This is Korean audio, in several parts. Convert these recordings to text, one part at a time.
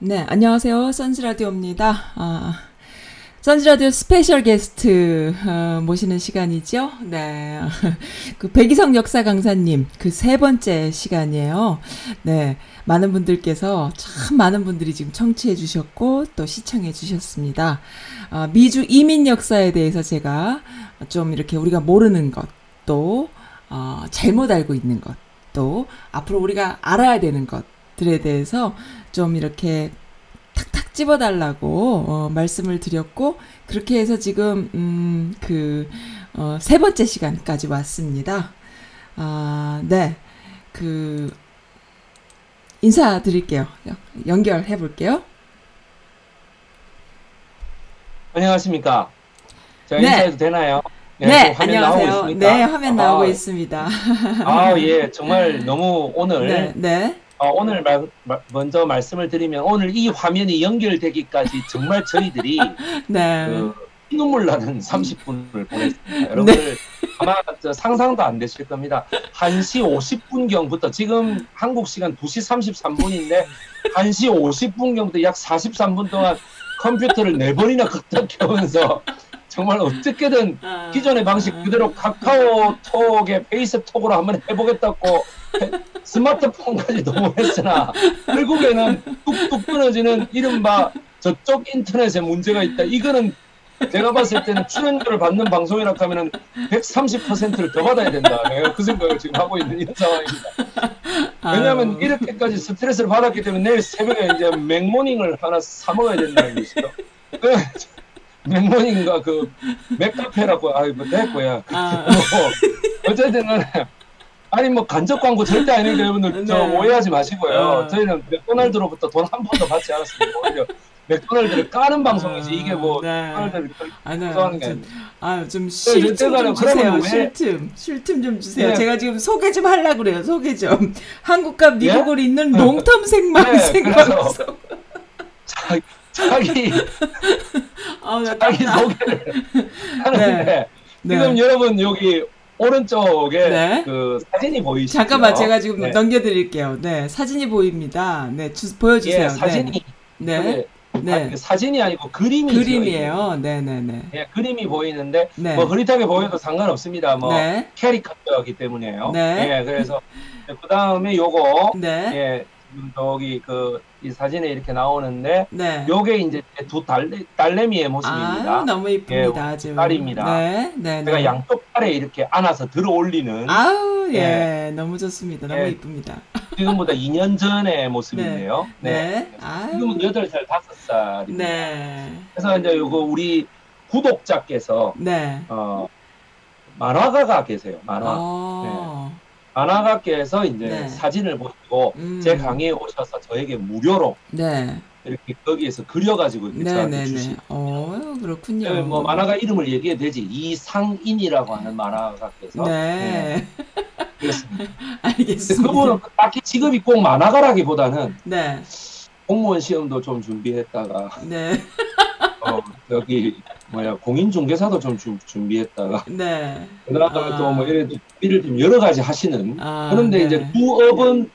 네, 안녕하세요. 선즈라디오입니다. 아, 선즈라디오 스페셜 게스트 어, 모시는 시간이죠. 네, 그 백이성 역사 강사님 그 세 번째 시간이에요. 네, 많은 분들께서 참 많은 분들이 지금 청취해 주셨고 또 시청해 주셨습니다. 아, 미주 이민 역사에 대해서 제가 좀 이렇게 우리가 모르는 것, 또 어, 잘못 알고 있는 것, 또 앞으로 우리가 알아야 되는 것 들에 대해서 좀 이렇게 탁탁 집어달라고 어, 말씀을 드렸고 그렇게 해서 지금 음, 그 어, 세 번째 시간까지 왔습니다. 아, 네, 그 인사드릴게요. 연결해 볼게요. 안녕하십니까? 제가 네. 인사해도 되나요? 네, 나오고 안녕하세요. 네, 화면 아, 나오고 있습니다. 아, 예, 정말 너무 오늘 네, 네, 어, 오늘 말, 말- 먼저 말씀을 드리면 오늘 이 화면이 연결되기까지 정말 저희들이 네, 그 눈물 나는 30분을 보냈습니다. 여러분들 아마 저 상상도 안 되실 겁니다. 1시 50분경부터 지금 한국 시간 2시 33분인데 1시 50분경부터 약 43분 동안 컴퓨터를 네 번이나 걷다 켜면서 정말 어떻게든 아, 기존의 방식 그대로 카카오톡에 페이스톡으로 한번 해보겠다고 해- 스마트폰까지 동원했으나 결국에는 뚝뚝 끊어지는 이른바 저쪽 인터넷에 문제가 있다. 이거는 제가 봤을 때는 출연료를 받는 방송이라 하면은 130%를 더 받아야 된다. 내가 그 생각을 지금 하고 있는 이런 상황입니다. 왜냐하면 아유. 이렇게까지 스트레스를 받았기 때문에 내일 새벽에 이제 맥모닝을 하나 사 먹어야 된다는 것이죠. 그 맥모닝과 그 맥카페라고 아이고 됐고요. 아. 뭐 어쨌든 아니 뭐 간접 광고 절대 아니니까 여러분들 저 네. 오해하지 마시고요. 어. 저희는 맥도날드로부터 돈 한 번도 받지 않았습니다. 오히려 맥도날드를 까는 방송이지 이게 뭐 네. 맥도날드를 아니, 좋아하는 게 좀, 아니에요. 아, 좀 네, 틈 주세요. 왜- 쉴 틈, 쉴틈좀 주세요. 네. 제가 지금 소개 좀 하려고 그래요. 소개 좀. 한국과 예? 미국을 잇는 롱텀 생방 네, 생방송. 자기 자기 아, 나 자기. 소개를 하는데 네. 지금 여러분 여기 오른쪽에 네. 그 사진이 보이시죠? 잠깐만, 제가 지금 네. 넘겨드릴게요. 네, 사진이 보입니다. 네, 주, 보여주세요. 예, 사진이 네, 네. 네, 아니, 네. 사진이 아니고 그림이 그림이에요. 네, 네, 네. 예, 그림이 보이는데 네. 뭐 흐릿하게 보여도 상관없습니다. 뭐 네, 캐리커터이기 때문에요. 네. 예, 그래서 그 다음에 요거 네, 예, 저기 그 이 사진에 이렇게 나오는데 네. 요게 이제 두 달래, 딸내미의 모습입니다. 아, 너무 이쁩니다. 예. 딸입니다. 네, 네, 제가 네. 양쪽 팔에 이렇게 안아서 들어 올리는 아우, 예, 예. 너무 좋습니다. 너무 예. 이쁩니다. 지금보다 2년 전의 모습인데요. 네, 아유. 지금은 8살, 5살입니다. 네, 그래서 이제 요거 우리 구독자께서 네. 어, 만화가가 계세요. 만화. 어, 만화가께서 이제 네. 사진을 보시고 음. 제 강의에 오셔서 저에게 무료로 네, 이렇게 거기에서 그려가지고 이렇게 네, 저한테 네, 네. 주시고 어, 그렇군요. 네, 뭐 만화가 이름을 얘기해도 되지 이상인이라고 하는 만화가께서 네, 그렇습니다. 근데 알겠습니다. 그분은 딱히 직업이 꼭 만화가라기보다는 네, 공무원 시험도 좀 준비했다가 네, 어, 여기 뭐야 공인중개사도 좀 준- 준비했다가 네. 그다음에 아. 또뭐 이런 일을 좀 여러 가지 하시는 아, 그런데 네. 이제 부업은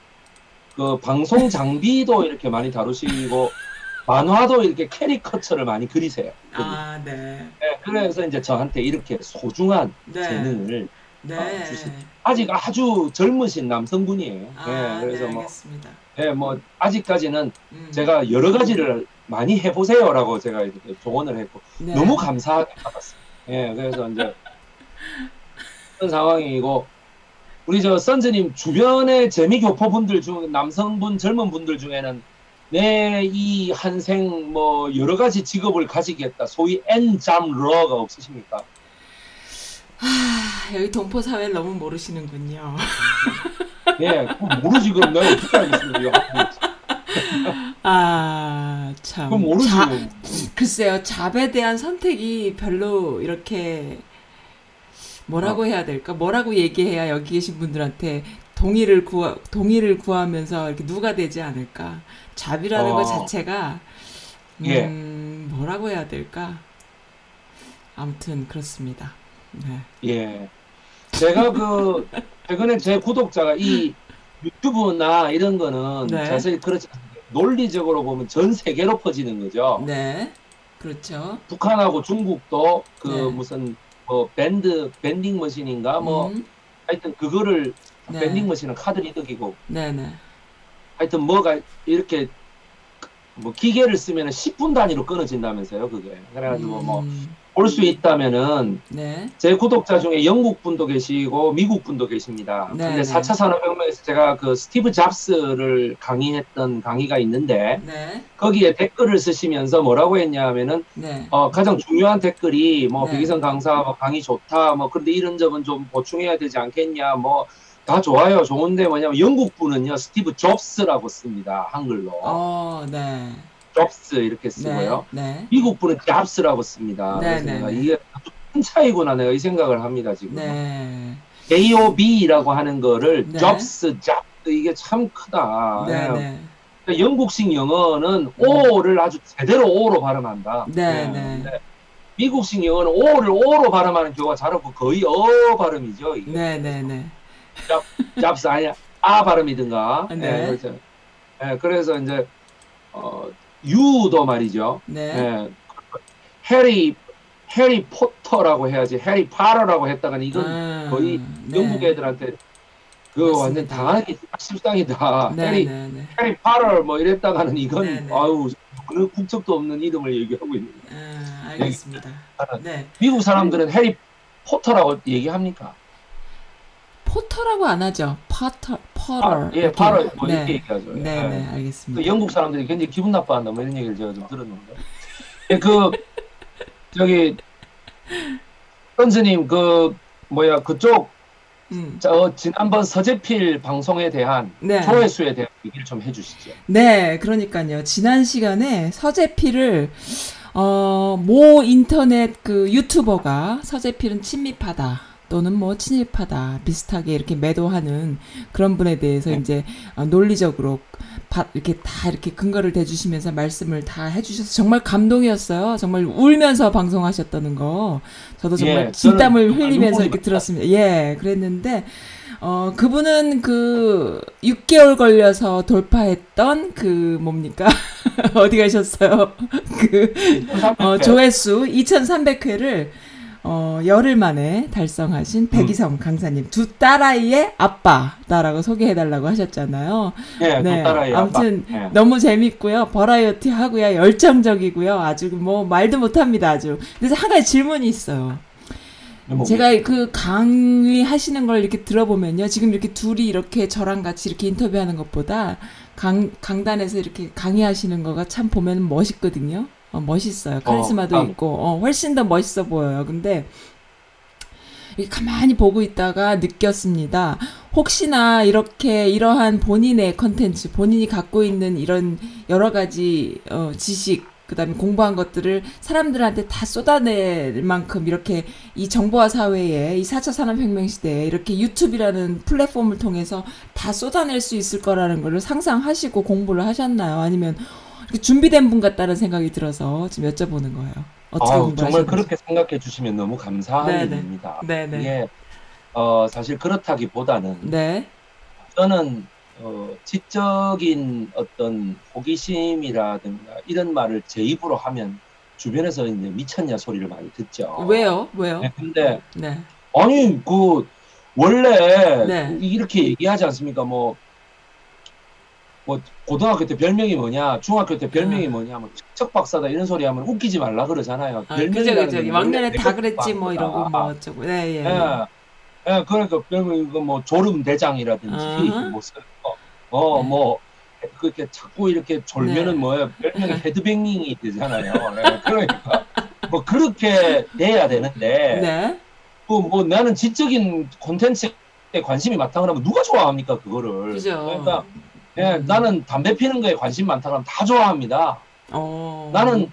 그 방송 장비도 이렇게 많이 다루시고 만화도 이렇게 캐리커처를 많이 그리세요. 아, 네, 네, 그래서 이제 저한테 이렇게 소중한 네, 재능을 네. 아, 주신- 아직 아주 젊으신 남성분이에요. 아, 네, 그래서 네, 뭐, 알겠습니다. 네, 뭐 아직까지는 음. 제가 여러 가지를 많이 해보세요라고 제가 조언을 했고 네. 너무 감사하게 받았어요. 예, 그래서 이제 그런 상황이고 우리 저 선즈님 주변의 재미교포 분들 중 남성분 젊은 분들 중에는 내 이 한생 뭐 여러 가지 직업을 가지겠다 소위 엔잠러가 없으십니까? 아, 여기 동포 사회를 너무 모르시는군요. 예, 모르지 그럼 내가 어떻게 알겠습니까? 아, 참. 그럼 모르지. 자, 글쎄요, 잡에 대한 선택이 별로 이렇게 뭐라고 해야 될까? 뭐라고 얘기해야 여기 계신 분들한테 동의를 구하, 동의를 구하면서 이렇게 누가 되지 않을까? 잡이라는 어. 것 자체가 음, 예. 뭐라고 해야 될까? 아무튼 그렇습니다. 네. 예. 제가 그 최근에 제 구독자가 이 유튜브나 이런 거는 네. 자세히 그렇지 않습니다. 논리적으로 보면 전 세계로 퍼지는 거죠. 네. 그렇죠. 북한하고 중국도 그 네. 무슨 뭐 밴드 밴딩 머신인가 뭐 음, 하여튼 그거를 네. 밴딩 머신은 카드 리더기고 네네. 하여튼 뭐가 이렇게 뭐 기계를 쓰면 10분 단위로 끊어진다면서요 그게 그래가지고 뭐 음, 볼수 있다면은 네. 제 구독자 중에 영국 분도 계시고 미국 분도 계십니다. 네, 근데 네. 4차 산업혁명에서 제가 그 스티브 잡스를 강의했던 강의가 있는데 네. 거기에 댓글을 쓰시면서 뭐라고 했냐면은 네. 어, 가장 중요한 댓글이 뭐 네. 백이성 강사 뭐 강의 좋다 뭐 그런데 이런 점은 좀 보충해야 되지 않겠냐 뭐 다 좋아요 좋은데 뭐냐면 영국 분은요 스티브 잡스라고 씁니다 한글로 어, 네. 잡스 이렇게 쓰고요 네. 미국 분은 잡스라고 씁니다 네, 그래서 네, 내가 네. 이게 큰 차이구나 내가 이 생각을 합니다 지금 네. JOB라고 하는 거를 네. 잡스 잡스 이게 참 크다 네. 예. 네. 그러니까 영국식 영어는 O를 아주 제대로 O로 발음한다. 네, 예. 네. 미국식 영어는 O를 O로 발음하는 경우가 잘 없고 거의 어 발음이죠. 이게. 네. 네. 네. 잡스 아니야 아 발음이든가. 네. 예, 그래서, 예, 그래서 이제 어, 유도 말이죠. 네. 예. 해리 해리 포터라고 해야지 해리 파러라고 했다가는 이건 아, 거의 네. 영국 애들한테 그거 완전 맞습니다. 당하기 십상이다. 네, 해리 네, 네. 해리 파럴 뭐 이랬다가는 이건 네, 네. 아유 그런 국적도 없는 이름을 얘기하고 있는. 아, 알겠습니다. 네. 미국 사람들은 해리 포터라고 얘기합니까? 포터라고 안 하죠. 파터, 퍼터. 아, 예. 파럴 뭐 네. 이렇게 얘기하죠. 예. 네, 네, 또 알겠습니다. 영국 사람들이 굉장히 기분 나빠한다 뭐 이런 얘기를 제가 좀 들었는데 예, 그 저기 선스님 그 뭐야 그쪽 음. 저 지난번 서재필 방송에 대한 네. 조회수에 대한 얘기를 좀 해주시죠. 네, 그러니까요. 지난 시간에 서재필을 어, 모 인터넷 그 유튜버가 서재필은 친밀하다. 또는 뭐 친일파다 비슷하게 이렇게 매도하는 그런 분에 대해서 네. 이제 어, 논리적으로 바- 이렇게 다 이렇게 근거를 대주시면서 말씀을 다 해주셔서 정말 감동이었어요. 정말 울면서 방송하셨다는 거 저도 정말 예, 진땀을 흘리면서 이렇게. 들었습니다. 예, 그랬는데 어 그분은 그 6개월 걸려서 돌파했던 그 뭡니까 어디 가셨어요? 그 어, 조회수 2,300회를 어, 열흘 만에 달성하신 백이성 강사님 두 딸아이의 아빠다라고 소개해달라고 하셨잖아요. 예, 네, 그 딸아이 아무튼 아빠. 예. 너무 재밌고요, 버라이어티 하고요, 열정적이고요, 아주 뭐 말도 못합니다 아주. 그래서 한 가지 질문이 있어요. 뭐, 제가 그 강의하시는 걸 이렇게 들어보면요. 지금 이렇게 둘이 이렇게 저랑 같이 이렇게 인터뷰하는 것보다 강, 강단에서 이렇게 강의하시는 거가 참 보면 멋있거든요. 어, 멋있어요. 카리스마도 어, 있고, 어, 훨씬 더 멋있어 보여요. 근데, 가만히 보고 있다가 느꼈습니다. 혹시나 이렇게 이러한 본인의 컨텐츠, 본인이 갖고 있는 이런 여러 가지 어, 지식, 그 다음에 공부한 것들을 사람들한테 다 쏟아낼 만큼 이렇게 이 정보화 사회에 이 4차 산업혁명 시대에 이렇게 유튜브라는 플랫폼을 통해서 다 쏟아낼 수 있을 거라는 거를 상상하시고 공부를 하셨나요? 아니면 준비된 분 같다는 생각이 들어서 지금 여쭤보는 거예요. 어떻게 아유, 공부하셨는지. 정말 그렇게 생각해 주시면 너무 감사한 네네. 일입니다. 네네. 이게 어, 사실 그렇다기보다는 네. 저는 어, 지적인 어떤 호기심이라든가 이런 말을 제 입으로 하면 주변에서 이제 미쳤냐 소리를 많이 듣죠. 왜요? 왜요? 네, 근데 네. 아니 그 원래 네. 이렇게 얘기하지 않습니까? 뭐. 뭐 고등학교 때 별명이 뭐냐, 중학교 때 별명이 음. 뭐냐, 뭐 척박사다 이런 소리 하면 웃기지 말라 그러잖아요. 아, 별명이라는 그죠. 게 왕년에 다 그랬지, 뭐, 이러고, 뭐, 어쩌고. 네, 예. 예. 예, 그러니까 별명 이거 뭐 조름 대장이라든지 아하. 뭐 쓰는 거, 어, 네. 뭐 그렇게 자꾸 이렇게 졸면은 네. 뭐예요? 별명이 헤드뱅잉이 되잖아요. 네, 그러니까 뭐 그렇게 돼야 되는데, 네. 뭐, 뭐 나는 지적인 콘텐츠에 관심이 많다 그러면 누가 좋아합니까 그거를? 그죠. 그러니까 예, 음. 나는 담배 피는 거에 관심 많다 그러면 다 좋아합니다. 어. 나는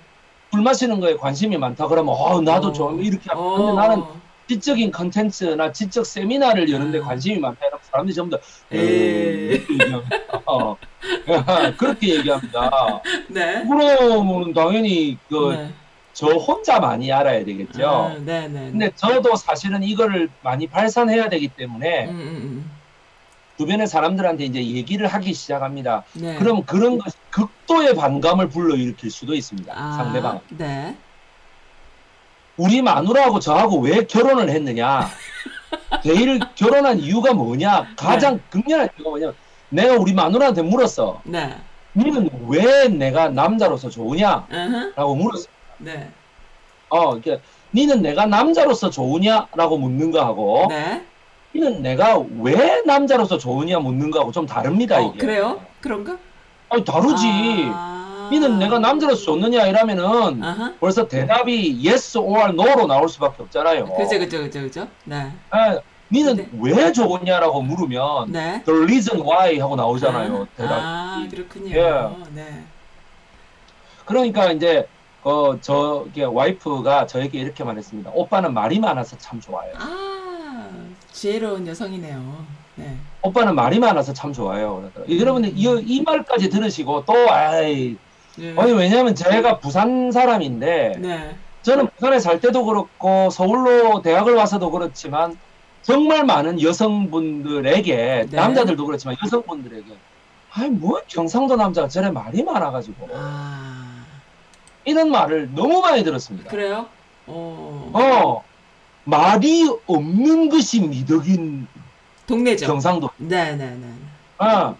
술 마시는 거에 관심이 많다 그러면 어 나도 어. 좀 이렇게 하고 어. 근데 나는 지적인 컨텐츠나 지적 세미나를 여는데 음. 관심이 많다 이러면 사람들이 전부 다 에이. 이렇게 얘기합니다. 어. 그렇게 얘기합니다. 네. 그러면 당연히 그저 네. 혼자 많이 알아야 되겠죠. 아, 네, 네. 근데 저도 사실은 이거를 많이 발산해야 되기 때문에 음, 음, 주변의 사람들한테 이제 얘기를 하기 시작합니다. 네. 그럼 그런 것이 극도의 반감을 불러일으킬 수도 있습니다. 아, 상대방. 네. 우리 마누라하고 저하고 왜 결혼을 했느냐? 제일 결혼한 이유가 뭐냐? 가장 네. 극렬한 이유가 뭐냐? 내가 우리 마누라한테 물었어. 네. 니는 왜 내가 남자로서 좋으냐? 으흠. 라고 물었어. 네. 어, 이렇게 니는 내가 남자로서 좋으냐라고 묻는 거하고 네. 니는 내가 왜 남자로서 좋으냐 묻는 거하고 좀 다릅니다 어, 이게. 그래요? 그런가? 아니 다르지. 아. 니는 내가 남자로서 좋느냐 이러면은 아하. 벌써 대답이 yes or no로 나올 수밖에 없잖아요. 그죠, 그죠, 그죠, 그죠. 네. 아, 니는 네. 왜 좋으냐라고 물으면 네. the reason why 하고 나오잖아요. 대답. 아, 그렇군요. 예. 네. 그러니까 이제 어 저게 와이프가 저에게 이렇게 말했습니다. 오빠는 말이 많아서 참 좋아요. 아, 지혜로운 여성이네요. 네. 오빠는 말이 많아서 참 좋아요. 여러분들 이, 이 말까지 들으시고 또 아이 네. 아니 왜냐면 제가 부산 사람인데 네. 저는 부산에 살 때도 그렇고 서울로 대학을 와서도 그렇지만 정말 많은 여성분들에게 네. 남자들도 그렇지만 여성분들에게 아니 뭐 경상도 남자가 저래 말이 많아가지고 아, 이런 말을 너무 많이 들었습니다. 그래요? 어. 어 말이 없는 것이 미덕인 동네죠. 경상도. 네, 네, 네. 아,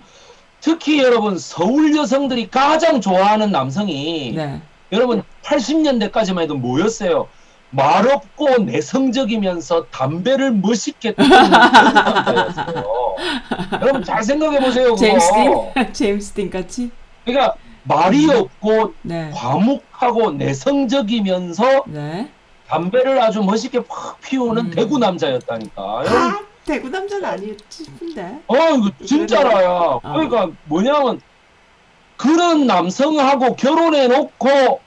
특히 여러분 서울 여성들이 가장 좋아하는 남성이 네. 여러분 80년대까지만 해도 뭐였어요? 말 없고 내성적이면서 담배를 멋있게 피우는 남자였어요. 여러분 잘 생각해 보세요. 제임스. 딘? 제임스 딘 같이? 그러니까 말이 없고 네. 과묵하고 내성적이면서 네. 담배를 아주 멋있게 팍 피우는 음. 대구 남자였다니까. 여러분, 아, 대구 남자는 아니었지 싶은데. 어, 이거 진짜라야. 어. 그러니까 뭐냐면 그런 남성하고 결혼해 놓고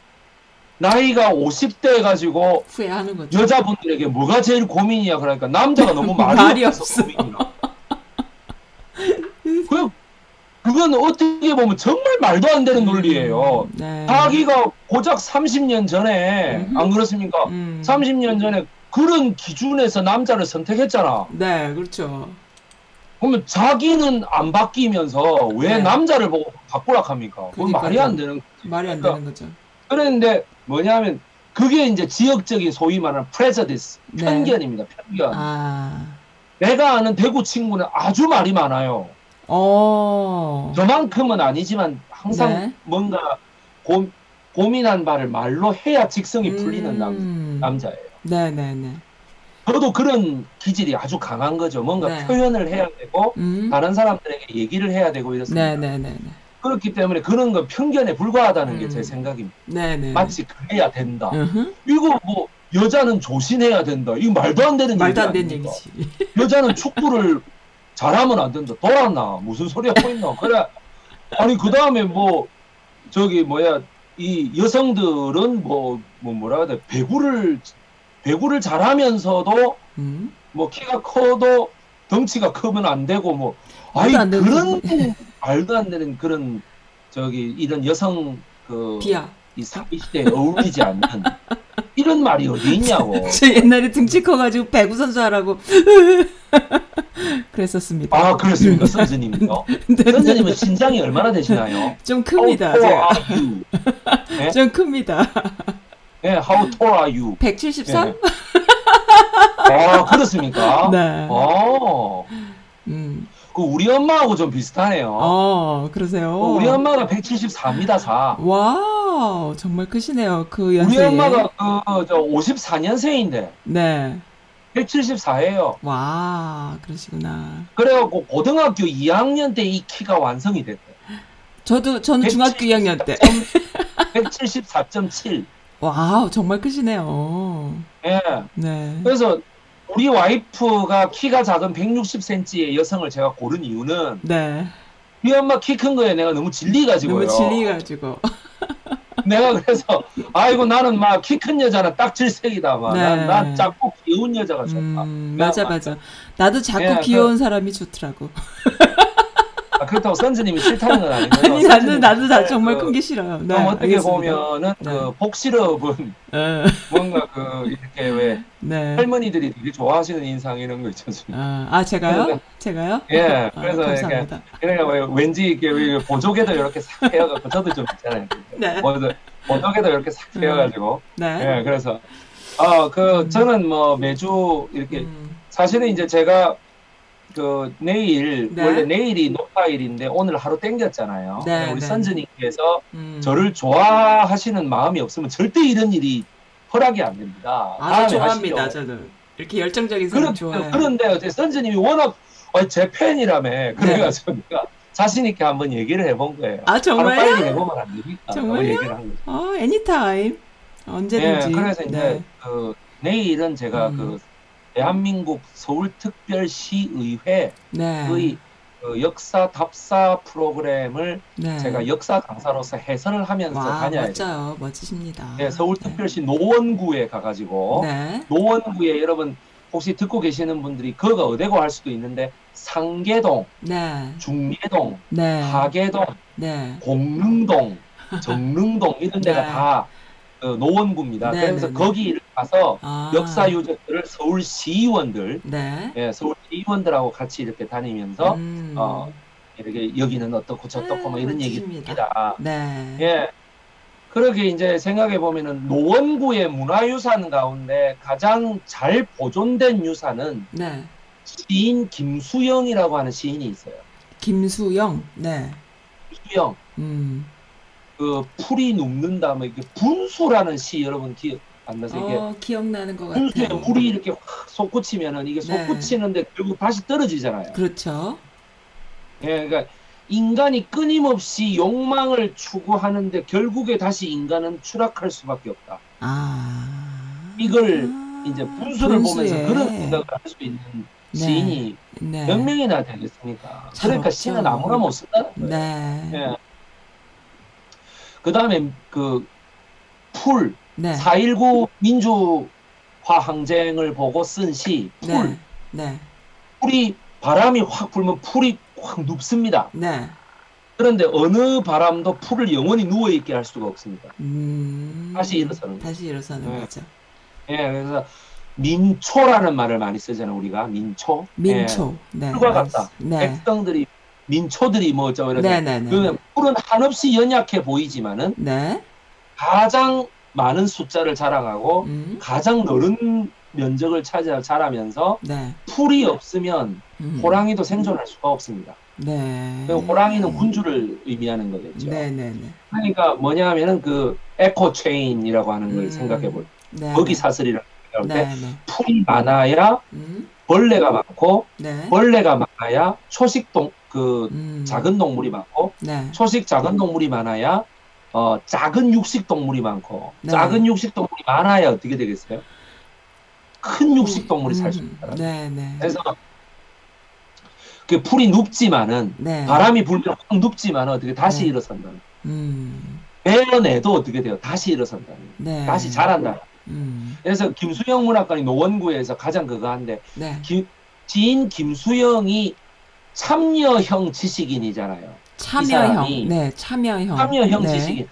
나이가 50대 가지고 후회하는 거죠. 여자분들에게 뭐가 제일 고민이야 그러니까 남자가 너무 말이, 말이 없어. 고민이야. 그 그건 어떻게 보면 정말 말도 안 되는 논리예요. 네. 자기가 고작 30년 전에 음흠. 안 그렇습니까? 음. 30년 전에 그런 기준에서 남자를 선택했잖아. 네, 그렇죠. 그러면 자기는 안 바뀌면서 왜 네. 남자를 보고 바꾸라 합니까? 그건. 말이 안 되는. 말이 안 그러니까 되는 거죠. 그런데 뭐냐면 그게 이제 지역적인 소위 말하는 prejudice 네. 편견입니다. 편견. 아. 내가 아는 대구 친구는 아주 말이 많아요. 어. 저만큼은 아니지만 항상 네. 뭔가 고, 고민한 바를 말로 해야 직성이 풀리는 남, 음. 남자예요. 네, 네, 네. 저도 그런 기질이 아주 강한 거죠. 뭔가 네. 표현을 해야 되고 음. 다른 사람들에게 얘기를 해야 되고 이렇습니다. 네, 네, 네, 네. 그렇기 때문에 그런 건 편견에 불과하다는 게제 음. 생각입니다. 네, 네. 마치 그래야 된다. 으흠. 이거 뭐 여자는 조신해야 된다. 이거 말도 안 되는 말도 얘기 안 되는? 얘기지. 여자는 축구를 잘하면 안 된다. 돌았나? 무슨 소리 하고 있나? 그래. 아니 그 다음에 뭐 저기 뭐야 이 여성들은 뭐, 뭐 뭐라 해야 돼 배구를 배구를 잘하면서도 음. 뭐 키가 커도 덩치가 크면 안 되고 뭐 아니 그런 말도 안 되는 그런 저기 이런 여성 그 비야. 이 사회 시대에 어울리지 않는 이런 말이 어디 있냐고. 저 옛날에 등치 커가지고 배구 선수 하라고 그랬었습니다. 아 그렇습니까 선생님요? 네, 네. 선생님은 신장이 얼마나 되시나요? 좀 큽니다. How tall 제가. are you? 네? 좀 큽니다. 네, how tall are you? 173? 네. 아 그렇습니까? 네. 어, 음. 그 우리 엄마하고 좀 비슷하네요. 어, 그러세요. 어, 우리 엄마가 174입니다, 4. 와 우, 정말 크시네요. 그 우리 연세에. 엄마가 그저 54년생인데 네. 174예요. 와, 그러시구나. 그래갖고 고등학교 2학년 때 이 키가 완성이 됐대. 저도 저는 중학교 2학년 때. 174.7. Wow, 정말 크시네요. 예. 네. 그래서 우리 와이프가 키가 작은 160cm의 여성을 제가 고른 이유는 네. 우리 엄마 키 큰 거에 내가 너무 질리가지고요. 너무 질리가지고. 내가 그래서 아이고 나는 막 키 큰 여자는 딱 질색이다. 막. 네. 난, 작고 귀여운 여자가 좋다. 음, 맞아, 막- 맞아. 나도 작고 예, 귀여운 사람이 좋더라고. 아, 그렇다고 선즈님이 싫다는 건 아니고요. 아니 나는 나도 나 그, 정말 큰게 싫어요. 네, 어떻게 알겠습니다. 보면은 네. 그 복시럽은 어, 뭔가 그 이렇게 왜 네. 할머니들이 되게 좋아하시는 인상 이런 거 있지 않습니까? 아, 아, 제가요? 그래서- 제가요? 예, 아, 그래서 이렇게 감사합니다. 그러니까 왜 왠지 이렇게 왜 보조개도 이렇게 싹 베어갖고 저도 좀 있잖아요. 네. 보조- 보조개도 이렇게 싹 베어가지고 네. 예, 그래서 아그 저는 뭐 매주 이렇게 음, 사실은 이제 제가 그 내일 네. 원래 내일이 녹화일인데 오늘 하루 땡겼잖아요. 네, 우리 네. 선즈님께서 음. 저를 좋아하시는 마음이 없으면 절대 이런 일이 허락이 안 됩니다. 아, 좋아합니다. 저는 이렇게 열정적인 사람 그런, 좋아해요. 그런데 어제 선즈님이 워낙 어, 제 팬이라며 그래가지고 내가 자신 있게 한번 얘기를 해본 거예요. 아, 정말요? 빨리 해보면 안 됩니까? 정말요? 얘기를 한 거죠. 어, 애니타임. 언제든지. 예, 그래서 이제 네. 그 내일은 제가 음. 그 대한민국 서울특별시의회의 네. 그 역사 답사 프로그램을 네. 제가 역사 강사로서 해설을 하면서 와, 다녀야 돼요. 멋져요. 멋지십니다. 예, 서울특별시 노원구에 가가지고 네. 노원구에 여러분 혹시 듣고 계시는 분들이 거가 어디고 할 수도 있는데 상계동, 네. 중계동, 네. 하계동, 네. 공릉동, 정릉동 이런 데가 네. 다 그 노원구입니다. 네, 그래서 네, 네. 거기를 가서 아. 역사 유적들을 서울시의원들, 네. 예, 서울시의원들하고 같이 이렇게 다니면서 음. 어, 이렇게 여기는 어떻고 저떻고 뭐 이런 얘기 멋지십니다. 합니다. 네. 예. 그러게 이제 생각해 보면은 노원구의 문화유산 가운데 가장 잘 보존된 유산은 네. 시인 김수영이라고 하는 시인이 있어요. 김수영. 네. 수영. 음. 그 풀이 눕는다 뭐 이게 분수라는 시 여러분 기억 안 나서 이게 어, 기억나는 것 분수에 같아요. 물이 이렇게 확 솟구치면은 이게 네. 솟구치는데 결국 다시 떨어지잖아요. 그렇죠. 예, 그러니까 인간이 끊임없이 욕망을 추구하는데 결국에 다시 인간은 추락할 수밖에 없다. 아. 이걸 아, 이제 분수를 보면서 분수에. 그런 생각을 할 수 있는 네. 시인이 네. 몇 명이나 되겠습니까? 잘 그러니까 없죠. 시는 아무나 못 쓴다는 거예요. 네. 예. 그 다음에 그 풀, 네. 4.19 민주화 항쟁을 보고 쓴 시, 풀. 네. 네. 풀이 바람이 확 불면 풀이 확 눕습니다. 네. 그런데 어느 바람도 풀을 영원히 누워 있게 할 수가 없습니다. 음. 다시 일어서는. 다시 일어서는 네. 거죠. 예, 그래서 민초라는 말을 많이 쓰잖아요, 우리가. 민초. 민초. 네. 풀과 같다. 네. 백성들이, 민초들이 뭐 어쩌고 이러죠. 네, 네, 네. 그 풀은 한없이 연약해 보이지만은 네. 가장 많은 숫자를 자랑하고 음. 가장 넓은 면적을 차지하 자라면서 네. 풀이 없으면 음. 호랑이도 생존할 수가 없습니다. 네. 그 호랑이는 군주를 의미하는 거겠죠. 네, 네, 네. 그러니까 뭐냐 하면은 그 에코 체인이라고 하는 걸 음. 생각해 볼 때, 네. 먹이 사슬이라고 생각할 때 네, 네. 풀이 많아야 음. 벌레가 많고 네. 벌레가 많아야 초식 동 그 음. 작은 동물이 많고 네. 초식 작은 동물이 많아야 어 작은 육식 동물이 많고 네. 작은 육식 동물이 많아야 어떻게 되겠어요? 큰 육식 동물이 살수 음. 있다. 네, 네. 그래서 그 풀이 눕지만은 네. 바람이 불면 확 눕지만 어떻게 다시 네. 일어선다. 음. 베어내도 어떻게 돼요? 다시 일어선다. 네. 다시 자란다. 음. 그래서 김수영 문학관이 노원구에서 가장 그거 한데 네. 기- 지인 김수영이 참여형 지식인이잖아요. 참여형. 네, 참여형. 참여형 네. 지식인.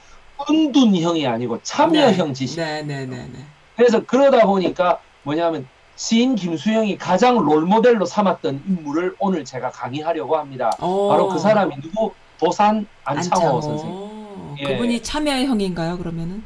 은둔형이 아니고 참여형 지식. 네, 네, 네, 네. 그래서 그러다 보니까 뭐냐면 지인 김수영이 가장 롤모델로 삼았던 인물을 오늘 제가 강의하려고 합니다. 어. 바로 그 사람이 누구? 도산 안창호, 안창호. 선생님. 예. 그분이 참여형인가요, 그러면은?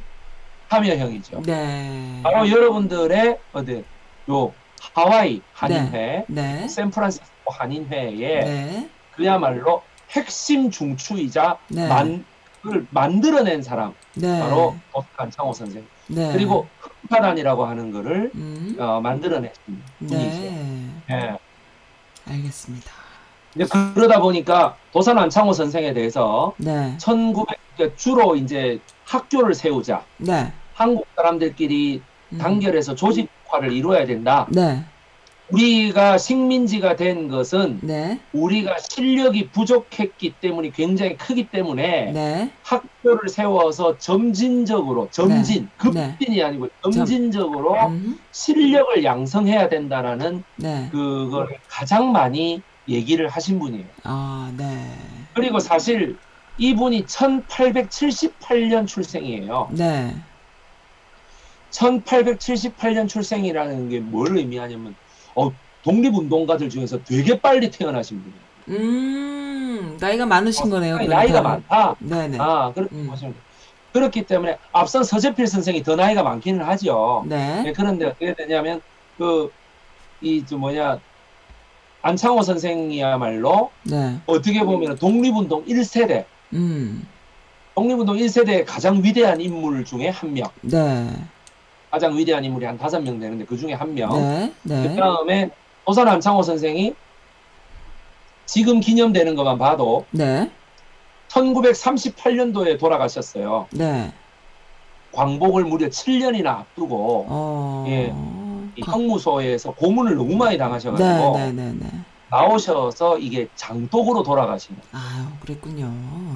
참여형이죠. 네. 바로 여러분들의 어디 요 하와이 한인회, 네. 샌프란시스코 한인회의 네. 그야말로 핵심 중추이자 네. 만, 그걸 만들어낸 사람 네. 바로 안창호 선생. 네. 그리고 흑파단이라고 하는 거를 음. 어, 만들어낸 분이죠. 네. 예. 알겠습니다. 이제 그러다 보니까 도산 안창호 선생에 대해서 네. 1900 그러니까 주로 이제 학교를 세우자. 네. 한국 사람들끼리 음. 단결해서 조직 화를 이루어야 된다. 네. 우리가 식민지가 된 것은 네. 우리가 실력이 부족했기 때문이 굉장히 크기 때문에 네. 학교를 세워서 점진적으로 점진 네. 급진이 아니고 점진적으로 음. 실력을 양성해야 된다라는 네. 그걸 가장 많이 얘기를 하신 분이에요. 아, 네. 그리고 사실 이분이 1878년 출생이에요. 네. 1878년 출생이라는 게 뭘 의미하냐면 어, 독립운동가들 중에서 되게 빨리 태어나신 분이에요. 음, 나이가 많으신 거네요. 상당히 나이가 그러니까. 많다. 네네. 아, 그렇게 음. 보시면. 그렇기 때문에 앞선 서재필 선생이 더 나이가 많기는 하죠. 네. 네, 그런데 어떻게 되냐면 그 이 저 뭐냐 안창호 선생이야말로 네. 어떻게 보면 독립운동 1세대, 음, 독립운동 1세대의 가장 위대한 인물 중에 한 명, 네. 가장 위대한 인물이 한 다섯 명 되는데 그 중에 한 명. 네. 네. 그 다음에 도산 안창호 선생이 지금 기념되는 것만 봐도 네. 1938년도에 돌아가셨어요. 네. 광복을 무려 7년이나 앞두고 어. 예. 형무소에서 고문을 너무 많이 네, 당하셔가지고 네, 네, 네. 나오셔서 이게 장독으로 돌아가신 거예요. 아유, 그랬군요.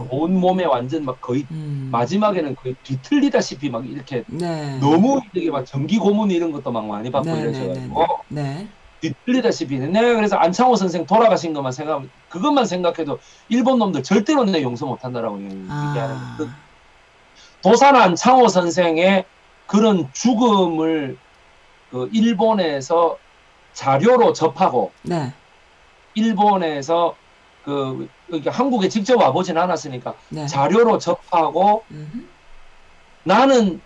온 몸에 완전 막 거의 음. 마지막에는 거의 뒤틀리다시피 막 이렇게 네. 너무 이게 막 전기 고문 이런 것도 막 많이 받고 네, 네, 이러셔가지고 네. 뒤틀리다시피 내가 그래서 안창호 선생 돌아가신 것만 생각하면 그것만 생각해도 일본 놈들 절대로 내 용서 못한다라고 얘기하는 아. 그 도산 안창호 선생의 그런 죽음을 그 일본에서 자료로 접하고 네. 일본에서 그 이렇게 한국에 직접 와보진 않았으니까 네. 자료로 접하고 음흠. 나는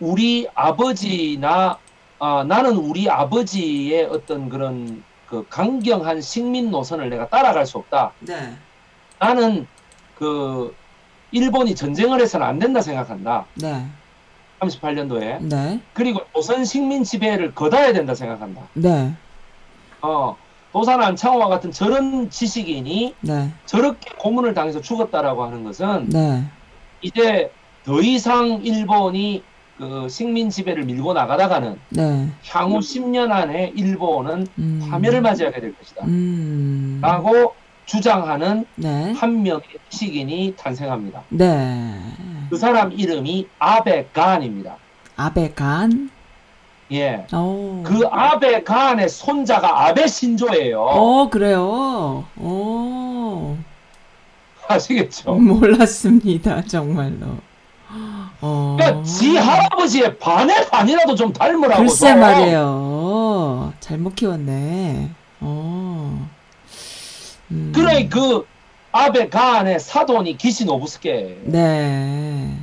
우리 아버지나 아, 나는 우리 아버지의 어떤 그런 그 강경한 식민 노선을 내가 따라갈 수 없다. 네. 나는 그 일본이 전쟁을 해서는 안 된다 생각한다. 네. 38년도에 네. 그리고 조선 식민 지배를 거둬야 된다 생각한다. 네. 어, 도산 안창호와 같은 저런 지식인이 네. 저렇게 고문을 당해서 죽었다라고 하는 것은 네. 이제 더 이상 일본이 그 식민 지배를 밀고 나가다가는 네. 향후 10년 안에 일본은 음. 파멸을 맞이하게 될 것이다. 음. 라고 주장하는 네. 한 명의 지식인이 탄생합니다. 네. 그 사람 이름이 아베 간입니다. 아베 간. 예. 오. 그 아베 간의 손자가 아베 신조예요. 어, 그래요. 오. 아시겠죠? 몰랐습니다. 정말로. 어. 그러니까 지 할아버지의 반의 반이라도 좀 닮으라고. 글쎄 좀. 말이에요. 잘못 키웠네. 어. 음. 그래 그 아베 간의 사돈이 기시 노부스케. 네.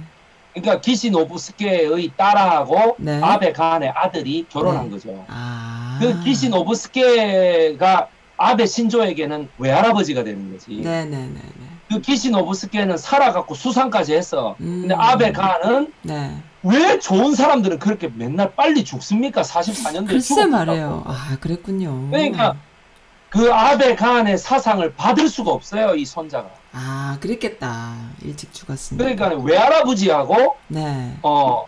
그러니까 기시 노부스케의 딸하고 네. 아베 간의 아들이 결혼한 네. 거죠. 아. 그 기시 노부스케가 아베 신조에게는 외할아버지가 되는 거지. 네네네네. 그 기시 노부스케는 살아갖고 수상까지 했어. 음. 근데 아베 간은 네. 왜 좋은 사람들은 그렇게 맨날 빨리 죽습니까? 44년도에 글쎄 말이에요. 아, 그랬군요. 그러니까 그 아베 간의 사상을 받을 수가 없어요, 이 손자가. 아, 그랬겠다. 일찍 죽었으니까. 그러니까 외할아버지하고 네. 어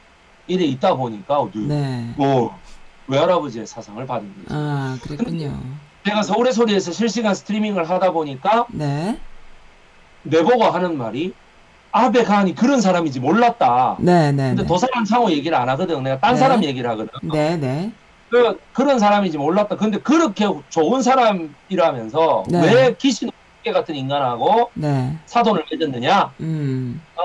이래 있다 보니까 어, 네. 어, 외할아버지의 사상을 받은 거죠. 아, 그랬군요. 제가 서울의 소리에서 실시간 스트리밍을 하다 보니까 네. 내보고 하는 말이 아베 간이 그런 사람인지 몰랐다. 네, 네. 근데 네. 도사람 상호 얘기를 안 하거든. 내가 딴 네. 사람 얘기를 하거든. 네, 네. 그, 그런 사람인지 몰랐다. 근데 그렇게 좋은 사람이라면서 네. 왜 기신 개 같은 인간하고 네. 사돈을 맺었느냐? 음. 어.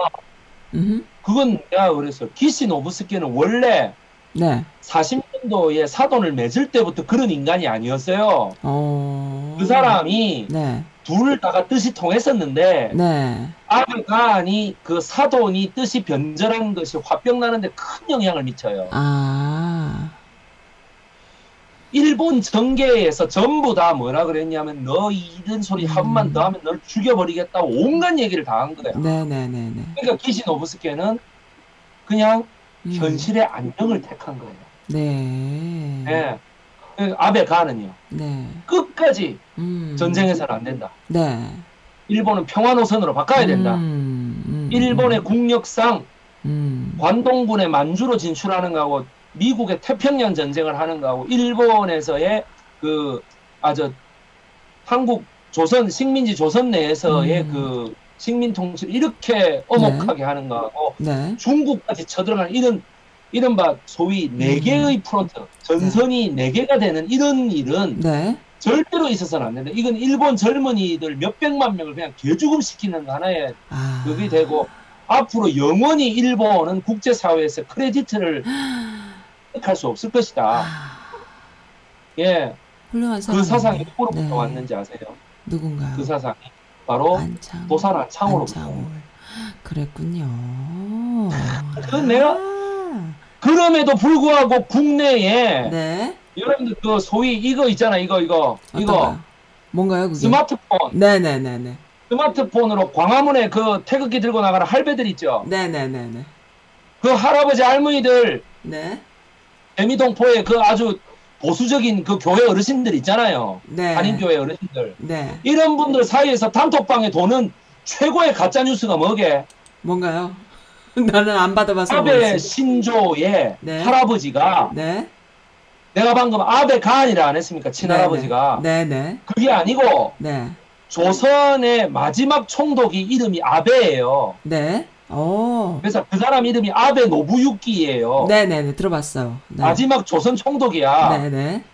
음. 그건 내가 그래서 오브스케는 원래 네. 40년도에 사돈을 맺을 때부터 그런 인간이 아니었어요. 어. 그 사람이 네. 둘 다가 뜻이 통했었는데 네. 아베간이 그 사돈이 뜻이 변절한 것이 화병 나는데 큰 영향을 미쳐요. 아. 일본 정계에서 전부 다 뭐라 그랬냐면 너 이런 소리 한 번만 음. 더 하면 널 죽여버리겠다 온갖 얘기를 다 한 거야. 네, 네, 네, 네. 그러니까 기시노부스케는 그냥 음. 현실의 안정을 택한 거예요. 네. 예. 그 아베간은요 네. 끝까지 음. 전쟁해서는 안 된다. 네. 일본은 평화 노선으로 바꿔야 된다. 음, 음, 일본의 국력상 음. 관동군의 만주로 진출하는 거하고 미국의 태평양 전쟁을 하는 거하고 일본에서의 그 아저 한국 조선 식민지 조선 내에서의 음. 그 식민 통치를 이렇게 엄혹하게 하는 거하고 네. 중국까지 쳐들어가는 이런 이른바 소위 네 음. 개의 front 전선이 네 개가 되는 이런 일은 네. 절대로 있어서는 안 된다. 이건 일본 젊은이들 몇 백만 명을 그냥 개죽음 시키는 하나의 아. 그게 되고 앞으로 영원히 일본은 국제사회에서 크레디트를 할 수 없을 것이다. 아, 예, 훌륭한. 그 사상이 누구로부터 네. 왔는지 아세요? 누군가요? 그 사상이 바로 안창. 도산한 창으로부터. 안창호. 그랬군요. 그건 내가 아. 그럼에도 불구하고 국내에 네. 여러분들 그 소위 이거 있잖아 이거 이거 이거 어떤가요? 뭔가요, 그게? 스마트폰 네네네네. 스마트폰으로 광화문에 그 태극기 들고 나가는 할배들 있죠. 네네네네. 그 할아버지 할머니들 네. 대미동포의 그 아주 보수적인 그 교회 어르신들 있잖아요. 네. 한인교회 어르신들. 네. 이런 분들 사이에서 단톡방에 도는 최고의 가짜 뉴스가 뭐게? 뭔가요? 나는 안 받아봐서 아베 모르지. 신조의 네. 할아버지가 네. 내가 방금 아베 가한이라 안 했습니까? 친할아버지가. 네네. 그게 아니고 네. 조선의 마지막 총독이 이름이 아베예요. 네. 오. 그래서 그 사람 이름이 아베 노부유키예요. 네네네. 들어봤어요. 네. 마지막 조선 총독이야. 네네.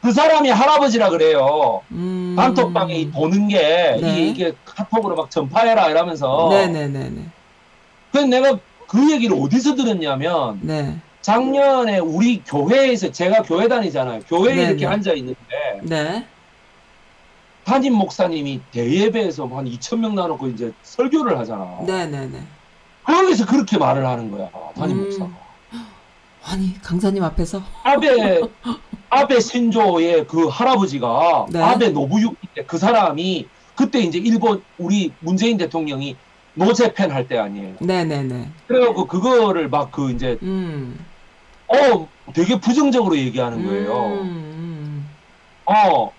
그 사람이 할아버지라 그래요. 음. 단톡방에 이 보는 게 네. 이게, 이게 카톡으로 막 전파해라 이러면서 네네네네. 그래서 내가 그 얘기를 어디서 들었냐면 네. 작년에 우리 교회에서 제가 교회 다니잖아요. 교회에 네, 이렇게 네. 앉아 있는데 네. 담임 목사님이 대예배에서 한 2천 명 나놓고 이제 설교를 하잖아. 네네네. 거기서 그렇게 말을 하는 거야. 담임 음. 목사가. 아니, 강사님 앞에서. 아베 아베 신조의 그 할아버지가 네. 아베 노부유키 때 그 사람이 그때 이제 일본 우리 문재인 대통령이 노재팬 할 때 아니에요. 네네네. 그래갖고 그거를 막 그 이제 음. 어 되게 부정적으로 얘기하는 거예요. 음. 어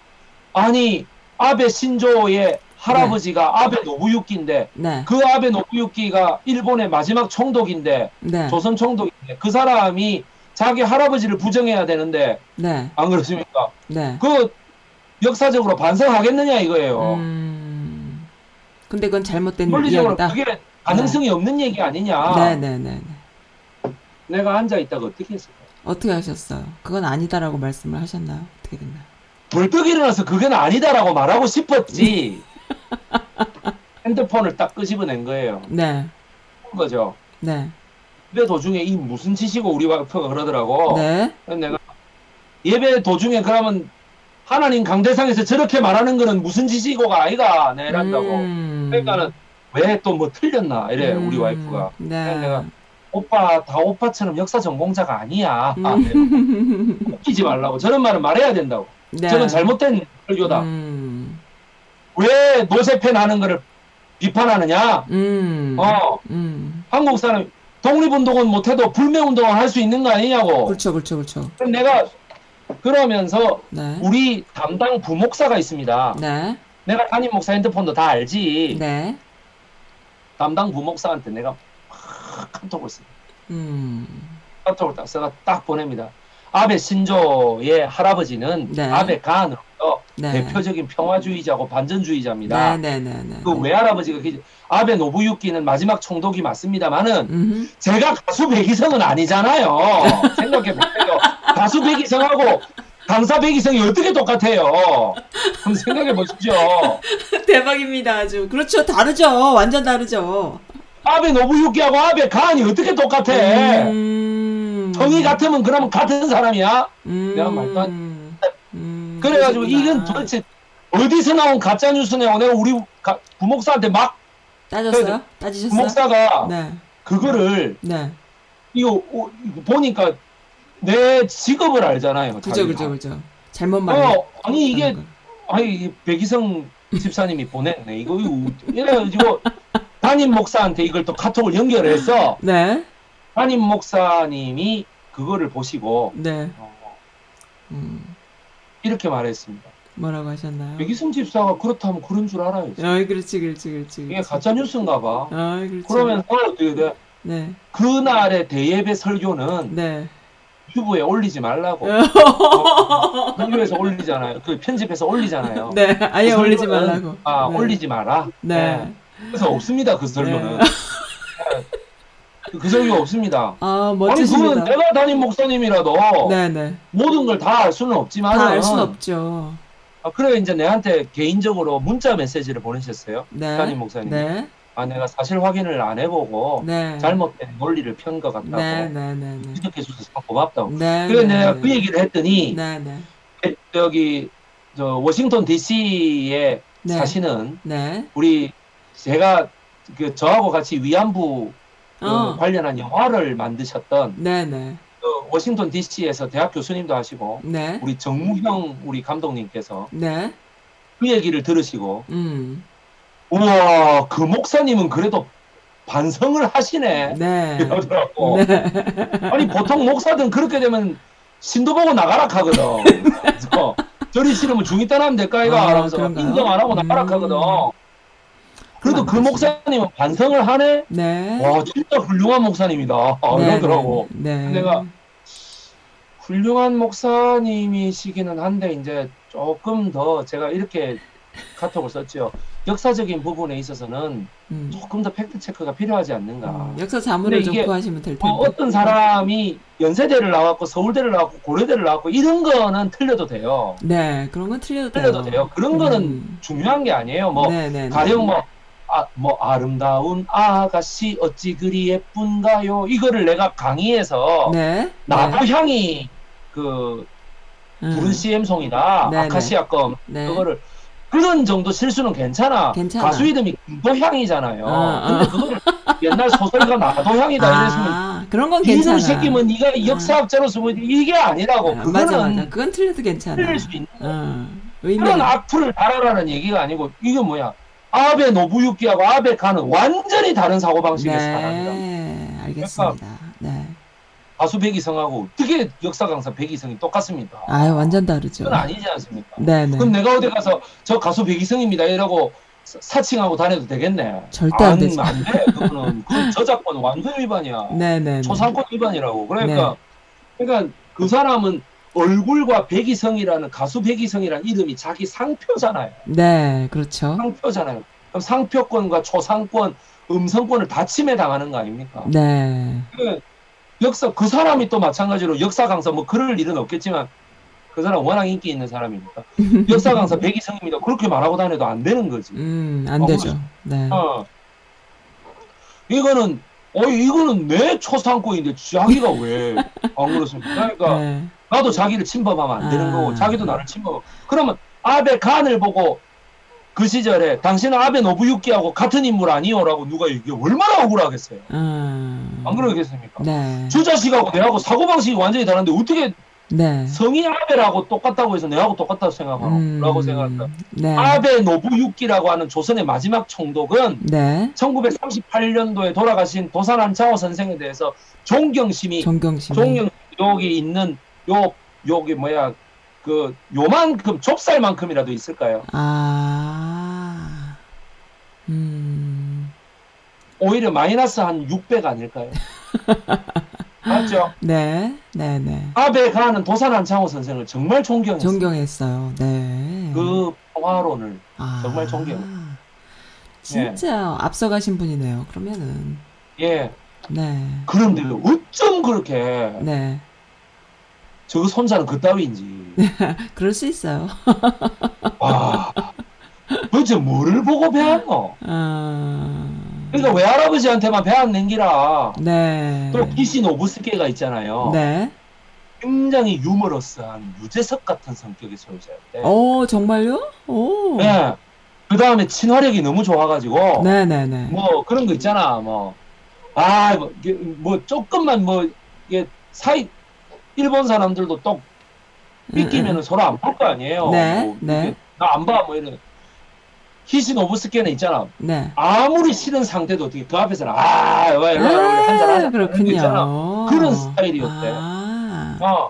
아니 아베 신조의 할아버지가 아베 노부유키인데 네. 그 아베 노부유키가 일본의 마지막 총독인데 네. 조선 총독인데 그 사람이 자기 할아버지를 부정해야 되는데 네. 안 그렇습니까? 네. 그 역사적으로 반성하겠느냐 이거예요. 음. 근데 그건 잘못된 논리적으로 이야기다. 그게 가능성이 없는 얘기 아니냐. 네네네. 내가 앉아 있다가 어떻게 했을까? 어떻게 하셨어요? 그건 아니다라고 말씀을 하셨나요? 어떻게 됐나요? 벌떡 일어나서 그건 아니다라고 말하고 싶었지. 핸드폰을 딱 끄집어낸 거예요. 네. 그런 거죠. 네. 예배 도중에 이 무슨 짓이고 우리 와이프가 그러더라고. 네. 그래서 내가 예배 도중에 그러면 하나님 강대상에서 저렇게 말하는 거는 무슨 짓이고가 아이가 내란다고. 음. 그러니까는 왜 또 뭐 틀렸나 이래 우리 음. 와이프가. 네. 내가 오빠 다 오빠처럼 역사 전공자가 아니야. 아, 네. 웃기지 말라고 저런 말은 말해야 된다고. 네. 저는 잘못된 설교다. 음. 왜 노세팬 하는 거를 비판하느냐? 음. 어, 음. 한국 사람 독립운동은 못해도 불매운동을 할 수 있는 거 아니냐고. 그렇죠, 그렇죠, 그렇죠. 그럼 내가 그러면서 네. 우리 담당 부목사가 있습니다. 네. 내가 담임 목사 핸드폰도 다 알지. 네. 담당 부목사한테 내가 막 카톡을 씁니다. 음. 카톡을 딱 써가 딱 보냅니다. 아베 신조의 할아버지는 네. 아베 간으로 서 네. 대표적인 평화주의자고 반전주의자입니다. 네, 네, 네, 네. 그 외할아버지가 그 아베 노부유키는 마지막 총독이 맞습니다만은 음. 제가 가수 백이성은 아니잖아요. 생각해 보세요. 가수 백이성하고 강사 백이성이 어떻게 똑같아요? 한번 생각해 보십시오. 대박입니다, 아주. 그렇죠, 다르죠. 완전 다르죠. 아베 노부유키하고 아베 간이 어떻게 똑같아? 음. 정의 같으면 그러면 같은 사람이야? 음. 내가 말도 음. 그래가지고 그러시구나. 이건 도대체 어디서 나온 가짜 뉴스냐고 내가 우리 가- 부목사한테 막 따졌어요? 따지셨어요? 부목사가 네. 그거를 네. 이거, 오- 보니까 내 직업을 알잖아요. 그죠, 자기가. 그죠, 그죠. 잘못 말해. 어, 아니 이게 아니 이 백이성 집사님이 보냈네. 이거 이거 이래가지고 담임 목사한테 이걸 또 카톡을 연결해서 네. 담임 목사님이 그거를 보시고 네. 어, 음. 이렇게 말했습니다. 뭐라고 하셨나요? 백이성 집사가 그렇다면 그런 줄 알아요. 어이, 그렇지, 그렇지, 그렇지. 이게. 가짜 뉴스인가 봐. 어이, 그렇지. 그러면 어떻게 돼? 네. 그날의 대예배 설교는 네. 유튜브에 올리지 말라고. 어. 어, 올리잖아요. 그 편집해서 올리잖아요. 네. 아예 그 올리지 말라고. 아, 네. 올리지 마라. 네. 그래서 없습니다. 그 설교는. 네. 그 설교 없습니다. 아, 아니 멋지십니다. 그건 내가 담임 목사님이라도 네, 네. 모든 걸 다 알 수는 없지만 다알순 없죠. 아, 그래 이제 내한테 개인적으로 문자 메시지를 보내셨어요. 네. 이한희 목사님. 네. 아 내가 사실 확인을 안 해보고 네. 잘못된 논리를 편 것 같다고 네, 네, 네, 네. 지적해 주셔서 참 고맙다고. 네. 그래서 네, 내가 네. 그 얘기를 했더니 네, 네. 여기 저 워싱턴 D.C.에 네. 사시는 네. 우리 제가 그 저하고 같이 위안부 그 어. 관련한 영화를 만드셨던 네, 네. 그 워싱턴 D.C.에서 대학 교수님도 하시고 네. 우리 정무형 우리 감독님께서 네. 그 얘기를 들으시고 음. 우와 그 목사님은 그래도 반성을 하시네 네. 이러더라고 네. 아니 보통 목사들은 그렇게 되면 신도 보고 나가라 하거든 그래서 저리 싫으면 중이 떠나면 될까 이가 아, 하면서 그런가요? 인정 안 하고 나가라 음. 하거든 그래도 그 목사님은 반성을 하네 네. 와 진짜 훌륭한 목사님이다 아, 네, 이러더라고 네. 네. 내가 훌륭한 목사님이시기는 한데 이제 조금 더 제가 이렇게 카톡을 썼죠. 역사적인 부분에 있어서는 음. 조금 더 팩트 체크가 필요하지 않는가. 음, 역사 자문을 좀 구하시면 될 텐데. 어, 어떤 사람이 연세대를 나왔고 서울대를 나왔고 고려대를 나왔고 이런 거는 틀려도 돼요. 네, 그런 건 틀려도 돼요. 틀려도 돼요. 그런 거는 음. 중요한 게 아니에요. 뭐 네, 네, 네. 가령 뭐, 아, 뭐 아름다운 아가씨 어찌 그리 예쁜가요? 이거를 내가 강의해서 네. 나도향이 그 음. 부른 CM송이다. 네네. 아카시아 껌 네. 그거를 그런 정도 실수는 괜찮아. 괜찮아. 가수 이름이 김도향이잖아요. 어, 어. 근데 그거를 옛날 소설가 나도향이다 이랬으면 아, 그런 건 괜찮아. 이놈 새끼면 네가 역사학자로서 뭐 이게 아니라고. 아, 그거는 맞아, 맞아. 그건 틀려도 괜찮아. 틀릴 수 있는 어. 그런 악플을 달아라는 얘기가 아니고 이게 뭐야? 아베 노부유키하고 아베 칸은 완전히 다른 사람이다. 네, 알겠습니다. 네. 가수 백이성하고 어떻게 역사 강사 백이성이 똑같습니까? 아, 완전 다르죠. 그건 아니지 않습니까? 네, 네. 그럼 내가 어디 가서 저 가수 백이성입니다 이러고 사- 사칭하고 다녀도 되겠네. 절대 안 되죠. 안 돼. 그거는 그 저작권 완전 위반이야. 네, 네. 네. 초상권 위반이라고. 그러니까 그러니까 그 사람은 얼굴과 백이성이라는 가수 백이성이라는 이름이 자기 상표잖아요. 네, 그렇죠. 상표잖아요. 그럼 상표권과 초상권, 음성권을 다 침해 당하는 거 아닙니까? 네. 그 역사 그 사람이 또 마찬가지로 역사 강사 뭐 그럴 일은 없겠지만 그 사람 워낙 인기 있는 사람이니까 역사 강사 백이성입니다. 그렇게 말하고 다녀도 안 되는 거지. 음, 안 어, 되죠. 네. 어. 이거는 어 이거는 내 초상권인데 자기가 왜 안 그렇습니까? 그러니까 네. 나도 자기를 침범하면 안 되는 아. 거고 자기도 나를 침범. 그러면 아베 간을 보고 그 시절에 당신은 아베 노부유키하고 같은 인물 아니오라고 누가 얘기해 얼마나 억울하겠어요. 음. 안 그러겠습니까? 네. 저 자식하고 내하고 사고방식이 완전히 다른데 어떻게 네. 성이 아베라고 똑같다고 해서 내하고 똑같다고 생각하고 음. 라고 생각한다. 네. 아베 노부유키라고 하는 조선의 마지막 총독은 네. 1938년도에 돌아가신 도산한 자오 선생에 대해서 존경심이 존경심. 존경 여기 있는 요 여기 뭐야 그 요만큼 좁쌀만큼이라도 있을까요? 아. 음. 오히려 마이너스 한 600 아닐까요? 맞죠? 네. 네, 네. 아베 가는 도산한 장호 선생을 정말 존경했어요. 존경했어요. 네. 그 평화론을 아. 정말 존경. 진짜 앞서가신 분이네요. 그러면은. 예 네. 그런데 어쩜 그렇게 네. 저 손자는 그따위인지 그럴 수 있어요. 와 도대체 뭐를 보고 배웠노? 아. 그러니까 외할아버지한테만 배웠는 기라 네. 또 기신 오브스케가 있잖아요. 네. 굉장히 유머러스한 유재석 같은 성격의 소유자였대. 오, 정말요? 오. 네. 그 다음에 친화력이 너무 좋아가지고 네, 네, 네. 뭐 그런 거 있잖아. 뭐 아, 뭐, 뭐 조금만 뭐 이게 사이 일본 사람들도 또 삐끼면은 서로 안 볼 거 아니에요. 음, 네, 뭐 네. 나 안 봐. 뭐 이런 히신 오브스케는 있잖아. 네. 아무리 싫은 상태도 어떻게 그 앞에서는 아, 왜 와, 우리 한잔 하자. 거 있잖아. 그렇군요. 그런 스타일이었대. 아. 어.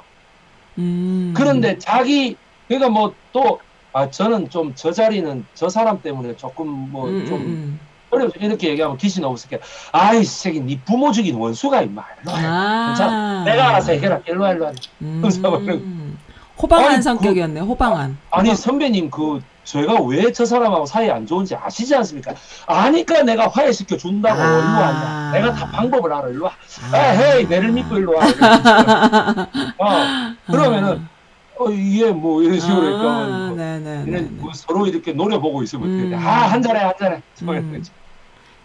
음. 그런데 자기 그러니까 뭐 또 아 저는 좀 저 자리는 저 사람 때문에 조금 뭐 음, 좀 음, 어려워 이렇게 얘기하면 귀신 없을게 아이 새끼 네 부모 죽인 원수가 임마 음. 와 아. 괜찮아 내가 알아서 해결할게 일로 와 일로 와 음. 호방한 아니, 성격이었네. 호방한. 아 니 선배님 그 제가 왜 저 사람하고 사이 안 좋은지 아시지 않습니까 아니까 내가 화해시켜 준다고 아. 일로 왔냐 내가 다 방법을 알아 일로 와 아. 에헤이 내를 믿고 일로 와. 어 그러면은 어 이게 뭐 이런 식으로 아, 그러니까. 얘는 뭐 서로 이렇게 노려보고 있으면? 음. 아, 한 잔해, 한 잔해. 뭐 음.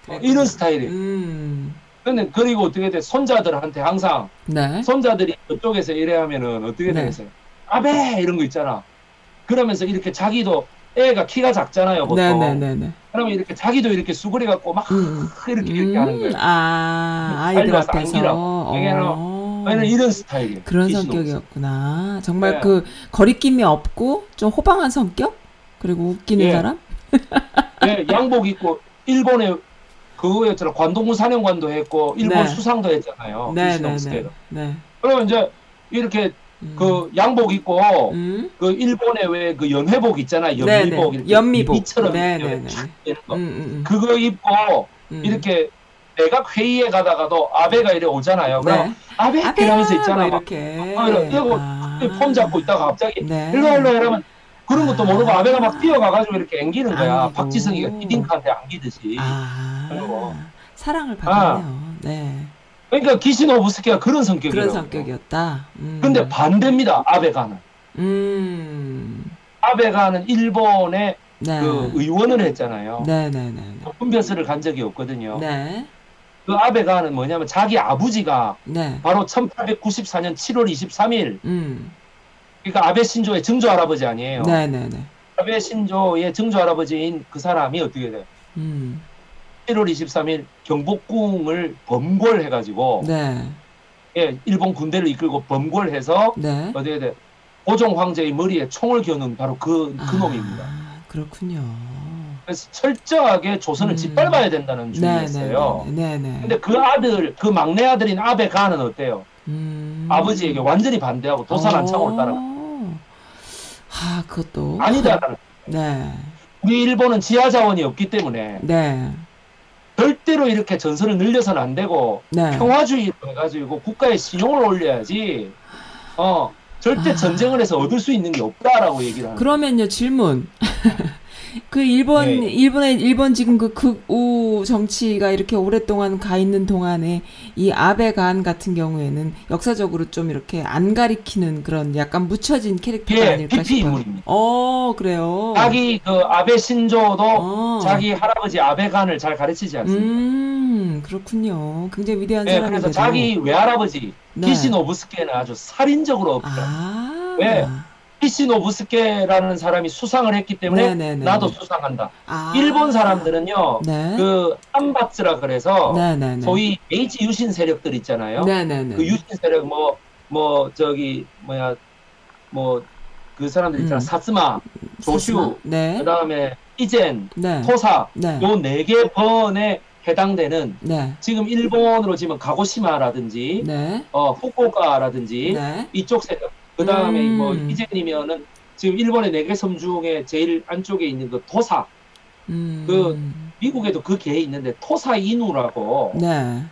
어, 이런 스타일이. 음. 근데 그리고 어떻게 돼? 손자들한테 항상 네. 손자들이 그쪽에서 이래 하면은 어떻게 네. 되겠어요? 아베 이런 거 있잖아. 그러면서 이렇게 자기도 애가 키가 작잖아요, 보통. 네네네네. 그러면 이렇게 자기도 이렇게 수그려 갖고 막 음. 이렇게 이렇게 하는 거예요. 아, 아이들 앞에서. 왜냐면 어. 왜냐면 이런 스타일이에요. 그런 성격이었구나. 정말 네. 그 거리낌이 없고 좀 호방한 성격? 그리고 웃기는 예. 사람? 네, 양복 입고 일본에 그거였잖아. 관동군 사령관도 했고 일본 네. 수상도 했잖아요. 네네네. 귀신옥스케로. 네. 그러면 이제 이렇게 음. 그 양복 입고 음. 그 일본에 왜그 연회복 있잖아요. 네네. 연미복 연미복. 미처럼 네네네. 거. 음, 음, 그거 입고 음. 이렇게 내각 회의에 가다가도 아베가 이래 오잖아요. 그럼 네. 아베 아베야! 이러면서 있잖아. 뭐막 이렇게. 아, 이러- 이러고 아. 폼 잡고 있다가 갑자기 네. 일로 일로 이러면 그런 것도 아. 모르고 아베가 막 뛰어가가지고 이렇게 앵기는 거야. 안기고. 박지성이가 히딩크한테 안기듯이. 아. 그리고. 사랑을 받았네요. 네. 그러니까 기시노부스키가 그런 성격이에요. 그런 성격이었다. 음. 근데 반대입니다. 아베가는. 음. 아베가는 일본의 네. 그 의원을 했잖아요. 네네네. 분별스를 간 적이 없거든요. 네. 그 아베가는 뭐냐면 자기 아버지가 네. 바로 1894년 7월 23일 음. 그러니까 아베 신조의 증조 할아버지 아니에요. 네네네. 아베 신조의 증조 할아버지인 그 사람이 어떻게 돼? 음. 1월 23일 경복궁을 범궐해가지고 네. 예, 일본 군대를 이끌고 범궐해서 네. 어떻게 돼? 고종 황제의 머리에 총을 겨눈 바로 그, 그 아, 놈입니다. 그렇군요. 그래서 철저하게 조선을 음. 짓밟아야 된다는 주의였어요. 네네네. 근데 그 아들, 그 막내 아들인 아베 가는 어때요? 음. 아버지에게 완전히 반대하고 도산안창으로 따라. 어. 아, 그것도. 아니다라는. 네. 우리 일본은 지하 자원이 없기 때문에 네. 절대로 이렇게 전선을 늘려서는 안 되고 네. 평화주의로 해가지고 국가의 신용을 올려야지. 어 절대 아. 전쟁을 해서 얻을 수 있는 게 없다라고 얘기를 하는. 그러면요, 질문. 그 일본, 네. 일본의, 일본 지금 그 극우 정치가 이렇게 오랫동안 가 있는 동안에 이 아베 간 같은 경우에는 역사적으로 좀 이렇게 안 가리키는 그런 약간 묻혀진 캐릭터가 예, 아닐까 싶어요. 인물입니다. 어, 그래요. 자기 그 아베 신조도 어. 자기 할아버지 아베 간을 잘 가르치지 않습니다. 음, 그렇군요. 굉장히 위대한 예, 사람인데도. 그래서 자기 외할아버지 네. 키시노부스케는 아주 살인적으로. 아. 왜? 키시 노부스케라는 사람이 수상을 했기 때문에 네네네. 나도 수상한다. 아. 일본 사람들은요, 네. 그 한바츠라 그래서 네네네. 소위 메이지 유신 세력들 있잖아요. 네네네. 그 유신 세력 뭐뭐 저기 뭐야 뭐 그 사람들 있잖아 음. 사스마, 조슈? 네. 그다음에 이젠, 네. 토사 네. 요네 개 번에 해당되는 네. 지금 일본으로 치면 가고시마라든지 네. 어 후쿠오카라든지 네. 이쪽 세력 그 다음에 음. 뭐 이젠이면은 지금 일본의 네 개 섬 중에 제일 안쪽에 있는 그 토사 음. 그 미국에도 그 개 있는데 토사 이누라고 네.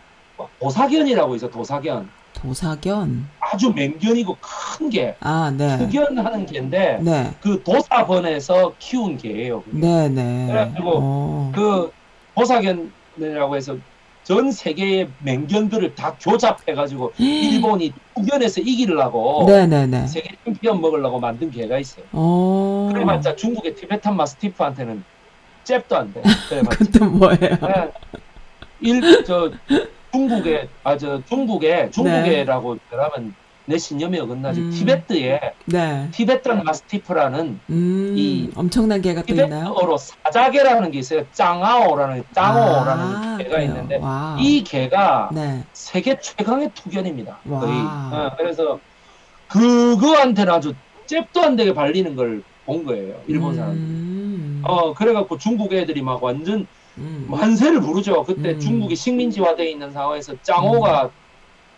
도사견이라고 있어 도사견 도사견. 아주 맹견이고 큰 개, 아, 네. 후견하는 개인데 네. 그 도사번에서 키운 개예요. 그게. 네, 네. 그래가지고 어. 그 도사견이라고 해서 전 세계의 맹견들을 다 교잡해가지고 일본이 이기려고 네, 네, 네. 세계 챔피언 먹으려고 만든 개가 있어요. 어. 그래봤자 중국의 Tibetan Mastiff한테는 잽도 안 돼. 그것도 뭐예요? 네. 일 저 중국의 아저 중국의 중국에라고 그러면 내 신념이 어긋나지 네. 음. 티베트에 네. Tibetan Mastiff라는 음. 이 엄청난 개가 또 있나요? 티베트어로 사자개라는 게 있어요. 짱아오라는 짱오라는 아, 개가 그래요. 있는데 와. 이 개가 네. 세계 최강의 투견입니다. 와. 거의. 어, 그래서 그거한테는 아주 잽도 안 되게 발리는 걸 본 거예요. 일본 사람들. 음. 어 그래갖고 중국 애들이 막 완전 음. 만세를 부르죠. 그때 음. 중국이 식민지화돼 있는 상황에서 짱오가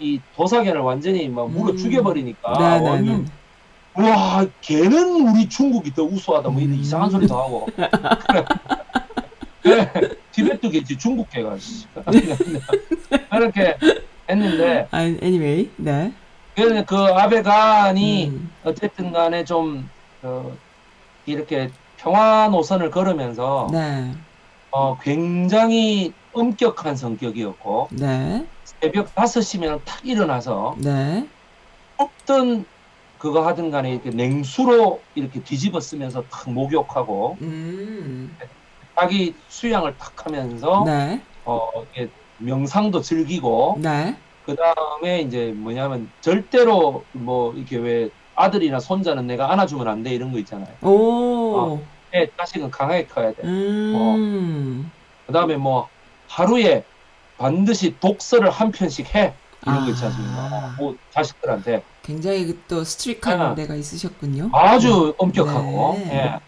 이 도사견을 완전히 막 물어 음. 죽여버리니까 네, 네, 완전 네. 와 걔는 우리 중국이 더 우수하다 뭐 이런 음. 이상한 소리 도 하고 그래 티베트 개지 중국 개가 씨. 그렇게 했는데 아, anyway. 네. 그래서 그 아베간이 음. 어쨌든 간에 좀 어, 이렇게 평화 노선을 걸으면서 네. 어, 굉장히 엄격한 성격이었고 네. 새벽 5시면 탁 일어나서 네. 어떤 그거 하든 간에 이렇게 냉수로 이렇게 뒤집어 쓰면서 탁 목욕하고 음. 자기 수양을 탁 하면서 네. 어 이게 명상도 즐기고 네. 그 다음에 이제 뭐냐면 절대로 뭐 이렇게 왜 아들이나 손자는 내가 안아주면 안 돼 이런 거 있잖아요. 오. 내 자식은 강하게 커야 돼. 음. 그 다음에 뭐 하루에 반드시 독서를 한 편씩 해 이런 거 있지 아. 않습니까? 뭐 자식들한테 굉장히 그또 스트릭한 아. 데가 있으셨군요. 아주 엄격하고 네. 예.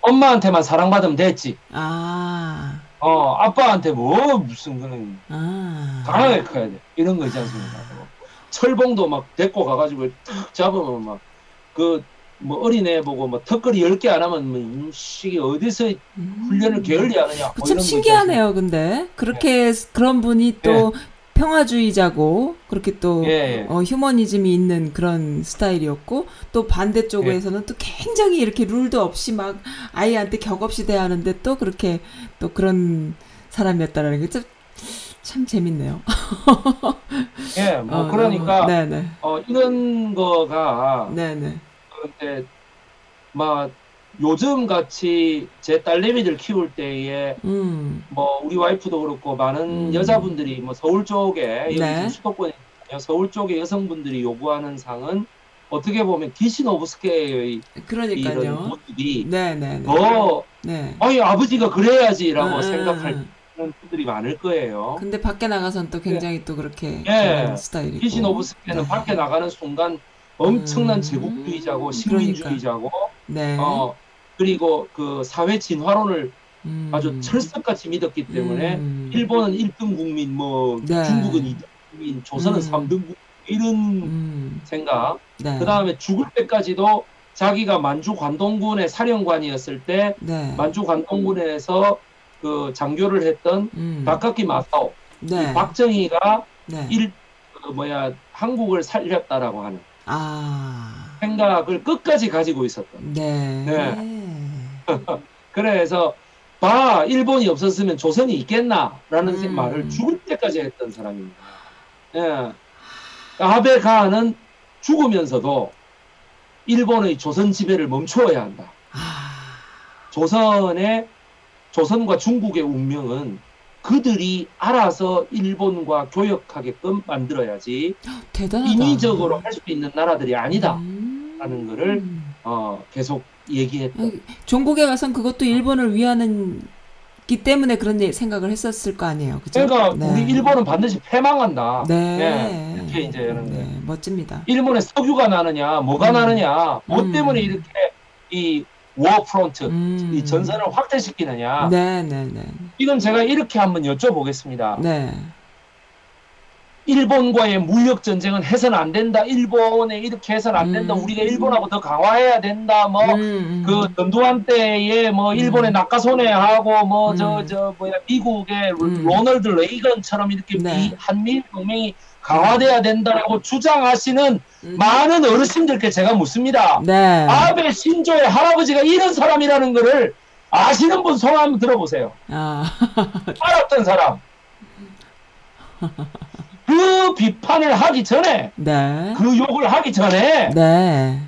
엄마한테만 사랑받으면 됐지. 아. 어 아빠한테 뭐 무슨 그런 아. 강하게 커야 돼 이런 거 있지 않습니까? 뭐 철봉도 막 데리고 가가지고 탁 잡으면 막 그 뭐 어린애 보고 뭐 턱걸이 10개 안 하면 뭐 인식이 어디서 음. 훈련을 게을리 하느냐 뭐그참 신기하네요, 근데. 그렇게 그런 분이 또 평화주의자고, 그렇게 또? 예, 예. 어, 휴머니즘이 있는 그런 스타일이었고, 또 반대쪽에서는 또 굉장히 이렇게 룰도 없이 막 아이한테 격 없이 대하는데 또 그렇게 또 그런 사람이었다라는 게 참, 참 재밌네요. 예, 뭐 어, 그러니까. 어, 이런 거가 네네. 근데 막 요즘 같이 제 딸내미들 키울 때에 음. 뭐 우리 와이프도 그렇고 많은 음. 여자분들이 뭐 서울 쪽에 네. 수도권에 서울 쪽의 여성분들이 요구하는 상은 어떻게 보면 기시 노부스케의 이런 그러니까요. 모습이 네네네. 더 네. 아니 아버지가 그래야지라고 음, 생각할 음. 분들이 많을 거예요. 근데 밖에 나가선 또 굉장히 또 그렇게 예. 하는 스타일이고. 기시 노부스케는 네. 밖에 나가는 순간 엄청난 음. 제국주의자고. 식민주의자고 네. 어 그리고 그 사회 진화론을 음. 아주 철석같이 믿었기 때문에 음. 일본은 1등 국민, 뭐 네. 중국은 2등 국민, 조선은 음. 3등 국민 이런 음. 생각. 네. 그 다음에 죽을 때까지도 자기가 만주 관동군의 사령관이었을 때 네. 만주 관동군에서 그 장교를 했던 음. 다카키 마사오, 네. 이 박정희가 네. 일, 그 뭐야 한국을 살렸다라고 하는 아. 생각을 끝까지 가지고 있었던. 네. 그래서 봐 일본이 없었으면 조선이 있겠나라는 음. 말을 죽을 때까지 했던 사람입니다. 예. 아베 가는 죽으면서도 일본의 조선 지배를 멈추어야 한다. 아. 조선의 조선과 중국의 운명은 그들이 알아서 일본과 교역하게끔 만들어야지 대단하다. 인위적으로 할 수 있는 나라들이 아니다. 음. 라는 거를 어, 계속 얘기했던. 종국에 가선 그것도 일본을 위하는 기 때문에 그런 예- 생각을 했었을 거 아니에요. 그죠? 그러니까 네. 우리 일본은 반드시 패망한다. 네. 예, 이렇게 이제 이런 게. 네, 멋집니다. 일본에 석유가 나느냐, 뭐가 음. 나느냐, 뭐 음. 때문에 이렇게 이 war front, 음. 이 전선을 확대시키느냐. 네, 네, 네. 이건 제가 이렇게 한번 여쭤보겠습니다. 네. 일본과의 무역 전쟁은 해서는 안 된다. 일본에 이렇게 해서는 안 된다. 음. 우리가 일본하고 더 강화해야 된다. 뭐 음, 음. 그 전두환 때에 뭐 일본의 음. 나카소네하고 뭐저 음. 저 뭐야 미국의 음. 로널드 레이건처럼 이렇게 네. 미, 한미일 동맹이 강화돼야 된다라고 주장하시는 음. 많은 어르신들께 제가 묻습니다. 네. 아베 신조의 할아버지가 이런 사람이라는 거를 아시는 분 성함 한번 들어보세요. 아. 알았던 사람. 그 비판을 하기 전에 네. 그 욕을 하기 전에 네.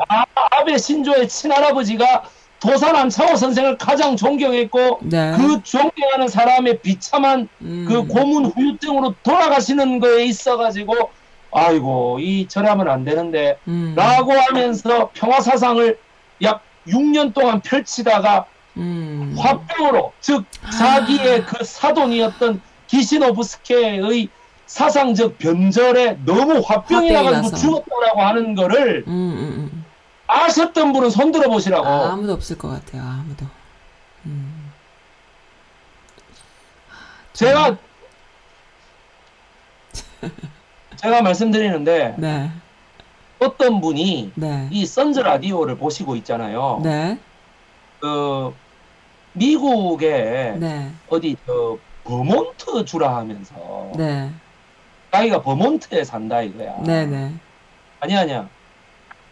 아베 신조의 친할아버지가 도산 안창호 선생을 가장 존경했고 네. 그 존경하는 사람의 비참한 음. 그 고문 후유증으로 돌아가시는 거에 있어가지고 아이고 이 저라면 안 되는데 음. 라고 하면서 평화사상을 약 6년 동안 펼치다가 음. 화병으로 즉 자기의 그 사돈이었던 기시노브스케의 사상적 변절에 너무 화병이 나가지고. 죽었다라고 하는 거를 음, 음, 음. 아셨던 분은 손 들어 보시라고. 아, 아무도 없을 것 같아요. 아무도. 음. 제가 제가 말씀드리는데 네. 어떤 분이 네. 이 선즈 라디오를 보시고 있잖아요. 네. 그 미국의 네. 어디 저 버몬트 주라 하면서 네. 자기가 버몬트에 산다 이거야. 네, 네. 아니 아니야.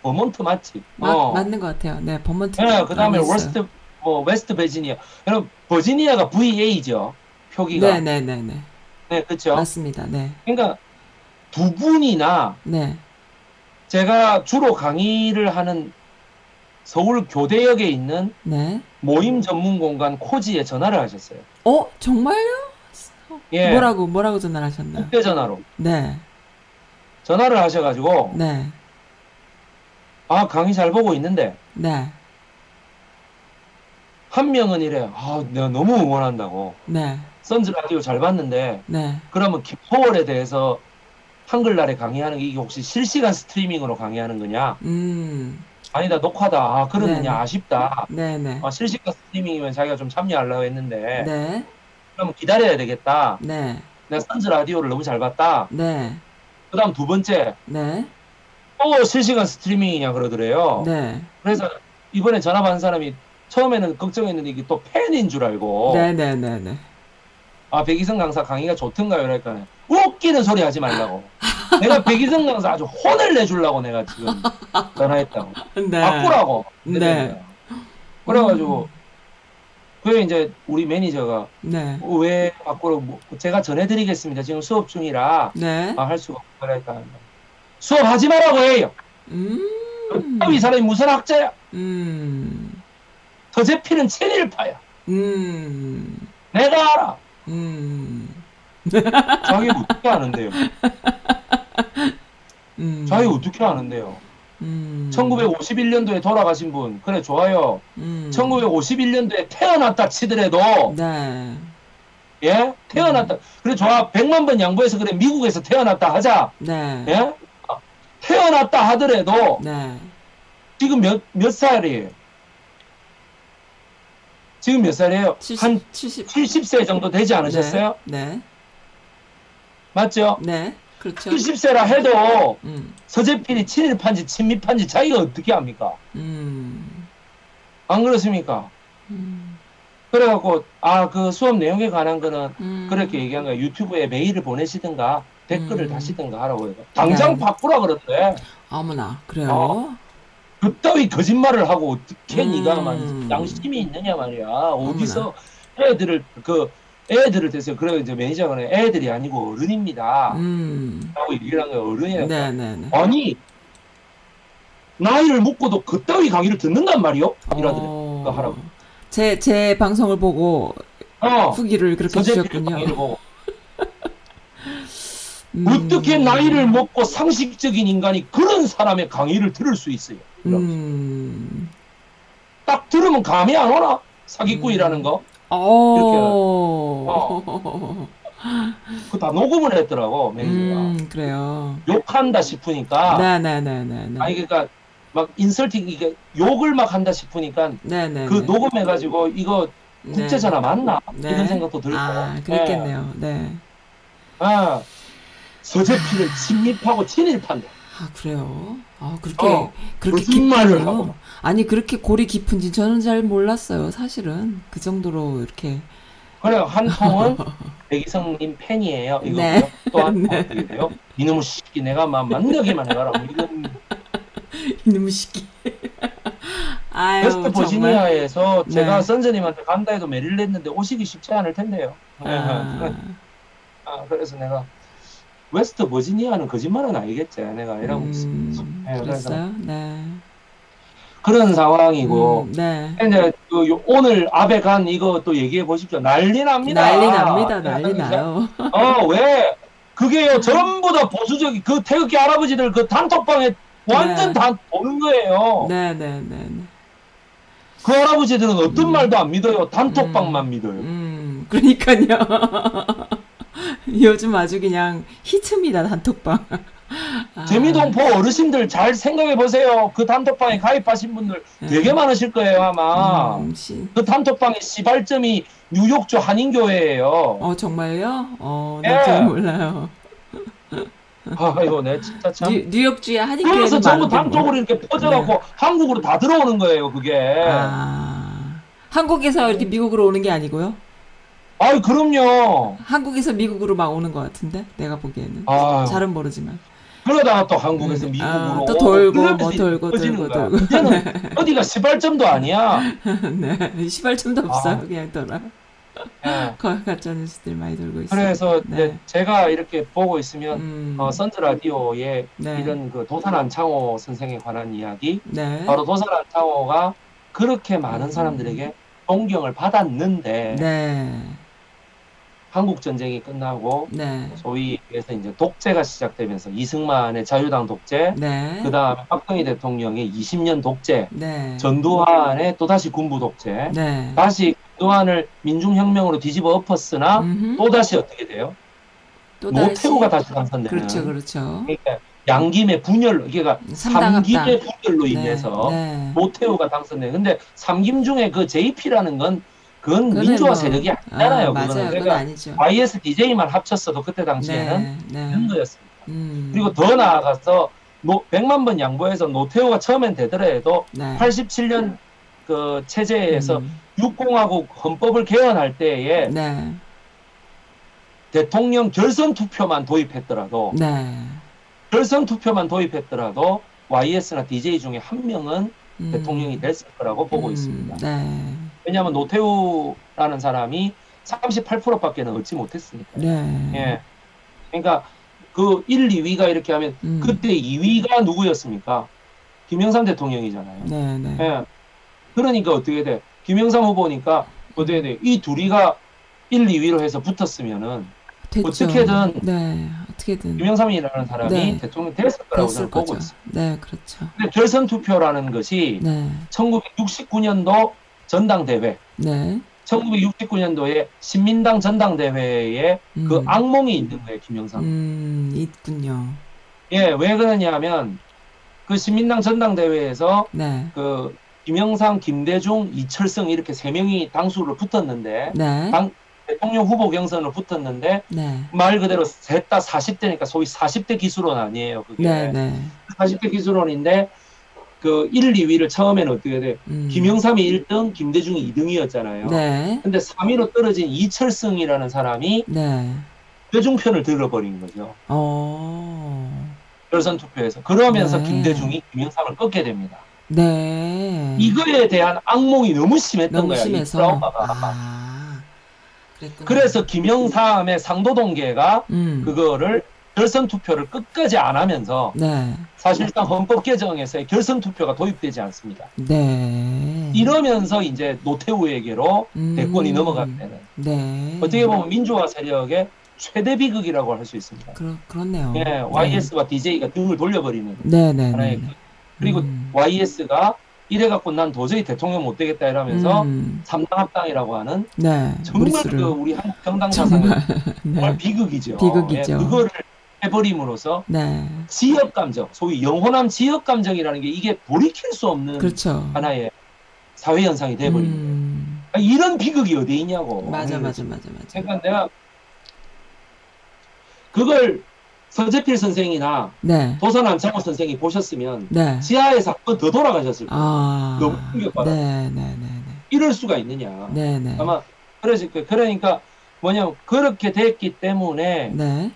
버몬트 맞지? 맞, 어. 맞는 것 같아요. 네, 버먼트. 네, 그 다음에 알고 있어요. 웨스트 뭐 웨스트 버지니아. 여러분 버지니아가 VA죠. 표기가. 네, 네, 네, 네. 네, 그렇죠. 맞습니다. 네. 그러니까 두 분이나 네. 제가 주로 강의를 하는 서울 교대역에 있는 네. 모임 전문 공간 코지에 전화를 하셨어요. 어, 정말요? 예. 뭐라고, 뭐라고 전화를 하셨나요? 국제 전화로 네, 전화를 하셔가지고 네, 아 강의 잘 보고 있는데 네, 한 명은 이래 아 내가 너무 응원한다고 네, 선즈 라디오 잘 봤는데 네. 그러면 김포월에 대해서 한글날에 강의하는 게 이게 혹시 실시간 스트리밍으로 강의하는 거냐? 음, 아니다 녹화다. 아 그러느냐 네네. 아쉽다. 네, 네. 아, 실시간 스트리밍이면 자기가 좀 참여하려고 했는데 네, 그러면 기다려야 되겠다. 네, 내가 선즈 라디오를 너무 잘 봤다. 네, 그 다음 두 번째 네, 또 실시간 스트리밍이냐 그러더래요. 네, 그래서 이번에 전화 받은 사람이 처음에는 걱정했는데 이게 또 팬인 줄 알고 네, 네, 네, 네. 아 백이성 강사 강의가 좋던가요? 그러니까 웃기는 소리 하지 말라고. 내가 백이성 강사 아주 혼을 내주려고 내가 지금 전화했다고. 네. 바꾸라고. 네. 그래가지고 그게 이제 우리 매니저가 네, 왜 바꾸라고 뭐 제가 전해드리겠습니다. 지금 수업 중이라 네. 아, 할 수가 없고 그러니까 수업하지 말라고 해요. 음, 이 사람이 무슨 학자야? 음, 더제피는 친일파야. 음, 내가 알아. 음, 자기 어떻게 아는데요? 음. 자기 어떻게 아는데요? 음. 1951년도에 돌아가신 분 그래 좋아요. 음. 1951년도에 태어났다 치더라도 네. 예 태어났다 그래 좋아 100만 번 양보해서 그래 미국에서 태어났다 하자 네. 예 아, 태어났다 하더라도 네. 지금 몇 몇 살이에요? 지금 몇 살이에요? 70, 한 70. 70세 정도 되지 않으셨어요? 네. 맞죠? 네. 그렇죠. 70세라 해도 음. 서재필이 친일파인지 친미파인지 자기가 어떻게 합니까? 음. 안 그렇습니까? 음. 그래갖고 아 그 수업 내용에 관한 거는 음. 그렇게 얘기한 거야. 유튜브에 메일을 보내시든가 댓글을 음. 다시든가 하라고 해요. 당장 네. 바꾸라 그러는데 어머나. 그래요. 어. 그따위 거짓말을 하고 어떻게 음. 네가 만 양심이 있느냐 말이야. 어디서 애들을 그 애들을 대서 그래 이제 매니저가 그래 애들이 아니고 어른입니다. 음. 라고 얘기를 한 거야. 어른이야. 네, 네, 네. 아니 나이를 먹고도 그따위 강의를 듣는단 말이요. 이라더래. 어. 하라고. 제, 제 방송을 보고 어. 후기를 그렇게 주셨군요. 음. 어떻게 나이를 먹고 상식적인 인간이 그런 사람의 강의를 들을 수 있어요? 음. 딱 들으면 감이 안 오나? 사기꾼이라는 거? 어. 그거 다 녹음을 했더라고, 매니저가. 음, 그래요. 욕한다 싶으니까. 네, 네, 네, 네, 네. 아니, 그러니까, 막, 인설팅, 이게, 욕을 막 한다 싶으니까, 네, 네. 그 네. 녹음해가지고, 이거, 네. 국제전화 맞나? 네. 이런 생각도 들고. 아, 그랬겠네요. 네. 예. 아, 서재필은 친밀하고 친일파인데. 아, 그래요? 아, 그렇게, 어, 그렇게 깊군요. 하고. 아니, 그렇게 골이 깊은지 저는 잘 몰랐어요, 사실은. 그 정도로 이렇게. 그래, 한 통은 백이성님 팬이에요. 이거 네. 또한 네. 돼요? 이놈의 새끼 내가 막 만나기만 해가라. 뭐 이런 이놈의 새끼. 아유, 정말. 버지니아에서 제가 네. 선생님한테 간다 해도 메리를 했는데 오시기 쉽지 않을 텐데요. 아, 아, 그래서 내가 웨스트 버지니아는 거짓말은 아니겠지. 내가 이러고 있어. 음, 네, 그랬어요? 네. 그런 상황이고 음, 네. 이제 그 요- 오늘 아베 간 이거 또 얘기해 보십시오. 난리 납니다. 난리 납니다, 난리. 나요. 어, 왜? 그게요, 전부 다 보수적인, 그 태극기 할아버지들 그 단톡방에 완전 네. 다 보는 거예요. 네, 네, 네, 네. 그 할아버지들은 어떤 음. 말도 안 믿어요. 단톡방만 믿어요. 음, 그러니까요. 요즘 아주 그냥 히트입니다, 단톡방. 아, 재미동포 어르신들 잘 생각해 보세요. 그 단톡방에 가입하신 분들 네. 되게 많으실 거예요, 아마. 음, 시, 그 단톡방의 시발점이 뉴욕주 한인교회예요. 어, 정말요? 어, 예. 나잘 몰라요. 아이고, 내 진짜 참. 뉴, 뉴욕주의 그래서 한인교회는 전부. 단톡으로 이렇게 퍼져갖고 한국으로 다 들어오는 거예요, 그게. 아, 한국에서 이렇게 미국으로 오는 게 아니고요? 아이, 그럼요. 한국에서 미국으로 막 오는 것 같은데? 내가 보기에는. 아유. 잘은 모르지만. 그러다가 또 한국에서 음, 미국으로 아, 또 돌고, 그러면서 뭐 돌고, 돌고, 거야. 돌고. 이제는 어디가 시발점도 아니야. 네. 시발점도 없어요, 아. 그냥 돌아. 예. 거- 가짜 뉴스들 많이 돌고 있어요. 그래서 네. 제가 이렇게 보고 있으면 음, 어, 선즈 라디오에 네. 이런 그 도산 안창호 선생에 관한 이야기, 네. 바로 도산 안창호가 그렇게 많은 음. 사람들에게 존경을 받았는데 네. 한국 전쟁이 끝나고 네. 소위 해서 이제 독재가 시작되면서 이승만의 자유당 독재, 네. 그 다음에 박정희 대통령의 20년 독재, 네. 전두환의 또 다시 군부 독재, 네. 다시 전두환을 민중혁명으로 뒤집어 엎었으나 음흠. 또다시 어떻게 돼요? 또다시- 노태우가 다시 당선되는 그렇죠, 그렇죠. 그러니까 양김의 분열, 그러니까. 삼김의 분열로 네, 인해서 네. 노태우가 당선돼. 근데 삼김 중에 그 JP라는 건 그건 민주화 뭐- 세력이 아니잖아요. 아, 그거는 맞아요. 그건 그러니까 아니죠. YS DJ만 합쳤어도 그때 당시에는 네. 네. 거였습니다. 음. 그리고 더 나아가서 노, 100만 번 양보해서 노태우가 처음엔 되더라도 네. 87년 그 체제에서 음. 육공화국 헌법을 개헌할 때에 네. 대통령 결선 투표만 도입했더라도 네. 결선 투표만 도입했더라도 YS나 DJ 중에 한 명은 음. 대통령이 됐을 거라고 보고 음, 있습니다. 네. 왜냐하면 노태우라는 사람이 38%밖에는 얻지 못했으니까. 네. 예. 그러니까 그 1, 2위가 이렇게 하면 음. 그때 2위가 누구였습니까? 김영삼 대통령이잖아요. 네, 네. 예. 그러니까 어떻게 돼? 김영삼 후보니까 어떻게 돼? 이 둘이가 1, 2위로 해서 붙었으면은 됐죠. 어떻게든 네. 어떻게든 김영삼이라는 사람이 네. 대통령 됐을 거라고 저는 보고. 있습니다. 네, 그렇죠. 근데 결선 투표라는 것이 네. 1969년도 전당대회, 네. 1969년도에 신민당 전당대회에 음. 그 악몽이 있는 거예요, 김영삼. 음, 있군요. 예, 왜 그러냐면 그 신민당 전당대회에서 네. 그 김영삼, 김대중, 이철성 이렇게 세 명이 당수로 붙었는데 네. 당- 대통령 후보 경선으로 붙었는데 네. 말 그대로 셋 다 40대니까 소위 40대 기수론 아니에요, 그게. 네, 네. 40대 기수론인데 그 1, 2위를 처음에는 어떻게 돼? 음. 김영삼이 1등, 김대중이 2등이었잖아요. 네. 근데 3위로 떨어진 이철승이라는 사람이 네. 대중 편을 들어버린 거죠. 어. 결선 투표에서. 그러면서 네. 김대중이 김영삼을 꺾게 됩니다. 네. 이거에 대한 악몽이 너무 심했던 너무 거야. 이 심해서. 트라우마가. 아. 그래서 김영삼의 상도동계가 음. 그거를 결선 투표를 끝까지 안 하면서 네. 사실상 헌법 개정에서의 결선 투표가 도입되지 않습니다. 네. 이러면서 이제 노태우에게로 음. 대권이 넘어가게 되는 네. 어떻게 보면 민주화 세력의 최대 비극이라고 할 수 있습니다. 그렇 그렇네요. 예, YS와 DJ가 등을 돌려버리는 네, 네, 하나의 네. 그- 그리고 음. YS가 이래갖고 난 도저히 대통령 못 되겠다 이러면서 음. 삼당 합당이라고 하는 네. 정말 무리수를. 그 우리 한국 정당 사상의 정말. 정말 네. 비극이죠. 비극이죠. 예, 그거를 해버림으로써 네. 지역 감정, 소위 영혼함 지역 감정이라는 게 이게 돌이킬 수 없는 그렇죠. 하나의 사회 현상이 돼버린 거예요. 음. 아, 이런 비극이 어디 있냐고. 맞아, 맞아. 맞아, 맞아. 그러니까 내가 그걸 서재필 선생이나 네. 도선 안창호 선생이 보셨으면 네. 지하에서 한번더 돌아가셨을 거예요. 아. 너무 충격받아. 네, 네, 네, 이럴 수가 있느냐. 네. 네, 네. 아마 그러실 거예요. 그러니까 뭐냐면 그렇게 됐기 때문에 네.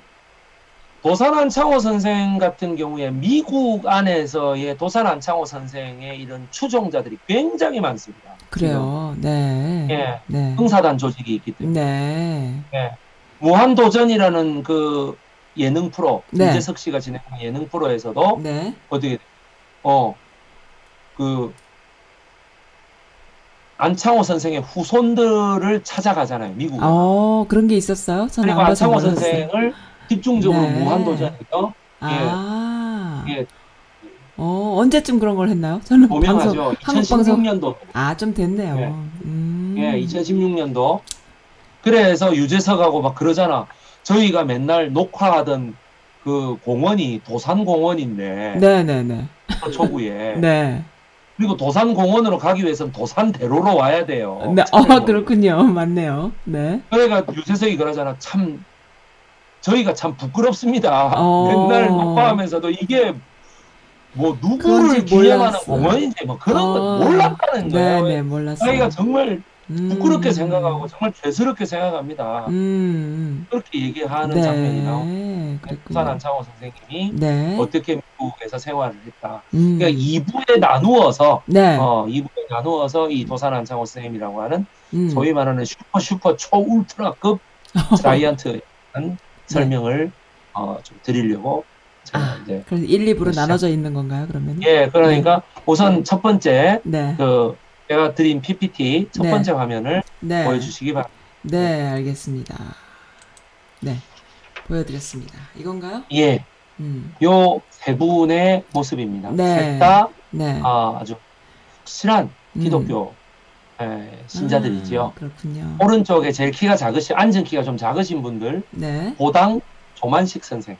도산 안창호 선생 같은 경우에 미국 안에서의 도산 안창호 선생의 이런 추종자들이 굉장히 많습니다. 그래요. 네. 예. 네. 지금 흥사단 조직이 있기 때문에 네. 무한도전이라는 그 예능 프로 네. 이재석 씨가 진행하는 예능 프로에서도 네. 어떻게 어 그 안창호 선생의 후손들을 찾아가잖아요 미국. 어, 그런 게 있었어요? 그리고 안 안창호. 선생을 집중적으로 네. 무한도전에서 아. 예, 어, 언제쯤 그런 걸 했나요? 저는 방송. 한국 방송. 2016년도 아, 좀 됐네요. 예. 음. 예, 2016년도. 그래서 유재석하고 막 그러잖아. 저희가 맨날 녹화하던 그 공원이 도산공원인데 네네네. 초구에 네. 그리고 도산공원으로 가기 위해서는 도산대로로 와야 돼요. 네. 어, 차를 그렇군요. 맞네요. 네. 그러니까 유재석이 그러잖아. 참 저희가 참 부끄럽습니다. 어. 맨날 녹화하면서도 이게 뭐 누구를 기념하는. 공원인지 뭐 그런 어. 거 몰랐다는 거예요. 네네, 몰랐어요. 자기가 정말 음. 부끄럽게 생각하고 정말 죄스럽게 생각합니다. 음. 그렇게 얘기하는 네. 장면이 나오고. 부산 안창호 선생님이 네. 어떻게 미국에서 생활을 했다. 음. 그러니까 2부에 나누어서 네. 어 2부에 나누어서 이 도산 안창호 선생님이라고 하는 음. 소위 말하는 슈퍼 슈퍼 초 울트라급 자이언트 한 설명을 어, 좀 드리려고 아, 이제 그래서 1, 2부로 시작. 나눠져 있는 건가요, 그러면? 예 그러니까 우선 첫 번째 네. 그 제가 드린 PPT 첫 네. 번째 화면을 네. 보여주시기 바랍니다. 네, 알겠습니다. 네. 보여드렸습니다. 이건가요? 예, 음. 요세 분의 모습입니다. 네. 셋다 네. 아, 아주 확실한 음. 기독교 예, 신자들이지요. 아, 그렇군요. 오른쪽에 제일 키가 작으신 앉은 키가 좀 작으신 분들 네. 고당 조만식 선생,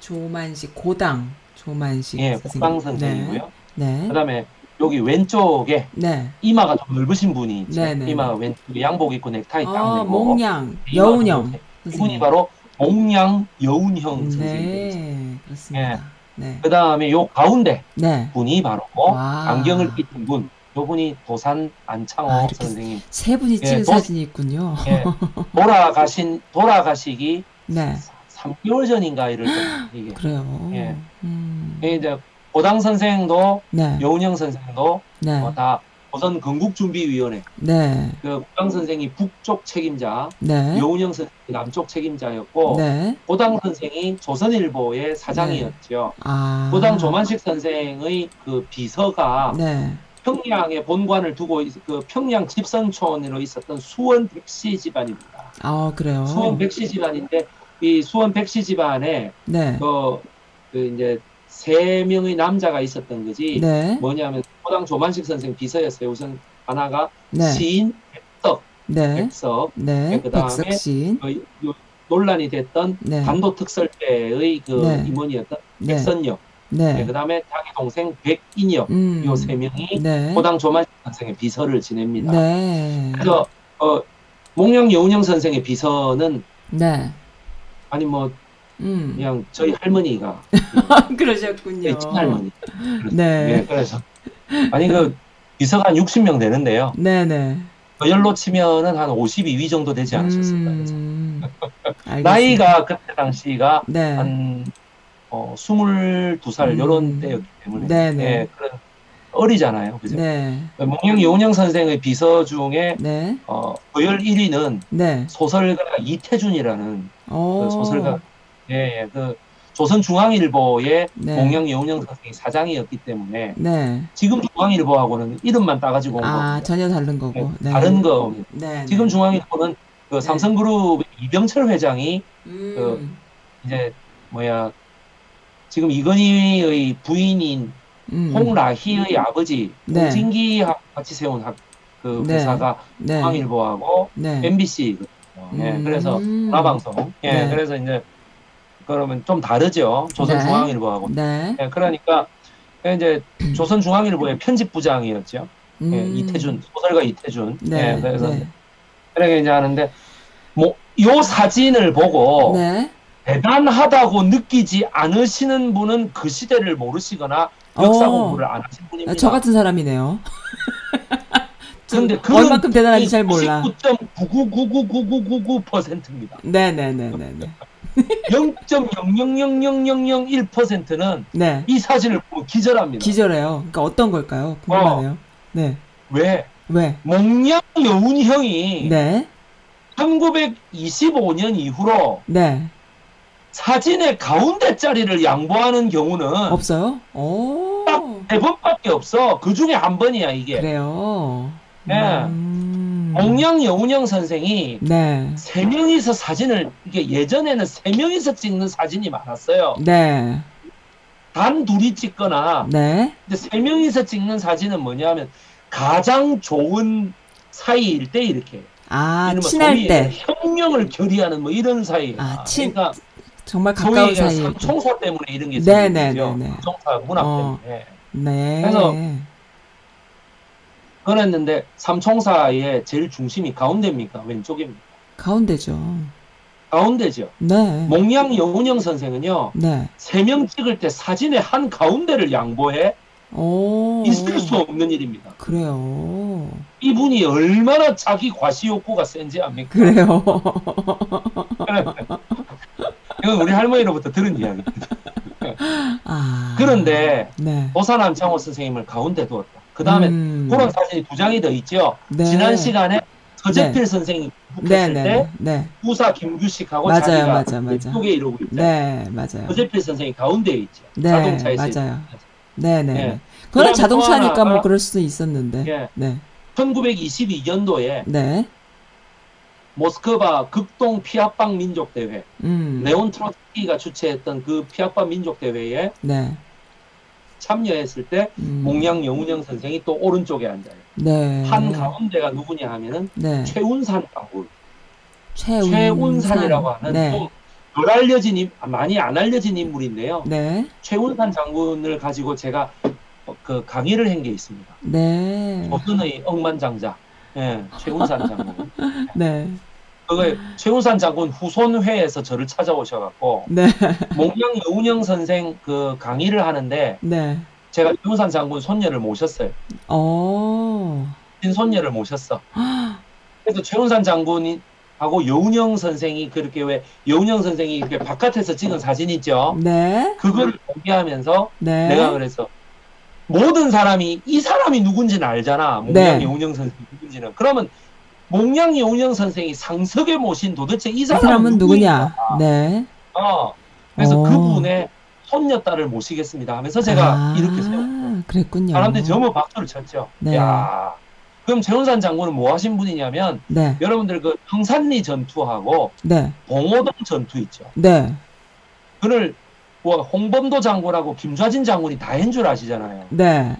조만식, 고당, 조만식. 예, 선생님. 고당 선생이고요. 네. 그다음에 여기 왼쪽에 네. 이마가 좀 넓으신 분이. 네, 네, 이마가 왼쪽에 양복 입고 넥타이 딱 아, 매고 몽양, 여운형. 이분이 바로 몽양 여운형. 네, 그렇습니다. 네. 그 다음에 요 가운데 네. 분이 바로 와. 안경을 끼친 분. 요 분이 도산 안창호 아, 선생님. 세 분이 찍은 예, 또- 사진이 있군요. 예, 돌아가신 돌아가시기 네. 3개월 전인가 이럴 때 이게 그래요. 예. 음. 예, 이제 고당 선생도 네. 여운형 선생도 네. 어, 다 조선 건국준비위원회 네. 그 고당 선생이 북쪽 책임자, 네. 여운형 선생이 남쪽 책임자였고 네. 고당 선생이 조선일보의 사장이었죠. 아. 고당 조만식 선생의 그 비서가 네. 평양에 본관을 두고 있- 그 평양 집선촌으로 있었던 수원 백씨 집안입니다. 아, 그래요. 수원 백씨 집안인데 이 수원 백씨 집안에 네. 그, 그 이제 세 명의 남자가 있었던 거지 네. 뭐냐면 고당 조만식 선생 비서였어요. 우선 하나가 네. 시인 백석, 네. 백석 네. 그다음에. 그 요- 논란이 됐던 네. 간도 특설 때의 그 네. 임원이었던 네. 백선역, 네. 그 다음에 자기 동생 백인역 음. 요세 명이 네. 고당 조만식 선생의 비서를 지냅니다. 네. 그래서 어, 몽영 여운영 선생의 비서는 네. 아니 뭐 음. 그냥 저희 할머니가 그러셨군요. 친할머니. 네. 네, 그래서 아니 그 비서가 한 60명 되는데요. 네, 네. 거열로 치면은 한 52위 정도 되지 않으셨을까. 음. 나이가 그때 당시가 네. 한 어, 22살 음. 요런 때였기 때문에 네네. 예, 그런 어리잖아요. 그죠? 네. 몽영 여운영 선생의 비서 중에 네. 어, 거열 1위는 네. 소설가 이태준이라는 오. 그 소설가 예, 예, 그 조선중앙일보의 네. 공영 여운영 선생이 사장이었기 때문에 네. 지금 중앙일보하고는 이름만 따가지고 온 아, 겁니다. 전혀 다른 거고. 예, 네. 다른 거. 네. 지금 중앙일보는 그 삼성그룹 이병철 회장이 음. 그 이제 뭐야 지금 이건희의 부인인 음. 홍라희의 아버지 네. 홍진기하고 같이 세운 학, 그 네. 회사가 네. 중앙일보하고 네. MBC 예, 음. 그래서 문화방송 예, 네. 그래서 이제 그러면 좀 다르죠 조선중앙일보하고 네. 예, 그러니까 이제 조선중앙일보의 편집부장이었죠 음. 예, 이태준 소설가 이태준 네. 예, 그래서 네. 그렇게 이제 하는데 뭐 요 사진을 보고 네. 대단하다고 느끼지 않으시는 분은 그 시대를 모르시거나 역사 어. 공부를 안 하신 분입니다. 아, 저 같은 사람이네요. 근데 좀 얼마큼 대단한지 잘 몰라. 99.9999999%입니다. 네, 네, 네, 네, 네. 0.0000001%는 네. 이 사진을 보고 기절합니다. 기절해요. 그러니까 어떤 걸까요? 궁금하네요. 네. 왜? 왜? 몽양 여운형이 네. 1925년 이후로 네. 사진의 가운데 자리를 양보하는 경우는 없어요? 오. 세 번밖에 없어. 그 중에 한 번이야 이게. 그래요. 네. 음. 몽양 여운형 선생이 네. 세 명이서 사진을 이게 예전에는 세 명이서 찍는 사진이 많았어요. 네. 단 둘이 찍거나 네. 근데 세 명이서 찍는 사진은 뭐냐면 가장 좋은 사이일 때 이렇게 아, 친할 때. 혁명을 결의하는 뭐 이런 사이. 아, 친- 그러니까 정말 가까운 사이. 삼총사 때문에 이런 게 네. 삼총사 문화 어. 때문에. 네. 그래서 그랬는데 삼총사의 제일 중심이 가운데입니까? 왼쪽입니까? 가운데죠. 가운데죠. 네. 몽양 여운영 선생은요. 네. 세 명 찍을 때 사진의 한 가운데를 양보해 오. 있을 수 없는 일입니다. 그래요. 이분이 얼마나 자기 과시 욕구가 센지 압니까? 그래요. 이건 우리 할머니로부터 들은 이야기입니다. 아. 그런데 네. 도산암창호 선생님을 가운데 두었다. 그 다음에 음. 그런 사진이 두 장이 더 있죠. 네. 지난 시간에 서재필 선생이 네, 북했을 네, 때 네, 네, 부사 김규식하고 맞아요, 자기가 맞아, 맞아. 이러고 있죠. 네, 맞아요. 서재필 선생이 가운데에 있죠. 네, 자동차에서 맞아요. 네, 네. 예. 네. 그다음에 자동차니까 또 하나가- 뭐 그럴 수도 있었는데. 예. 네, 1922년도에 네, 모스크바 극동 피압방 민족 대회 음, 레온 트로츠키가 주최했던 그 피압방 민족 대회에 네, 참여했을 때 음, 몽양 영운영 선생이 또 오른쪽에 앉아요. 네, 한 가운데가 누구냐 하면은 네, 최운산 장군. 최운산. 최운산이라고 하는 네, 좀덜 알려진 인, 많이 안 알려진 인물인데요. 네, 최운산 장군을 가지고 제가 어, 그 강의를 한 게 있습니다. 네, 조선의 억만장자. 예, 최운산 장군. 네, 그거 최운산 장군 후손회에서 저를 찾아오셔갖고 네, 몽양 여운영 선생 그 강의를 하는데 네. 제가 최운산 장군 손녀를 모셨어요. 어, 친손녀를 모셨어. 그래서 최운산 장군이 하고 여운영 선생이 그렇게 왜 여운영 선생이 이렇게 바깥에서 찍은 사진 있죠. 네, 그걸 공개하면서 네, 내가 그래서 모든 사람이 이 사람이 누군지는 알잖아. 몽양 네. 여운영 선생 누군지는. 그러면 몽양 여운영 선생이 상석에 모신 도대체 이이 사람은, 사람은 누구냐? 네. 어. 그래서 어. 그분의 손녀딸을 모시겠습니다 하면서 제가 아, 이렇게 세웠어요. 그랬군요. 사람들이 전부 박수를 쳤죠. 네. 야. 그럼 최운산 장군은 뭐 하신 분이냐면 네, 여러분들 그 평산리 전투하고 네, 봉오동 전투 있죠. 네, 그를 뭐 홍범도 장군하고 김좌진 장군이 다 한 줄 아시잖아요. 네.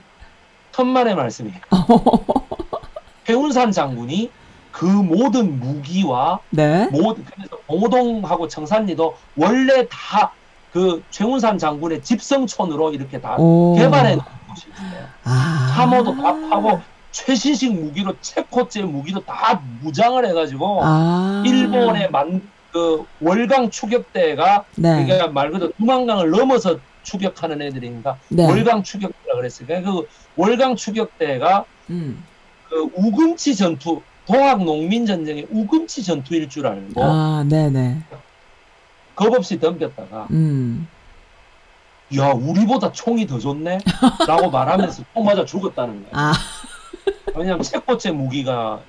천만의 말씀이에요. 최운산 장군이 그 모든 무기와 네, 모든 그래서 봉오동하고 청산리도 원래 다 그 최운산 장군의 집성촌으로 이렇게 다 오. 개발해 놓은 곳이 있어요. 아. 참호도 다 파고 최신식 무기로 체코제 무기도 다 무장을 해가지고 아. 일본의 만 그 월강 추격대가 네, 그러니까 말 그대로 두만강을 넘어서 추격하는 애들이니까 네. 월강 추격대라 그랬으니까 그 월강 추격대가 음. 그 우금치 전투 동학 농민 전쟁의 우금치 전투일 줄 알고 아, 네, 네. 겁 없이 덤볐다가 음. 야 우리보다 총이 더 좋네 라고 말하면서 총 맞아 죽었다는 거야 아. 왜냐면 체코제 무기가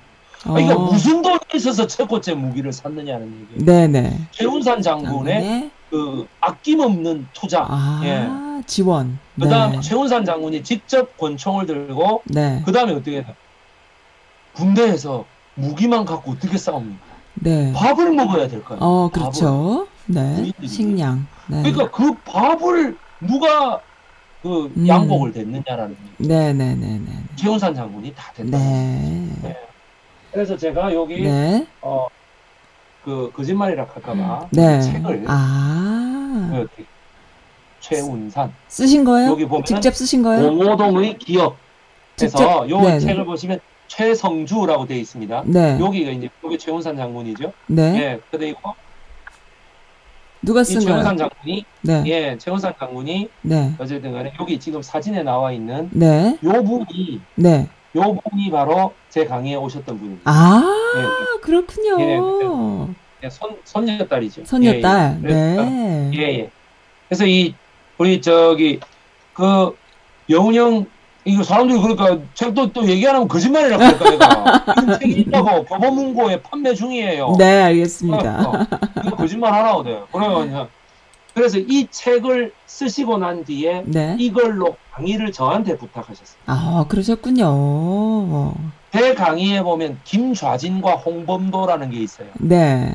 그러니까 어. 무슨 돈이 있어서 체코제 무기를 샀느냐는 얘기 네, 네. 최운산 장군의 그 아낌없는 투자 아, 예. 지원. 그 다음에 네. 최운산 장군이 직접 권총을 들고 네. 그 다음에 어떻게? 군대에서 무기만 갖고 어떻게 싸웁니까? 네. 밥을 먹어야 될 거야. 어, 그렇죠. 네. 식량. 네. 그러니까 그 밥을 누가 그 음. 양복을 댔느냐라는 얘기. 네, 네, 네, 네. 최운산 장군이 다 됐다. 네. 그래서 제가 여기 네. 어 그 거짓말이라 할까봐 네. 책을 아. 이렇게 최운산 쓰신 거예요? 여기 보면 직접 쓰신 거예요? 공호동의 기업 직접? 요 네네. 책을 보시면 최성주라고 되어 있습니다. 네. 여기가 이제 여기 최운산 장군이죠. 네. 예, 그리고 누가 이쓴 거예요? 최운산 장군이 네. 예, 최운산 장군이 네. 어쨌든 간에 여기 지금 사진에 나와 있는 네. 요 분이 네. 요 분이 바로 제 강의에 오셨던 분입니다. 아, 예, 그렇군요. 예, 손 손녀딸이죠. 손녀딸. 예, 예. 네. 예, 예. 그래서 이 우리 저기 그 영훈 형 이거 사람들이 그러니까 책도 또 얘기 안 하면 거짓말이라고 할까 내가 책이 있다고 법원문고에 판매 중이에요. 네, 알겠습니다. 어, 어. 거짓말 하라고 돼요. 그래요. 그래서 이 책을 쓰시고 난 뒤에 네. 이걸로 강의를 저한테 부탁하셨어요. 아, 그러셨군요. 제 강의에 보면 김좌진과 홍범도라는 게 있어요. 네.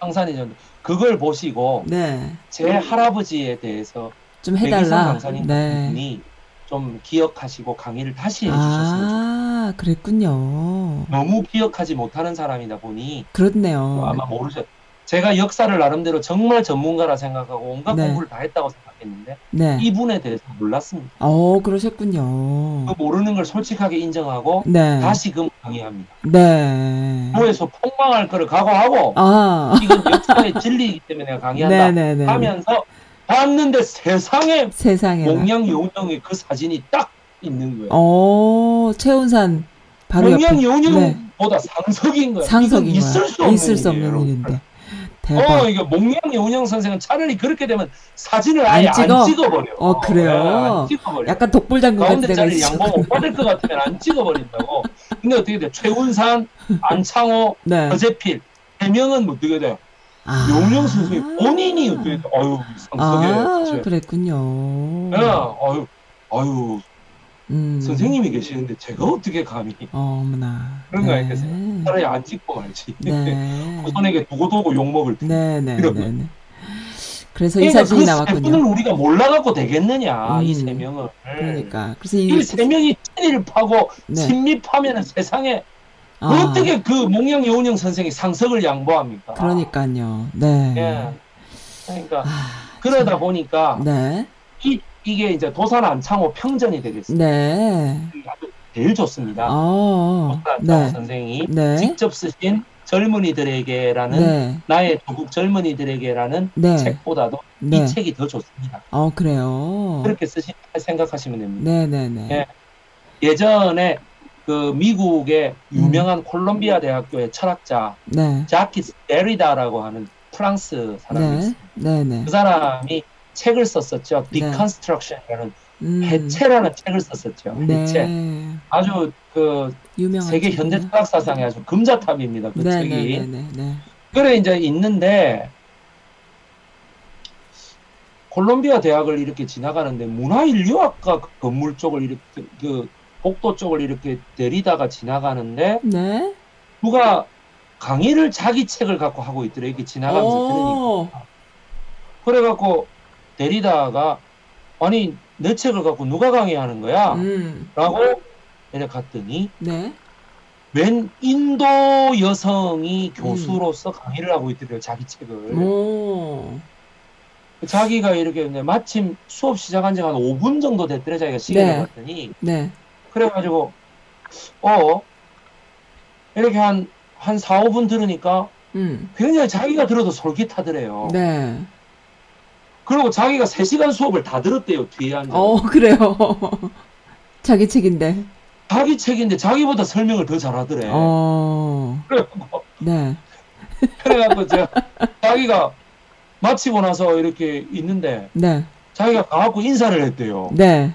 황산이 전 그걸 보시고 네. 제 할아버지에 대해서 좀 해달라. 강사님 네. 좀 기억하시고 강의를 다시 해주셨으면 좋겠어요. 아, 그랬군요. 너무 기억하지 못하는 사람이다 보니 그렇네요. 아마 모르셨. 제가 역사를 나름대로 정말 전문가라 생각하고 온갖 네. 공부를 다 했다고 생각했는데 네. 이분에 대해서 몰랐습니다. 어, 그러셨군요. 그 모르는 걸 솔직하게 인정하고 네. 다시금 강의합니다. 네. 교에서 폭망할 거를 각오하고 아. 이건 역사의 진리이기 때문에 강의한다 네네네. 하면서 봤는데 세상에 세상에. 몽양 여운형의 그 사진이 딱 있는 거예요. 어, 최운산 바로 네. 여운형보다 상석인 거예요. 상석인 거야. 있을 수 없는 있을 수 없는 일인데. 대박. 어, 이게 몽양 여운형 선생은 차라리 그렇게 되면 사진을 안 아예 안, 찍어? 찍어버려. 어, 그래요? 예, 안 찍어버려. 약간 독불장군 같은 데가 있어. 양보 못 받을 것 같으면 안 찍어버린다고. 근데 어떻게 돼? 최운산, 안창호, 네. 허재필 세 명은 어떻게 돼? 아. 용영 선생이 본인이 어떻게 돼? 아유 상석에 아. 그랬군요. 예, 아유 아유 음. 선생님이 계시는데 제가 어떻게 감히 어머나. 그런 거 네. 아니겠어요? 차라리 안 찍고 말지. 네. 후손에게 두고 두고 욕 먹을 텐데. 네, 네. 네, 네. 그래서 이 그러니까 사진이 그세 나왔군요. 분을 우리가 몰라갖고 되겠느냐 이 음. 세 명을. 그러니까. 그래서 이, 이세 명이 친일 파고 네. 친밀하면 세상에 아, 어떻게 그 몽양 여운형 선생이 상석을 양보합니까? 그러니까요. 네. 예. 그러니까 아, 그러다 보니까 네. 이, 이게 이제 도산 안창호 평전이 되겠습니다. 네. 제일 좋습니다. 어. 네. 선생이 네. 직접 쓰신 젊은이들에게라는 네. 나의 조국 젊은이들에게라는 네. 책보다도 네. 이 책이 더 좋습니다. 어, 그래요. 그렇게 쓰시 생각하시면 됩니다. 네, 네, 네. 예. 예전에 그 미국의 유명한 콜롬비아 대학교의 철학자 네. 자키스 데리다라고 하는 프랑스 사람이 네. 있어요. 네, 네. 그 사람이 책을 썼었죠. 네. Deconstruction이라는 음. 해체라는 책을 썼었죠. 해체. 네. 아주 그 세계. 현대 철학 사상의 아주 금자탑입니다. 그 네, 책이. 네, 네, 네, 네. 그래 이제 있는데 콜롬비아 대학을 이렇게 지나가는데 문화인류학과 그 건물 쪽을 이렇게 그 복도 쪽을 이렇게 내리다가 지나가는데 네. 누가 강의를 자기 책을 갖고 하고 있더래 이렇게 지나가면서 들으니까 오. 그래갖고 내리다가 아니 내 책을 갖고 누가 강의하는 거야? 음. 라고 내려갔더니 네. 웬 인도 여성이 음. 교수로서 강의를 하고 있더래요 자기 책을 오. 자기가 이렇게 마침 수업 시작한 지가 한 5분 정도 됐더래 자기가 시계를 네. 봤더니 네. 그래가지고 어 이렇게 한한 4, 5분 들으니까 음. 굉장히 자기가 들어도 솔깃하더래요. 네. 그리고 자기가 3시간 수업을 다 들었대요 뒤에 앉아. 어, 그래요. 자기 책인데. 자기 책인데 자기보다 설명을 더 잘하더래. 어. 그래갖고 네. 그래갖고 제가 자기가 마치고 나서 이렇게 있는데 네. 자기가 가갖고 인사를 했대요. 네.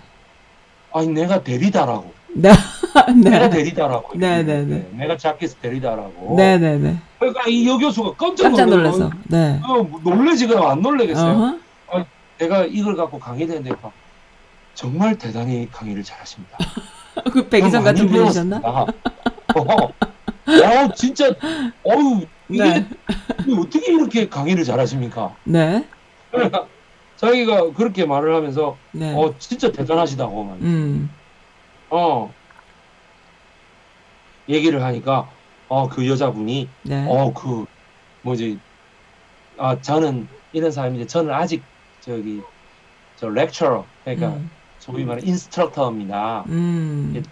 아니 내가 데리다라고. 네. 내가 네. 데리다라고. 네, 네, 했대. 내가 자키스 데리다라고. 네, 네, 네. 그러니까 이 여교수가 깜짝, 깜짝 놀라서. 네. 어, 놀래지 그럼 안 놀래겠어요? 어 허. 내가 이걸 갖고 강의를 했는데 막 정말 대단히 강의를 잘하십니다. 그 백이성 같은 분이셨나? 어, 어, 진짜 어우 이게 네. 어떻게 이렇게 강의를 잘하십니까? 네. 그러니까 자기가 그렇게 말을 하면서 네. 어 진짜 대단하시다고 막 음. 어 얘기를 하니까 어 그 여자분이 네. 어그 뭐지 아 저는 이런 사람인데 저는 아직 저기 저 렉처러 그러니까 음. 소위 말하는 instructor입니다. 음.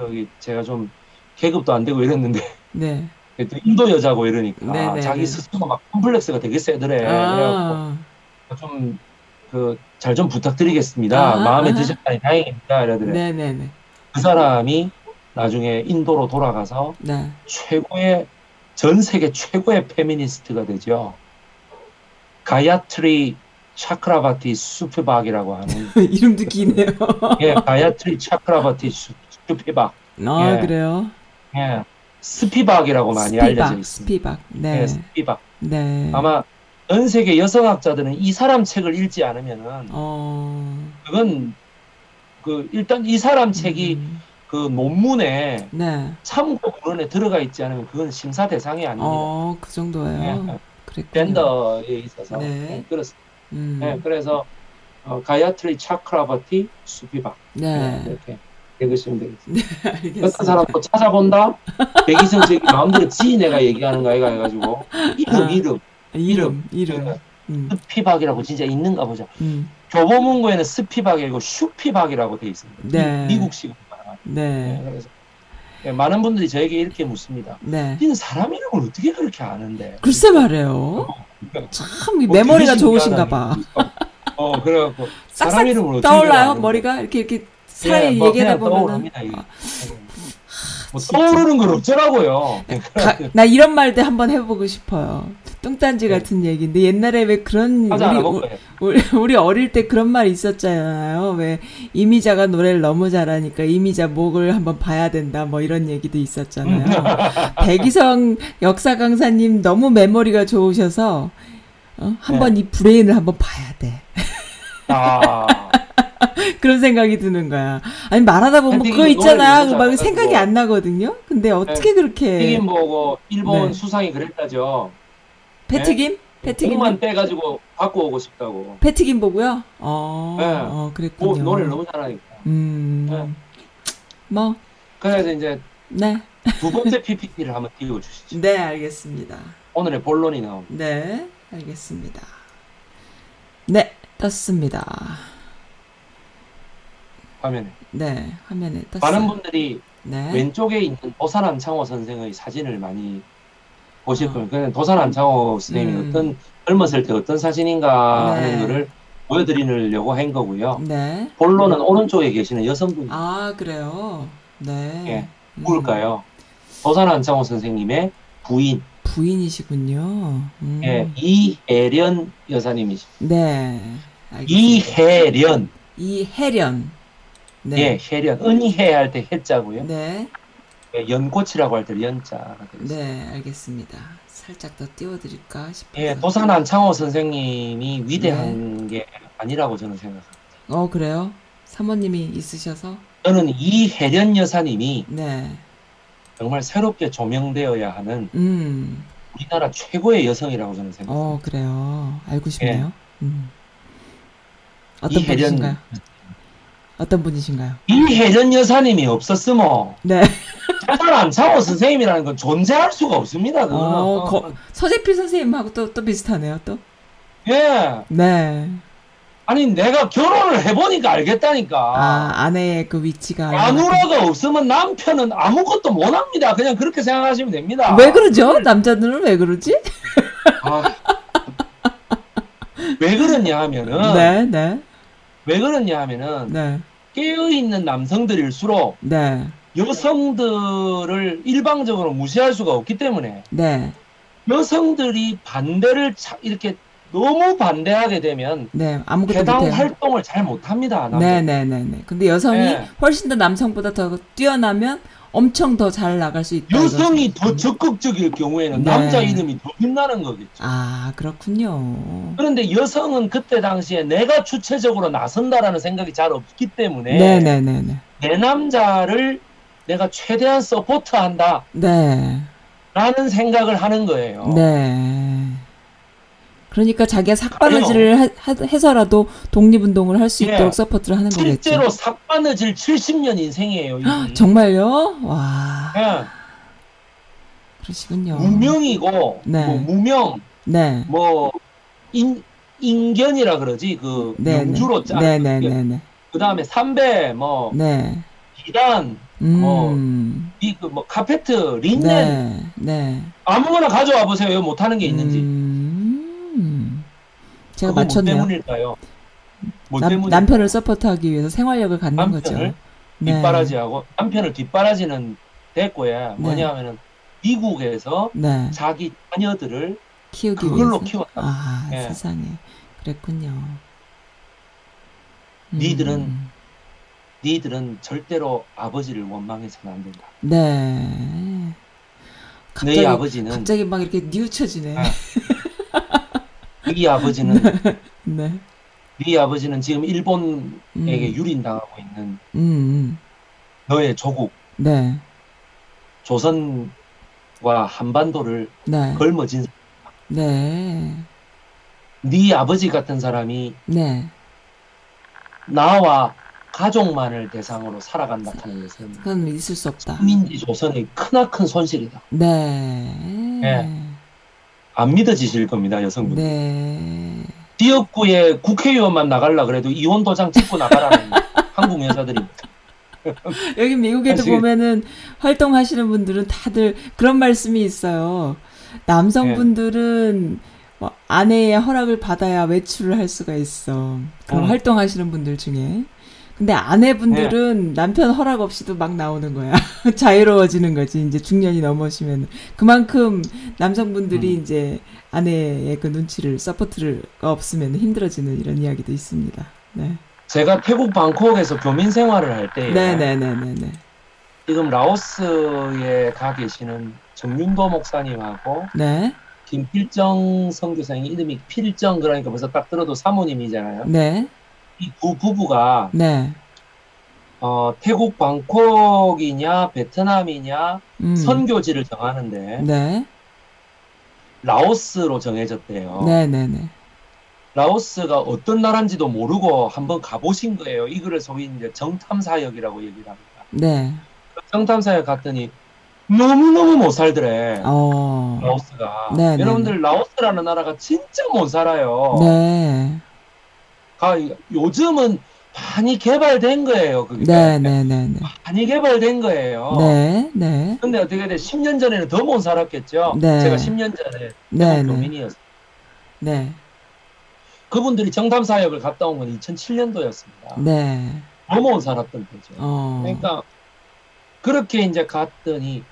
여기 제가 좀 계급도 안 되고 이랬는데 네. 또 인도 여자고 이러니까 네, 네, 자기 네. 스스로 막 컴플렉스가 되게 세더래. 그래갖고 아. 좀그 잘 좀 부탁드리겠습니다. 아, 마음에 아. 드셨다니 다행입니다. 이러더래. 네, 네, 네. 그 사람이 나중에 인도로 돌아가서 네. 최고의 전 세계 최고의 페미니스트가 되죠. 가야트리 차크라바티 수피박이라고 하는 이름도 기네요. 예, 가야트리 차크라바티 수, 수피박. 아, 예. 그래요? 예. 스피박이라고 많이 알려져 스피박, 있습니다. 스피박. 네. 예, 스피박. 네. 아마 전 세계 여성학자들은 이 사람 책을 읽지 않으면은 어. 그건 그 일단 이 사람 책이 음. 그 논문에 네. 참고 문헌에 들어가 있지 않으면 그건 심사 대상이 아닙니다. 어, 그 정도예요. 예, 그랬군요. 젠더에 있어서 네. 예, 그렇습니다. 음. 예, 그래서 어, 가야트리 차크라바티 수피박 예, 네. 이렇게 읽으시면 되겠습니다. 알겠습니다. 어떤 사람 또 찾아본다? 백이성 제 마음대로 지 내가 얘기하는 거 아이가 해가지고 이름 아. 이름 이름, 이름. 그 음. 스피박이라고 진짜 있는가 보자. 음. 교보문고에는 스피박이 아니고 슈피박이라고 돼 있습니다. 네. 미, 미국식 말하면. 네. 네, 그래서 예, 많은 분들이 저에게 이렇게 묻습니다. 네. 니는 사람 이름을 어떻게 그렇게 아는데? 글쎄 말이에요. 참뭐 메모리가 좋으신가. 봐. 어, 그래갖고 싹싹 떠올라요? 머리가 이렇게 이렇게 예, 사이 뭐 얘기하다 보면은. 아, 뭐 떠오르는 건 없더라고요. 가, 나 이런 말도 한번 해보고 싶어요. 뚱딴지 네. 같은 얘기인데 옛날에 왜 그런 우리. 우리 우리 어릴 때 그런 말 있었잖아요. 왜 이미자가 노래를 너무 잘하니까 이미자 목을 한번 봐야 된다. 뭐 이런 얘기도 있었잖아요. 백이성 역사 강사님 너무 메모리가 좋으셔서 어? 한번 네. 이 브레인을 한번 봐야 돼. 아, 그런 생각이 드는 거야. 아니 말하다 보면 그거 이게 있잖아. 막 생각이. 안 나거든요. 근데 어떻게 그렇게 튀김 보고 일본 네. 수상이 그랬다죠. 패튀김? 패튀김? 목만 떼가지고 갖고 오고 싶다고. 패튀김 보고요. 어, 네. 어 뭐, 그랬군요. 노래를 너무 잘하니까. 음, 네. 뭐, 그래서 이제 네, 두 번째 PPT를 한번 띄워주시죠. 네 알겠습니다. 오늘의 본론이 나옵니다. 네, 알겠습니다. 네, 떴습니다. 화면에. 네, 화면에 떴어요. 많은 분들이 네, 왼쪽에 있는 도산한 창호 선생의 사진을 많이 보실 어. 거예요. 그냥 도산한 창호 선생님이 음. 어떤 젊었을 때 어떤 사진인가 네. 하는 거를 보여드리려고 한 거고요. 네. 본론은 오른쪽에 계시는 여성분 아 그래요. 네. 예, 음, 누굴까요? 도산한 창호 선생님의 부인 부인이시군요. 음. 예, 이혜련 여사님이십니다. 네. 이혜련 이혜련. 네. 예, 혜련 은희해 할 때 해자고요. 네. 예, 연꽃이라고 할때 되겠습니다. 네, 알겠습니다. 살짝 더 띄워드릴까 싶어서. 예, 도산한 창호 선생님이 위대한 게 아니라고 저는 생각합니다. 어, 그래요? 사모님이 있으셔서? 저는 이혜련 여사님이 네. 정말 새롭게 조명되어야 하는 음. 우리나라 최고의 여성이라고 저는 생각합니다. 어, 그래요. 알고 싶네요. 음. 어떤 예. 이혜련 분이신가요? 어떤 분이신가요? 이혜련 여사님이 없었으면 네. 도산한 창호 선생님이라는 건 존재할 수가 없습니다. 어, 거, 서재필 선생님하고 또, 또 비슷하네요, 또. 예. 네. 아니 내가 결혼을 해보니까 알겠다니까. 아, 아내의 그 위치가. 마누라가 없으면 남편은 아무것도 못합니다. 그냥 그렇게 생각하시면 됩니다. 왜 그러죠? 남자들은 왜 그러지? 아. 왜 그러냐 하면은 네, 네, 왜 그러냐 하면은 네, 깨어 있는 남성들일수록 네, 여성들을 일방적으로 무시할 수가 없기 때문에 네, 여성들이 반대를 차- 이렇게 너무 반대하게 되면 네. 아무것도 해당 못해요. 활동을 잘 못합니다. 남자. 네, 네, 네, 네. 근데 여성이 네. 훨씬 더 남성보다 더 뛰어나면 엄청 더 잘 나갈 수 있다. 여성이 이거죠. 더 적극적일 경우에는 네. 남자 이름이 더 빛나는 거겠죠. 아, 그렇군요. 그런데 여성은 그때 당시에 내가 주체적으로 나선다라는 생각이 잘 없기 때문에 네, 네, 네, 네. 내 남자를 내가 최대한 support한다 네, 라는 생각을 하는 거예요. 네. 그러니까 자기가 삯바느질을 하- 해서라도 독립운동을 할수 예. 있도록 support를 하는 거겠죠. 실제로 삯바느질 70년 인생이에요. 정말요? 와, 예, 그러시군요. 무명이고 네. 뭐 무명 네. 뭐 인, 인견이라 그러지 그 네, 명주로 짜. 네, 네, 네, 네. 그 다음에 삼배 뭐 네. 비단 음. 이그 뭐 카페트 린넨 네. 네. 아무거나 가져와 보세요. 못하는 게 있는지. 음. 제가 뭐 맞췄네요. 때문일까요? 뭐 남, 때문에 남편을 서포트하기 위해서 생활력을 갖는 남편을 거죠. 네. 뒷바라지하고 남편을 뒷바라지는 됐고야 뭐냐면은 미국에서 네. 자기 자녀들을 키우기 그걸로 위해서. 키웠다. 아, 예. 세상에. 그랬군요. 니들은 니들은 절대로 아버지를 원망해서는 안 된다. 네. 갑자기 아버지는 갑자기 막 이렇게 뉘우쳐지네. 아. 네 아버지는 네. 네 아버지는 지금 일본에게 음. 유린당하고 있는 음, 음. 너의 조국 네. 조선과 한반도를 네. 걸머진 네. 네 아버지 같은 사람이 네. 나와 가족만을 대상으로 살아간다 하는 것은 그건 있을 수 없다. 식민지 조선의 크나큰 손실이다. 네. 예. 안 믿어지실 겁니다, 여성분. 네. 지역구에 국회의원만 나가려 그래도 이혼 도장 찍고 나가라는 한국 여자들이 여기 미국에도 사실- 보면은 활동하시는 분들은 다들 그런 말씀이 있어요. 남성분들은 뭐 아내의 허락을 받아야 외출을 할 수가 있어. 그런 음. 활동하시는 분들 중에. 근데 아내분들은 남편 허락 없이도 막 나오는 거야. 자유로워지는 거지. 이제 중년이 넘어시면 그만큼 남성분들이 음. 이제 아내의 그 눈치를 support를 없으면 힘들어지는 이런 이야기도 있습니다. 네. 제가 태국 방콕에서 교민 생활을 할 때, 네, 네, 네, 네, 네. 지금 라오스에 가 계시는 정윤도 목사님하고 네. 김필정 선교사님 이름이 필정 그러니까 벌써 딱 들어도 사모님이잖아요. 네. 이 두 부부가 네. 어, 태국 방콕이냐 베트남이냐 음. 선교지를 정하는데 네. 라오스로 정해졌대요. 네, 네, 네. 라오스가 어떤 나라인지도 모르고 한번 가보신 거예요. 이거를 소위 이제 정탐사역이라고 얘기를 합니다. 네. 정탐사역 갔더니 너무너무 못 살더래. 어. 라오스가. 네, 네, 여러분들 라오스라는 나라가 진짜 못 살아요. 네. 가, 요즘은 많이 개발된 거예요. 그게. 네, 네, 네, 네. 많이 개발된 거예요. 네, 네. 근데 어떻게 돼? 10년 전에는 더 못 살았겠죠. 네. 제가 10년 전에 네, 태국 네. 교민이었어요. 네. 그분들이 정탐 사역을 갔다 온 건 2007년도였습니다. 네. 너무 못 살았던 거죠. 어. 그러니까 그렇게 이제 갔더니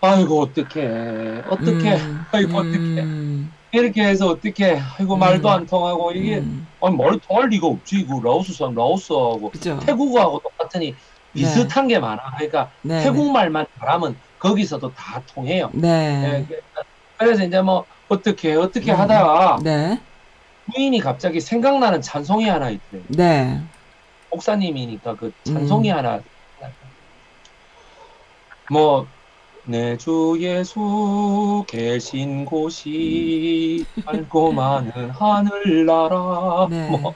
아이고 어떡해 어떡해 음, 아이고 어떡해 음, 이렇게 해서 어떡해 아이고 음. 말도 안 통하고 이게 음. 아니 말이 통할 리가 없지 이거 라오스 사람 라오스하고 그죠. 태국어하고 똑같으니 비슷한 게 많아 그러니까 네. 태국말만 잘하면 거기서도 다 통해요 네. 예, 그래서 이제 뭐 어떻게 어떻게 음. 하다가 네. 부인이 갑자기 생각나는 찬송이 하나 있대 네. 목사님이니까 그 찬송이 음. 하나 뭐 내 주 예수 계신 곳이 밝고 많은 하늘나라 네. 뭐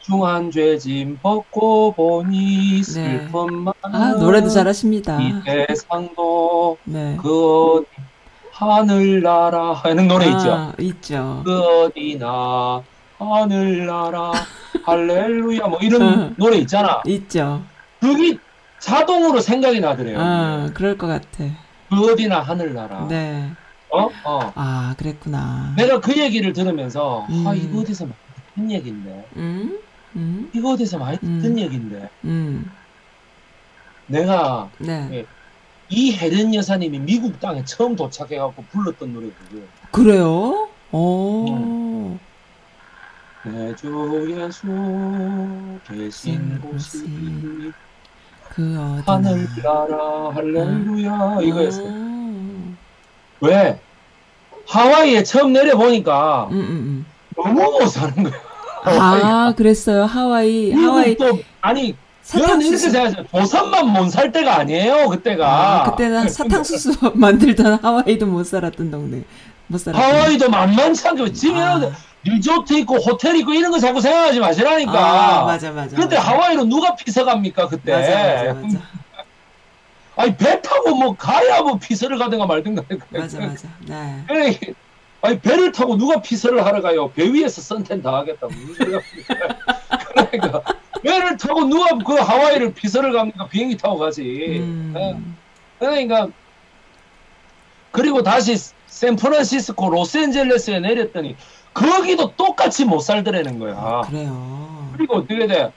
중한 죄짐 벗고 보니 슬픔 많은 아, 노래도 잘하십니다. 이 세상도 네. 그 어디 하늘나라 하는 노래 있죠 아, 있죠. 그 어디나 하늘나라 할렐루야 뭐 이런 어. 노래 있잖아 있죠. 그게 자동으로 생각이 나더래요. 아, 그럴 것 같아. 그 어디나 하늘나라. 네. 어? 어. 아, 그랬구나. 내가 그 얘기를 들으면서 아 음. 이거 어디서 많이 듣는 얘긴데. 음? 음? 이거 어디서 많이 듣는 음. 얘긴데. 음. 내가 네. 예. 이 혜련 여사님이 미국 땅에 처음 도착해갖고 불렀던 노래거든. 그래요? 오. 음. 내주 예수 계신 곳이 그 어디나. 하늘나라 할렐루야 이거였어. 음. 왜? 하와이에 처음 내려보니까 음, 음, 너무 못 사는 거야. 음. 아, 그랬어요. 하와이, 하와이 미국도 아니 이렇게 사탕수수. 생각하세요. 조선만 못 살 때가 아니에요. 그때가. 아, 그때는 사탕수수 만들던 하와이도 못 살았던 동네. 못 살았던. 하와이도 만만치 않게 지금 아. 리조트 있고 호텔 있고 이런 거 자꾸 생각하지 마시라니까. 아, 맞아, 맞아. 그때 맞아. 하와이로 누가 피서 갑니까 그때? 맞아, 맞아, 맞아. 아니 배 타고 뭐 가야 뭐 피서를 가든가 말든가. 맞아, 맞아. 네. 그래, 아니 배를 타고 누가 피서를 하러 가요? 배 위에서 선텐 다 하겠다 무슨 소리야? 그러니까 배를 타고 누가 그 하와이를 피서를 갑니까? 비행기 타고 가지. 음. 예. 그러니까 그리고 다시 샌프란시스코 로스앤젤레스에 내렸더니 거기도 똑같이 못 살더라는 거야. 그래요. 그리고 어떻게 돼?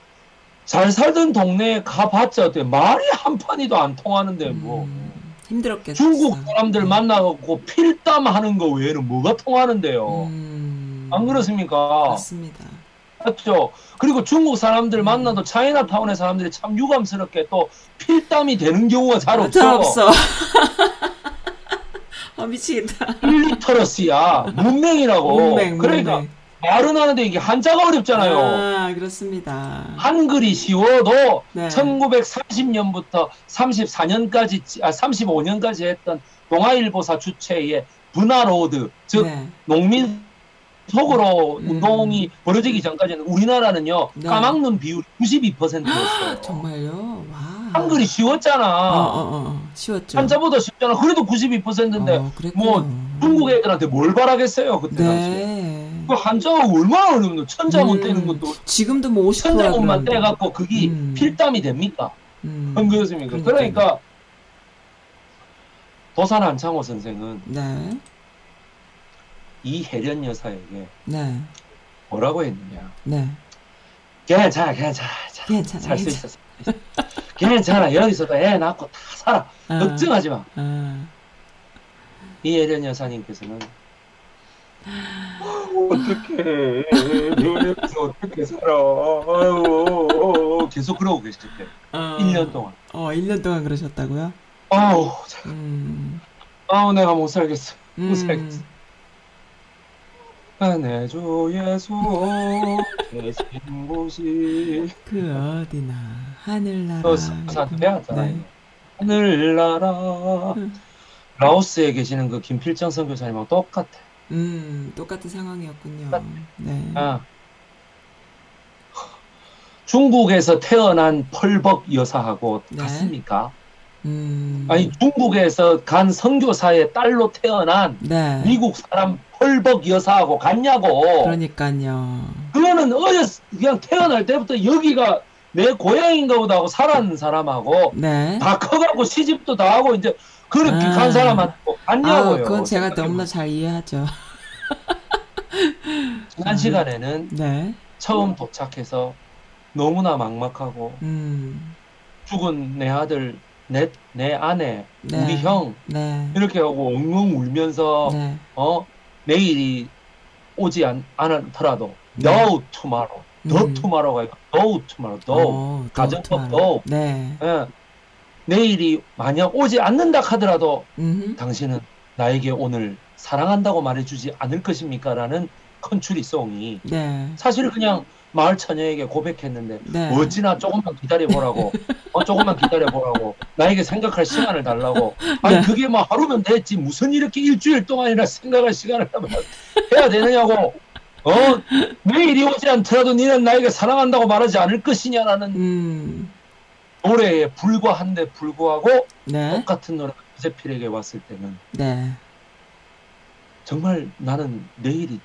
잘 살던 동네에 가봤자 어때? 말이 한 판이도 안 통하는데 뭐 음, 힘들었겠어. 중국 사람들 만나갖고 필담 하는 거 외에는 뭐가 통하는데요? 음, 안 그렇습니까? 맞습니다. 맞죠? 그리고 중국 사람들 음. 만나도 차이나타운의 사람들이 참 유감스럽게 또 필담이 되는 경우가 잘 없어. 잘 없어. 아, 미치겠다. 일리터러시야. 문맹이라고. 문맹, 그러니까 문맹. 말은 하는데 이게 한자가 어렵잖아요. 아, 그렇습니다. 한글이 쉬워도 네. 1930년부터 34년까지, 아, 35년까지 했던 동아일보사 주체의 분화로드, 즉, 네. 농민 속으로 음. 운동이 벌어지기 전까지는 우리나라는요, 네. 까막눈 비율이 92%였어요. 정말요? 와. 한글이 쉬웠잖아. 어, 어, 어. 쉬웠죠. 한자보다 쉽잖아. 그래도 92%인데, 어. 뭐, 중국 애들한테 뭘 바라겠어요, 그때 당시에. 네. 그 한자가 얼마나 어려운데, 천자문 음, 떼는 것도, 지금도 뭐 50%. 천자문만 떼갖고 그게 음. 필담이 됩니까? 음. 안 그렇습니까? 그러니까 도산 안창호 선생은 네. 이혜련 여사에게 네. 뭐라고 했느냐? 네. 괜찮아, 괜찮아. 자, 괜찮아. 살수 괜찮아. 있었어. 괜찮아. 여기서도 애 낳고 다 살아. 아, 걱정하지 마. 아, 이혜련 여사님께서는 어떻게 여기서 어떻게 살아? 아유, 계속 그러고 계셨대. 어, 1년 동안. 어, 1년 동안 그러셨다고요? 아우, 참. 음, 아우 내가 못 살겠어. 못 음, 살겠어. 아, 내주 예수 계신 곳이 그 어디나 하늘나라. 어. 네. 하늘나라. 음. 라오스에 계시는 그 김필정 선교사님하고 똑같아. 음, 똑같은 상황이었군요. 네. 아. 중국에서 태어난 펄벅 여사하고 네. 같습니까? 음, 아니 중국에서 간 선교사의 딸로 태어난 네. 미국 사람 펄벅 여사하고 같냐고. 그러니까요. 그거는 어렸 그냥 태어날 때부터 여기가 내 고향인가 보다 하고 살았는 사람하고 네. 다 커갖고 시집도 다 하고 이제 그렇게 아. 간 사람한테 뭐 아, 같냐고요. 그건 제가. 너무나 잘 이해하죠. 지난 시간에는 네. 처음 도착해서 너무나 막막하고 음, 죽은 내 아들, 내, 내 아내, 네. 우리 형 네. 이렇게 하고 엉엉 울면서 네. 어 내일이 오지 않, 않더라도 네. no tomorrow, no 음. tomorrow가 아니라 no tomorrow, no 어, 가정법 또 no 네. 예. 내일이 만약 오지 않는다 하더라도 음, 당신은 나에게 오늘 사랑한다고 말해주지 않을 것입니까? 라는 컨츄리 송이 네. 사실 그냥 마을 처녀에게 고백했는데 네. 어찌나 조금만 기다려보라고 어, 조금만 기다려보라고 나에게 생각할 시간을 달라고 아니 네. 그게 뭐 하루면 됐지 무슨 이렇게 일주일 동안이나 생각할 시간을 해야 되느냐고 어 내일이 오지 않더라도 니는 나에게 사랑한다고 말하지 않을 것이냐라는 음, 노래에 불과한데 불구하고 네. 똑같은 노래가 요세필에게 왔을 때는 네. 정말 나는 내일이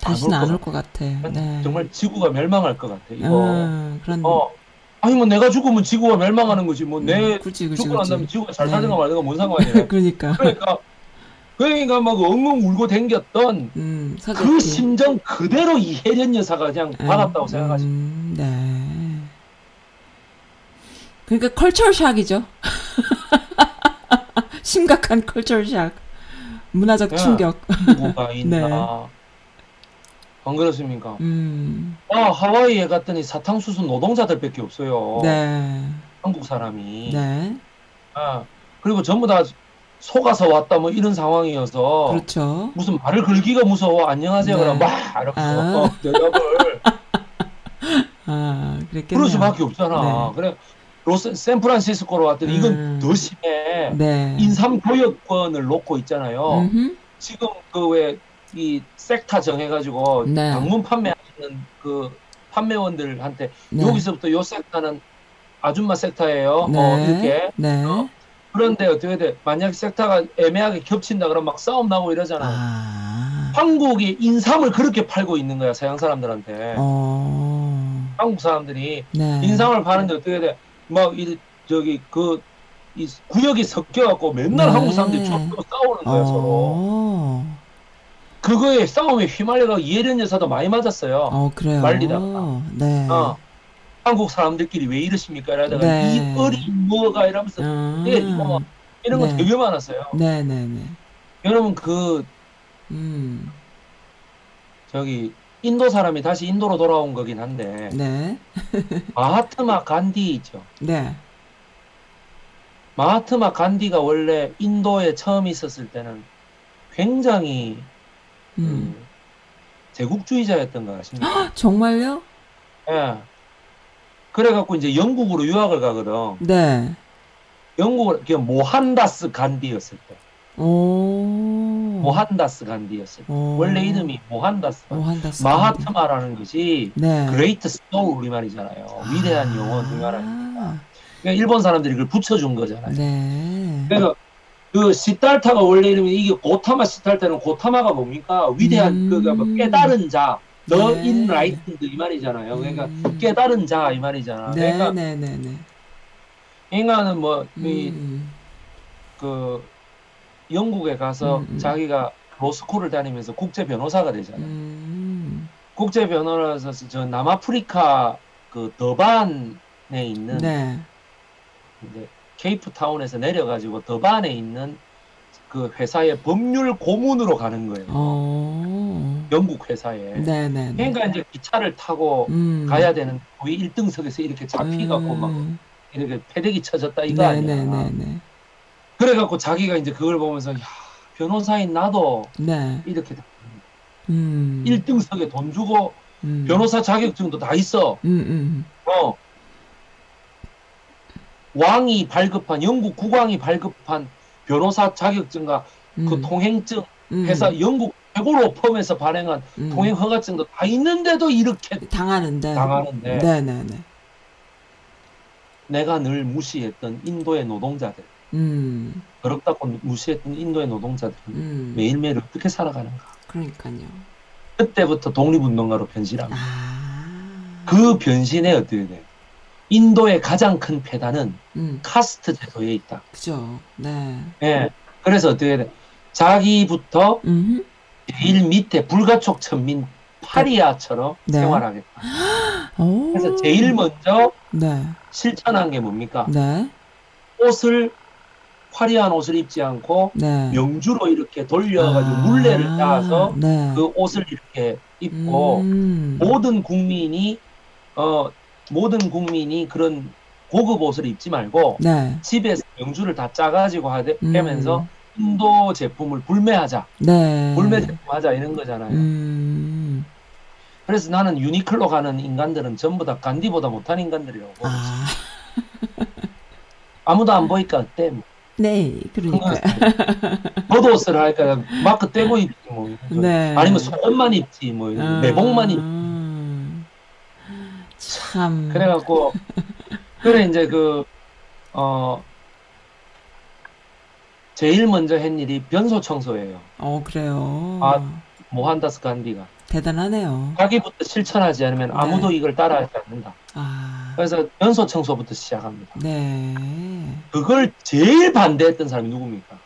다시는 올안것올것 같아. 네. 정말 지구가 멸망할 것 같아 이거 음, 그런. 어 아니 뭐 내가 죽으면 지구가 멸망하는 거지 뭐내 음, 죽고 난 다음에. 지구가 잘 네. 살든가 말든가 뭔 상관이야 그러니까. 그러니까 그러니까 막 엉엉 울고 댕겼던 음, 그. 심정 그대로 이혜련 여사가 그냥 받았다고 생각하시 음, 네. 그러니까 컬처 샥이죠. 심각한 컬처 샥. 문화적 야. 충격. 지구가 있나 안 그렇습니까? 음, 아 하와이에 갔더니 사탕수수 노동자들밖에 없어요 네. 한국 사람이 네. 아, 그리고 전부 다 속아서 왔다 뭐 이런 상황이어서 그렇죠. 무슨 말을 걸기가 무서워 안녕하세요 네. 그럼 막 이렇게 아. 어, 대답을 아, 그랬겠네요. 그럴 수밖에 없잖아 네. 그래 로스 샌프란시스코로 왔더니 이건 음. 더 심해 네. 인삼 교역권을 놓고 있잖아요 음흠. 지금 그 왜 이 섹타 정해가지고 네. 방문 판매하는 그 판매원들한테 네. 여기서부터 요 섹타는 아줌마 섹타예요 네. 어, 이렇게 네. 어? 그런데 어떻게 돼 만약 섹타가 애매하게 겹친다 그러면 막 싸움 나고 이러잖아 아. 한국이 인삼을 그렇게 팔고 있는 거야 서양 사람들한테 어. 한국 사람들이 네. 인삼을 파는데 어떻게 돼? 막 이 저기 그 이 구역이 섞여갖고 맨날 네. 한국 사람들이 쫓고 싸우는 거야 서로. 어. 그거에 싸움에 휘말려가 이혜련 여사도 많이 맞았어요. 어, 그래요. 말리다가. 네. 어. 한국 사람들끼리 왜 이러십니까? 이러다가 네. 이 어린 뭐가 이러면서 아. 예, 이거 뭐 이런 거 네. 되게 많았어요. 네, 네, 네. 여러분 그 음. 저기 인도 사람이 다시 인도로 돌아온 거긴 한데 네. 마하트마 간디 있죠. 네. 마하트마 간디가 원래 인도에 처음 있었을 때는 굉장히 음. 그 제국주의자였던 거 아십니까? 정말요? 예. 그래갖고 이제 영국으로 유학을 가거든. 네. 영국을 그 모한다스 간디였을 때. 오. 모한다스 간디였을 때. 오. 원래 이름이 모한다스. 모한다스. 마하트마라는 것이 네. great soul이란 말이잖아요. 위대한 영혼 우리말은. 아. 그러니까 일본 사람들이 그걸 붙여준 거잖아요. 네. 그래서 그 시탈타가 원래 이름이 이게 고타마 시탈타는 고타마가 뭡니까? 위대한 음. 그가 뭐 깨달은 자, the 네. enlightened 이 말이잖아요. 그러니까 음. 깨달은 자 이 말이잖아. 네, 그러니까 네, 네, 네. 인간은 뭐이 음. 그 영국에 가서 음, 음. 자기가 로스쿨을 다니면서 국제 변호사가 되잖아요. 음. 국제 변호사서 저 남아프리카 그 더반 있는 네. 이제 케이프타운에서 내려가지고 더반에 있는 그 회사의 법률 고문으로 가는 거예요. 어. 영국 회사에. 네, 네, 네. 그러니까 이제 기차를 타고 음. 가야 되는 거의 1등석에서 이렇게 잡히갖고 막 음. 이렇게 패대기 쳐졌다 이거 네, 아니야. 네, 네, 네. 그래갖고 자기가 이제 그걸 보면서 야 변호사인 나도 네. 이렇게 음. 1등석에 돈 주고 음. 변호사 자격증도 다 있어. 음, 음. 어. 왕이 발급한 영국 국왕이 발급한 변호사 자격증과 음. 그 통행증 음. 회사 영국 최고로 펌에서 발행한 음. 통행 허가증도 다 있는데도 이렇게 당하는데. 당하는데 네, 네, 네. 내가 늘 무시했던 인도의 노동자들 음. 더럽다고 무시했던 인도의 노동자들은 음. 매일매일 어떻게 살아가는가 그러니까요. 그때부터 독립운동가로 변신합니다. 아. 그 변신에 어떻게 돼? 인도의 가장 큰 폐단은 음. 카스트 제도에 있다. 그죠. 네. 예. 그래서 어떻게 돼? 자기부터 음. 제일 밑에 불가촉 천민 파리아처럼 네. 생활하겠다. 오. 그래서 제일 먼저 네. 실천한 게 뭡니까? 네. 옷을 화려한 옷을 입지 않고 네. 명주로 이렇게 돌려가지고 아, 물레를 따서 네. 그 옷을 이렇게 입고 음. 모든 국민이 어 모든 국민이 그런 고급 옷을 입지 말고 네. 집에서 명주를 다 짜가지고 하되, 음. 하면서 인도 제품을 불매하자, 네. 불매 제품하자 이런 거잖아요. 음. 그래서 나는 유니클로 가는 인간들은 전부 다 간디보다 못한 인간들이라고. 아. 아무도 안 보니까 어때? 뭐. 네. 그러니까. 겉옷을 할까 마크 떼고 입지 뭐. 네. 아니면 속옷만 입지 뭐. 아. 내복만 입지. 참. 그래갖고 그래 이제 그 어. 제일 먼저 한 일이 변소 청소예요. 어, 그래요. 아. 모한다스 간디가 대단하네요. 자기부터 실천하지 않으면 네. 아무도 이걸 따라하지 않는다. 아. 그래서 변소 청소부터 시작합니다. 네. 그걸 제일 반대했던 사람이 누굽니까?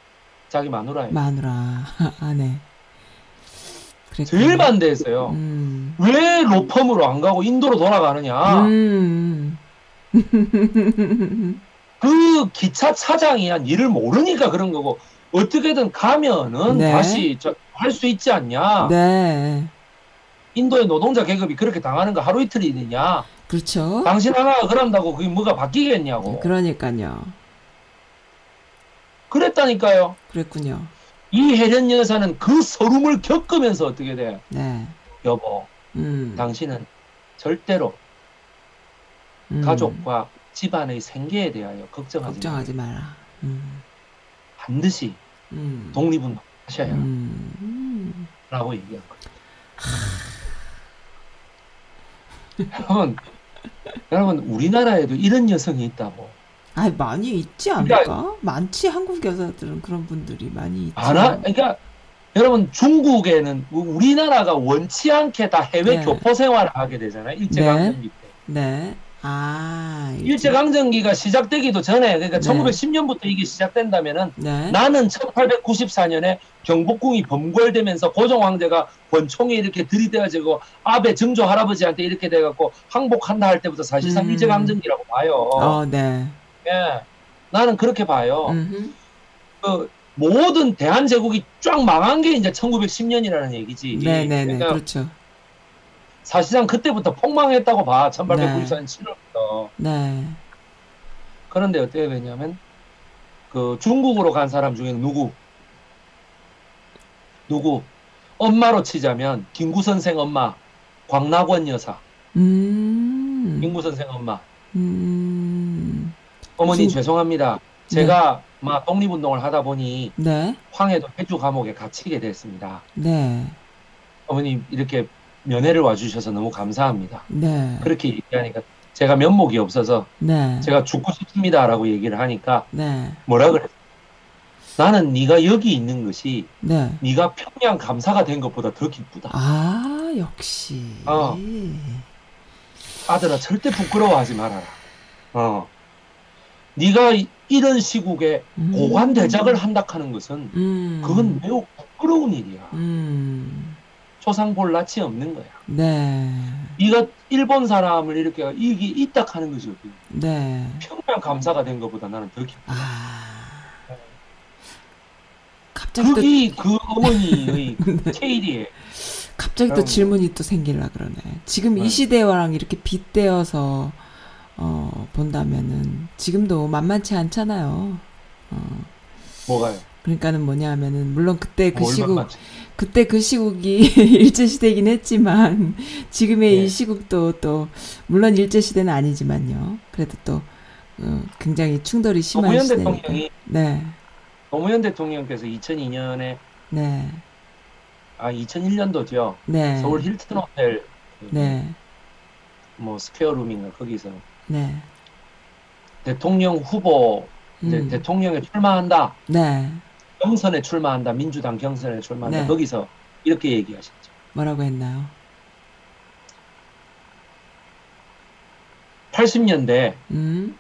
자기 마누라예요. 마누라. 아, 네. 그랬구나. 제일 반대했어요. 음. 왜 로펌으로 안 가고 인도로 돌아가느냐? 음. 그 기차 차장이 한 일을 모르니까 그런 거고 어떻게든 가면은 네. 다시 할 수 있지 않냐? 네. 인도의 노동자 계급이 그렇게 당하는 거 하루 이틀이 되냐? 그렇죠. 당신 하나가 그런다고 그게 뭐가 바뀌겠냐고. 그러니까요. 그랬다니까요. 그랬군요. 이 혜련 여사는 그 서름을 겪으면서 어떻게 돼? 네. 여보, 음. 당신은 절대로 음. 가족과 집안의 생계에 대하여 걱정하지 걱정하지 마. 마라. 음. 반드시 음. 독립운동 하셔야 음. 라고 얘기한 거예요. 여러분, 여러분 우리나라에도 이런 여성이 있다고. 아, 많이 있지 않을까? 많지 한국 여자들은 그런 분들이 많이 있지. 알아? 그러니까 여러분 중국에는 우리나라가 원치 않게 다 해외 네. 교포 생활을 하게 되잖아요. 일제강점기 때. 네. 아, 일제 강점기가 시작되기도 전에 그러니까 네. 1910년부터 이게 시작된다면은 네. 나는 1894년에 경복궁이 범궐되면서 고종 황제가 권총에 이렇게 들이대가지고 아베 증조 할아버지한테 이렇게 돼갖고 항복한다 할 때부터 사실상 음. 일제 강점기라고 봐요. 어, 네. 예, 나는 그렇게 봐요. 음흠. 그 모든 대한제국이 쫙 망한 게 이제 1910년이라는 얘기지. 네, 네, 네. 그러니까 그렇죠. 사실상 그때부터 폭망했다고 봐. 1894년 7월부터. 네. 그런데 어떻게 되냐면 그 중국으로 간 사람 중에는 누구? 누구? 엄마로 치자면 김구 선생 엄마, 광락원 여사, 음. 김구 선생 엄마. 음. 어머니 무슨- 죄송합니다. 제가 막 독립운동을 하다 보니 네. 황해도 해주 감옥에 갇히게 됐습니다. 네. 어머니 이렇게 면회를 와주셔서 너무 감사합니다. 네. 그렇게 얘기하니까 제가 면목이 없어서 네. 제가 죽고 싶습니다라고 얘기를 하니까 네. 뭐라 그래? 나는 네가 여기 있는 것이 네. 네가 평양 감사가 된 것보다 더 기쁘다. 아, 역시. 어. 아들아 절대 부끄러워하지 말아라. 어. 네가 이- 이런 시국에 음. 고관 대작을 한다 하는 것은 음. 그건 매우 부끄러운 일이야. 음. 표상 볼 낯이 없는 거야. 네. 네가 일본 사람을 이렇게 이게 있다 하는 거지. 네. 평양 감사가 된 것보다 나는 더 기뻐. 아. 갑자기 또 그게 그 어머니의 케일이에요. 갑자기 또 그럼- 질문이 또 생길라 그러네. 지금 이 네. 시대와랑 이렇게 빗대어서 어, 본다면은 지금도 만만치 않잖아요. 어, 뭐가요? 그러니까는 뭐냐면은 물론 그때 그뭘 시국 만만치? 그때 그 시국이 일제 시대이긴 했지만 지금의 네. 이 시국도 또 물론 일제 시대는 아니지만요. 그래도 또 어, 굉장히 충돌이 심한 노무현 시대니까. 대통령이 네, 노무현 대통령께서 2002년에 네, 아 2001년도죠. 네, 서울 힐튼 호텔 그 네, 뭐 square room인가 거기서 네, 대통령 후보 이제 음, 대통령에 출마한다. 네, 경선에 출마한다. 민주당 경선에 출마한다. 네. 거기서 이렇게 얘기하셨죠. 뭐라고 했나요? 80년대 음,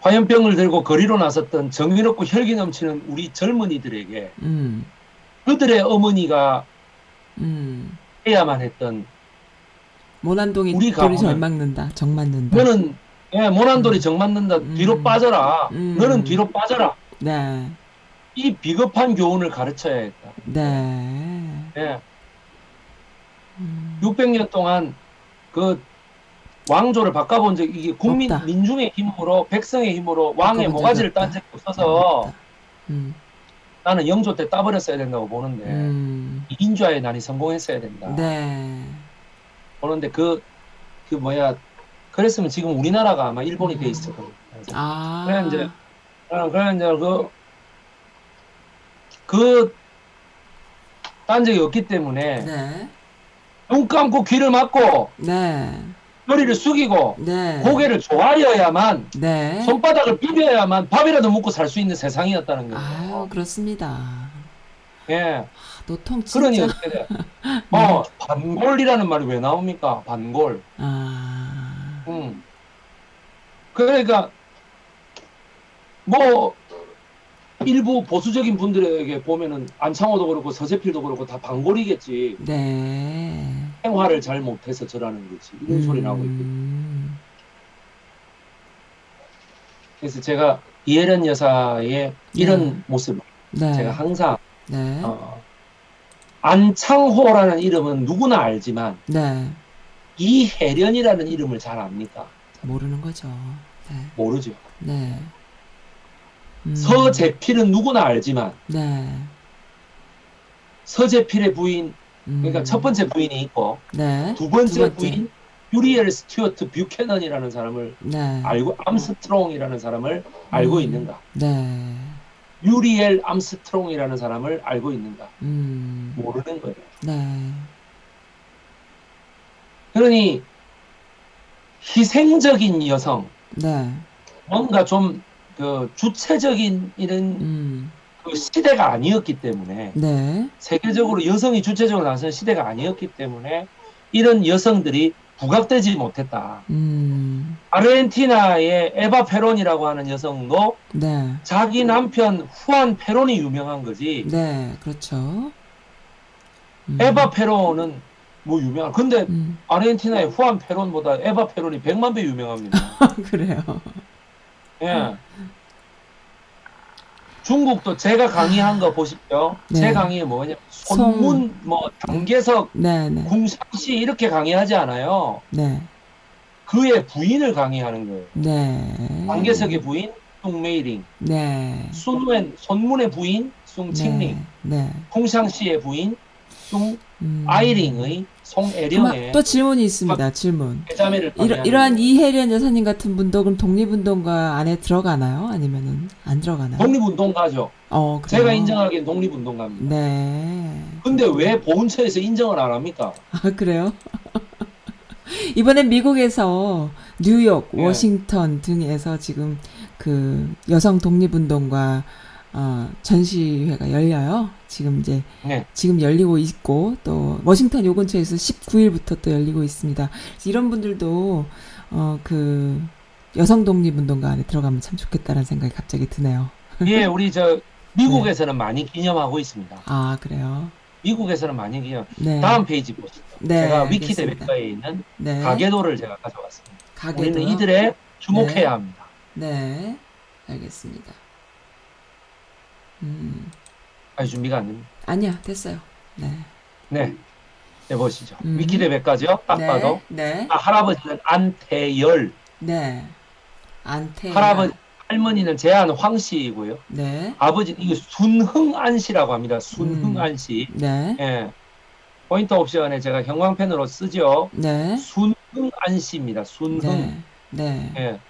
화염병을 들고 거리로 나섰던 정의롭고 혈기 넘치는 우리 젊은이들에게 음, 그들의 어머니가 음. 해야만 했던 모난동이 우리 돌이 절 막는다, 정 맞는다. 너는 예, 모난돌이 정 맞는다. 음. 뒤로 빠져라. 음. 너는 뒤로 빠져라. 네, 이 비겁한 교훈을 가르쳐야 했다. 네, 예. 음, 600년 동안 그 왕조를 바꿔본 적 이게 국민 없다. 민중의 힘으로 백성의 힘으로 왕의 모가지를 딴 적이 없어서 음, 나는 영조 때 따버렸어야 된다고 보는데 음, 인좌에 난이 성공했어야 된다. 네, 보는데 그, 그 뭐야, 그랬으면 지금 우리나라가 아마 일본이 음. 돼 있을 겁니다. 아, 그래, 이제, 어, 그래, 이제 그, 그, 딴 적이 없기 때문에 네, 눈 감고 귀를 막고 네, 머리를 숙이고 네, 고개를 조아려야만 네. 손바닥을 비벼야만 밥이라도 먹고 살 수 있는 세상이었다는 거예요. 아유, 그렇습니다. 예. 노통 진짜. 그러니? 어, 반골이라는 말이 왜 나옵니까? 반골. 아, 음. 그러니까 뭐 일부 보수적인 분들에게 보면은 안창호도 그렇고 서재필도 그렇고 다 반골이겠지. 네. 생활을 잘 못해서 저라는 거지. 이런 소리 나오고 있고. 음, 그래서 제가 이혜련 여사의 이런 모습 네. 제가 항상 네. 어, 안창호라는 이름은 누구나 알지만 네. 이혜련이라는 이름을 잘 압니까? 모르는 거죠. 네. 모르죠. 네. 음, 서재필은 누구나 알지만 네. 서재필의 부인 음, 그러니까 첫 번째 부인이 있고 네. 두 번째, 두 번째. 부인 유리엘 스튜어트 뷰캐넌이라는 사람을 네. 알고 암스트롱이라는 사람을 알고 음. 있는가? 네. 유리엘 암스트롱이라는 사람을 알고 있는가? 음, 모르는 거예요. 네. 그러니 희생적인 여성, 네. 뭔가 좀 그 주체적인 이런 음, 그 시대가 아니었기 때문에 네. 세계적으로 여성이 주체적으로 나선 시대가 아니었기 때문에 이런 여성들이 부각되지 못했다. 음, 아르헨티나의 에바 페론이라고 하는 여성도 네. 자기 남편 후안 페론이 유명한 거지. 네. 그렇죠. 음, 에바 페론은 뭐 유명한. 근데 음, 아르헨티나의 후안 페론보다 에바 페론이 100만 배 유명합니다. 그래요. 예. 중국도 제가 강의한 거 보십시오. 네. 제 강의에 뭐냐? 손문, 뭐, 당계석, 네, 네. 궁상시 이렇게 강의하지 않아요. 네. 그의 부인을 강의하는 거예요. 네. 당계석의 부인, 숭메이링. 네. 순웬, 손문의 부인, 숭칭링. 네. 네. 쿵샹시의 부인, 숭 음. 아이링의 송애령의 또 질문이 있습니다. 질문. 이러, 이러한. 이혜련 여사님 같은 분도 그럼 독립운동가 안에 들어가나요? 아니면은 안 들어가나요? 독립운동가죠. 어, 그래요? 제가 인정하기엔 독립운동가입니다. 네. 근데 왜 보훈처에서 인정을 안 합니까? 아, 그래요? 이번엔 미국에서 뉴욕, 네. 워싱턴 등에서 지금 그 여성 독립운동가 어, 전시회가 열려요. 지금 이제 네. 지금 열리고 있고 또 워싱턴 요 근처에서 19일부터 또 열리고 있습니다. 이런 분들도 어 그 여성 독립 운동가 안에 들어가면 참 좋겠다라는 생각이 갑자기 드네요. 예, 우리 저 미국에서는 많이 기념하고 있습니다. 아 그래요? 미국에서는 많이 기억. 네. 다음 페이지 보시죠. 네, 제가 위키 알겠습니다. 대백과에 있는 네. 가계도를 제가 가져왔습니다. 가게도요? 우리는 이들에 주목해야 네. 합니다. 네. 알겠습니다. 음. 아직 준비가 안 됩니다. 아니야, 됐어요. 네. 네. 네, 보시죠. 음. 위키 대백과죠. 딱 네. 봐도. 네. 아, 할아버지는 안태열, 네. 안태. 할아버지, 할머니는 제한 황씨이고요. 네. 아버지 이거 순흥안 씨라고 합니다. 순흥안 씨. 네. 예. 포인트 옵션에 제가 형광펜으로 쓰죠. 네. 순흥안 씨입니다. 순흥. 네. 네. 예.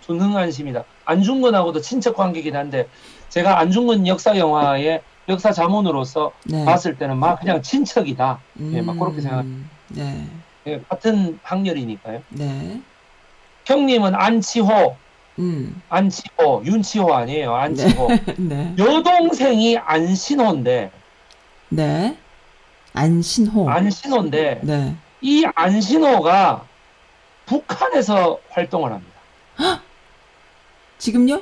순흥안 씨입니다. 안중근하고도 친척 관계긴 한데 제가 안중근 역사 영화의 역사 자문으로서 네. 봤을 때는 막 그냥 친척이다. 예, 막 그렇게 생각- 음, 네. 예, 같은 학렬이니까요. 네. 형님은 안치호, 음. 안치호, 윤치호 아니에요. 안치호. 네. 여동생이 안신호인데, 네. 안신호. 안신호인데 네. 이 안신호가 북한에서 활동을 합니다. 지금요?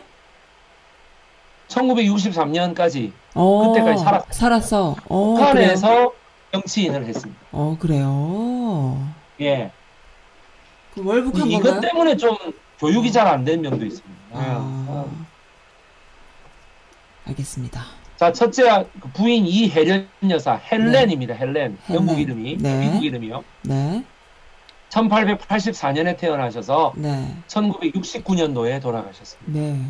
1963년까지 어. 그때까지 살았어요. 살았어. 어, 그래요? 북한에서 정치인을 했습니다. 어, 그래요. 예. 그 월북한 이것 건가요? 때문에 좀 교육이 잘 안 된 면도 있습니다. 예. 아. 알겠습니다. 자, 첫째 그 부인 이혜련 여사 헬렌입니다. 헬렌. 영국 헬렌. 이름이 네. 미국 이름이요. 네. 1884년에 태어나셔서 네. 1969년도에 돌아가셨습니다. 네.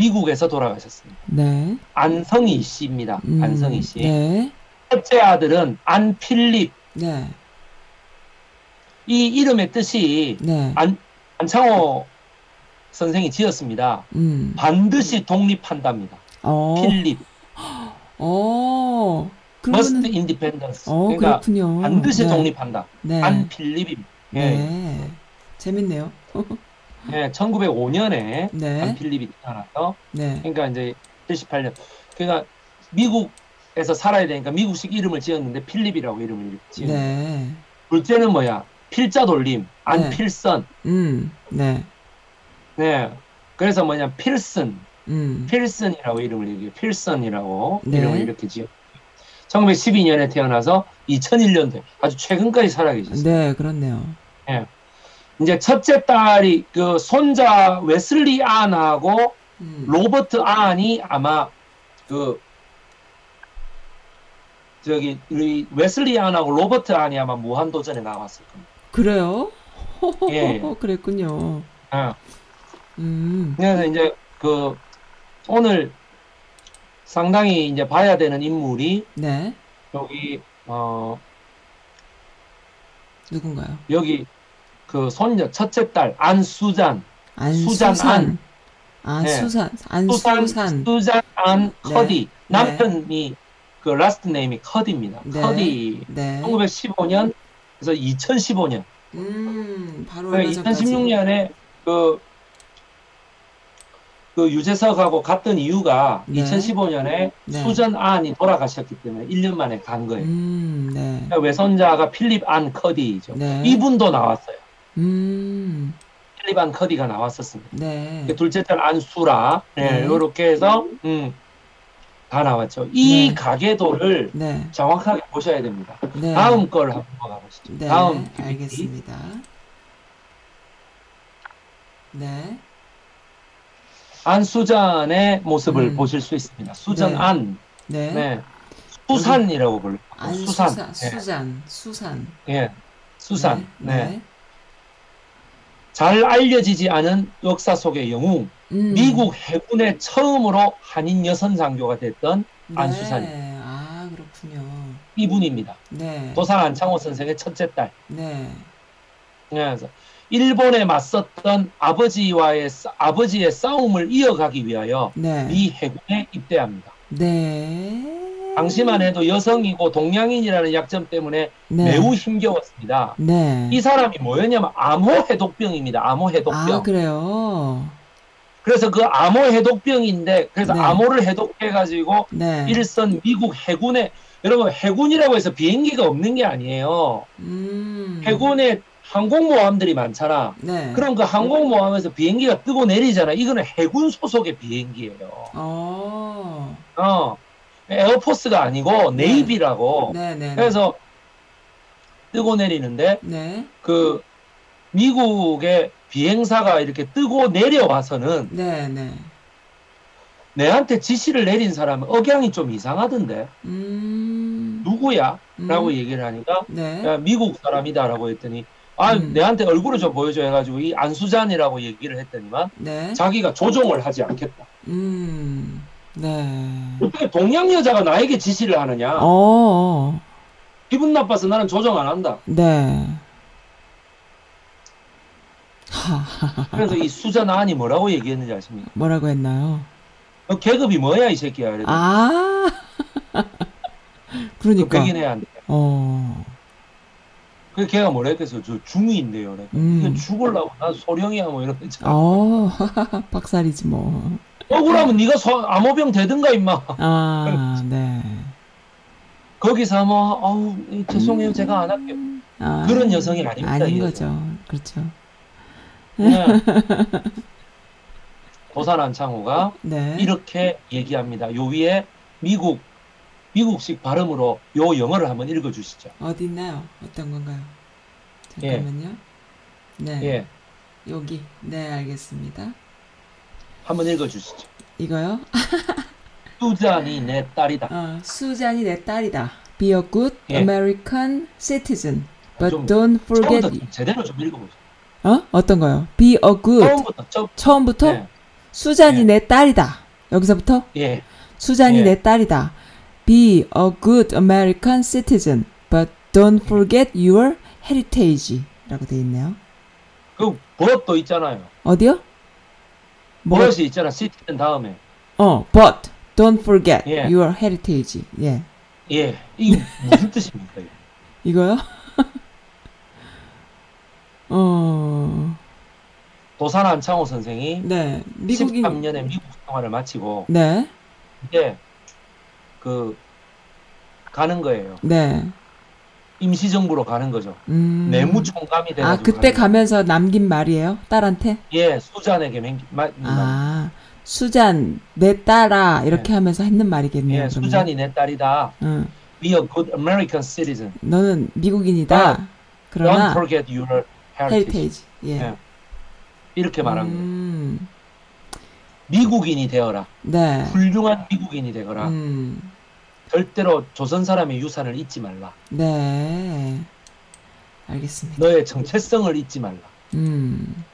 미국에서 돌아가셨습니다. 네. 안성희 씨입니다. 음, 안성희 씨. 네. 첫째 아들은 안필립. 네. 이 이름의 뜻이 네. 안, 안창호 선생이 지었습니다. 음. 반드시 독립한답니다. 어. 필립. 어. must 그러면은 independence. 어, 그러니까 그렇군요. 반드시 네. 독립한다. 네. 안필립입니다. 예. 네. 재밌네요. 예, 1905년에 네. 안필립이 태어나서 네. 그러니까 이제 78년. 그러니까 미국에서 살아야 되니까 미국식 이름을 지었는데 필립이라고 이름을 지은. 네. 둘째는 뭐야? 필자 돌림. 안필선. 음. 네. 네. 그래서 뭐냐? 필슨. 음. 필슨이라고 이름을 얘기해요. 필슨이라고 네. 이름을 이렇게 지어. 1912년에 태어나서 2001년도에 아주 최근까지 살아계셨어요. 네, 그렇네요. 이제 첫째 딸이 그 손자 웨슬리 안하고 음. 로버트 안이 아마 그 저기 이 웨슬리 안하고 로버트 안이 아마 무한 도전에 나왔을 겁니다. 그래요? 예. 그랬군요. 아, 음. 그래서 이제 그 오늘 상당히 이제 봐야 되는 인물이 네. 여기 어 누군가요? 여기 그 손녀 첫째 딸 안수잔 안수산. 수잔 안. 아, 네. 수산. 수산 안수산. 수잔 안 네. 커디 남편이 그 last name이 커디입니다. 네. 커디 네. 1915년 그래서 2015년 음, 바로 얼마 그러니까 전까지. 2016년에 그, 그 유재석하고 갔던 이유가 네. 2015년에 네. 수전 안이 돌아가셨기 때문에 1년 만에 간 거예요. 음, 네. 그러니까 외손자가 필립 안 커디죠. 네. 이분도 나왔어요. 음, 안 커디가 나왔었습니다. 네. 그 둘째 딸 안수라 네. 이렇게 해서 음, 다 나왔죠. 이 네. 가계도를 네. 정확하게 보셔야 됩니다. 네. 다음 걸 한번 가보시죠. 네. 다음. 알겠습니다. 네. 안수잔의 모습을 음. 보실 수 있습니다. 수전 네. 안, 네. 네. 수산이라고 불러요. 수산, 네. 수산. 수산. 예, 수산. 네. 네. 잘 알려지지 않은 역사 속의 영웅, 음. 미국 해군의 처음으로 한인 여성 장교가 됐던 안수산. 네. 아, 그렇군요. 이분입니다. 네. 도산 안창호 선생의 첫째 딸. 네. 그래서 일본에 맞섰던 아버지와의 싸- 아버지의 싸움을 이어가기 위하여 네. 미 해군에 입대합니다. 네. 당시만 해도 여성이고 동양인이라는 약점 때문에 네. 매우 힘겨웠습니다. 네. 이 사람이 뭐였냐면 암호 해독병입니다. 암호 해독병. 아, 그래요. 그래서 그 암호 해독병인데 그래서 네. 암호를 해독해 가지고 네. 일선 미국 해군에 여러분 해군이라고 해서 비행기가 없는 게 아니에요. 음. 해군에 항공모함들이 많잖아. 네. 그럼 그 항공모함에서 비행기가 뜨고 내리잖아. 이거는 해군 소속의 비행기예요. 어. 어. 에어포스가 아니고 네. 네이비라고. 네, 네. 그래서 뜨고 내리는데 네. 그 미국의 비행사가 이렇게 뜨고 내려와서는 네, 네. 내한테 지시를 내린 사람은 억양이 좀 이상하던데 음. 누구야? 음. 라고 얘기를 하니까 네. 야, 미국 사람이다 라고 했더니 아 음. 내한테 얼굴을 좀 보여줘 해가지고 이 안수잔이라고 얘기를 했더니만 네. 자기가 조종을 하지 않겠다. 음. 네. 어떻게 동양 여자가 나에게 지시를 하느냐? 어, 어. 기분 나빠서 나는 조정 안 한다. 네. 하, 그래서 이 수잔 안이 뭐라고 얘기했는지 아십니까? 뭐라고 했나요? 너 계급이 뭐야 이 새끼야. 이랬더니 아. 너 그러니까. 안 돼. 어. 그 걔가 뭐라 했겠어? 저 중위인데요. 음. 죽을라고 난 소령이야 뭐 이런 거 있잖아. 어. 박살이지 뭐. 억울하면 네가 소, 암호병 되든가 임마. 아, 네. 거기서 뭐 아우 이, 죄송해요 제가 안 할게요. 아, 그런 여성이 아닙니다, 아닌 이 거죠. 그렇죠. 네. 도산 안창호가 네. 이렇게 얘기합니다. 요 위에 미국 미국식 발음으로 요 영어를 한번 읽어 주시죠. 어디 있나요? 어떤 건가요? 예. 잠깐만요. 네. 예, 여기. 네, 알겠습니다. 한번 읽어주시죠. 이거요? 수잔이 내 딸이다. 어, 수잔이 내 딸이다. Be a good 예. American citizen, but 좀 don't forget. 처음부터 좀 제대로 좀 읽어보세요. 어? 어떤 거요? Be a good. 처음부터 좀 처음부터 네. 수잔이 예. 내 딸이다. 여기서부터 예, 수잔이 예. 내 딸이다. Be a good American citizen, but don't forget your heritage라고 돼 있네요. 그 버릇도 있잖아요. 어디요? 뭐? 버릇이 있잖아. 시티즌 다음에. 어, but don't forget 예. your heritage. 예. 예, 이게 무슨 뜻입니까? 이거요? 어, 도산 안창호 선생이 네. 미국인 13년의 미국 생활을 마치고 네. 이제 그 가는 거예요. 네. 임시정부로 가는 거죠. 음. 내무총감이 돼가지고 아, 그때 거예요. 가면서 남긴 말이에요? 딸한테? 예, 수잔에게 맹, 마, 아, 수잔, 내 딸아, 이렇게 하면서 했는 말이겠네요. 예. 수잔이 내 딸이다. 응. Be a good American citizen. 너는 미국인이다. 아, 그러나, Don't forget your heritage. 예. 예. 이렇게 말한 거예요. 음, 미국인이 되어라. 네. 훌륭한 미국인이 되거라. 음, 절대로 조선 사람의 유산을 잊지 말라. 네. 알겠습니다. 너의 정체성을 잊지 말라. 음,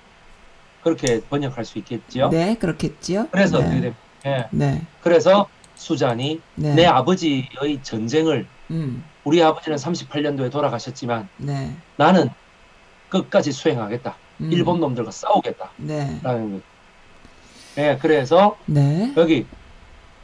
그렇게 번역할 수 있겠지요. 네, 그렇겠지요. 그래서 네. 어떻게 됩니까? 예. 네. 그래서 수잔이 네. 내 아버지의 전쟁을 음, 우리 아버지는 38년도에 돌아가셨지만 네. 나는 끝까지 수행하겠다. 음, 일본 놈들과 싸우겠다. 네. 라는 거. 예, 그래서 네. 여기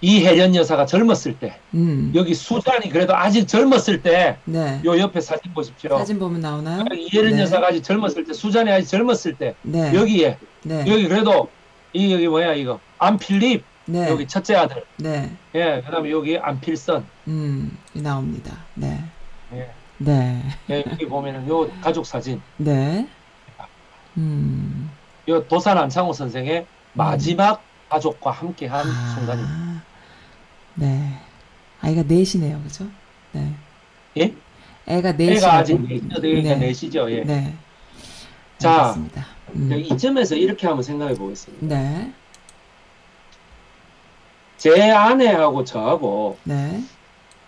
이혜련 여사가 젊었을 때 음, 여기 수잔이 그래도 아직 젊었을 때요 네. 옆에 사진 보십시오. 사진 보면 나오나요? 이혜련 네. 여사가 아직 젊었을 때 수잔이 아직 젊었을 때 네. 여기에 네. 여기 그래도 이 여기 뭐야 이거 안필립 네. 여기 첫째 아들 네. 예 그다음에 여기 안필선 음, 나옵니다. 네. 예, 네. 예, 여기 보면은 요 가족 사진 네. 음. 요 도산 안창호 선생의 마지막 가족과 함께한 아, 순간입니다. 네. 아이가 넷이네요. 그죠? 네. 예? 애가 넷이. 애가 아직 넷이죠. 그러니까 네. 넷이죠. 예. 네. 자. 음. 여기 이점에서 이렇게 한번 생각해 보겠습니다. 네. 제 아내하고 저하고 네.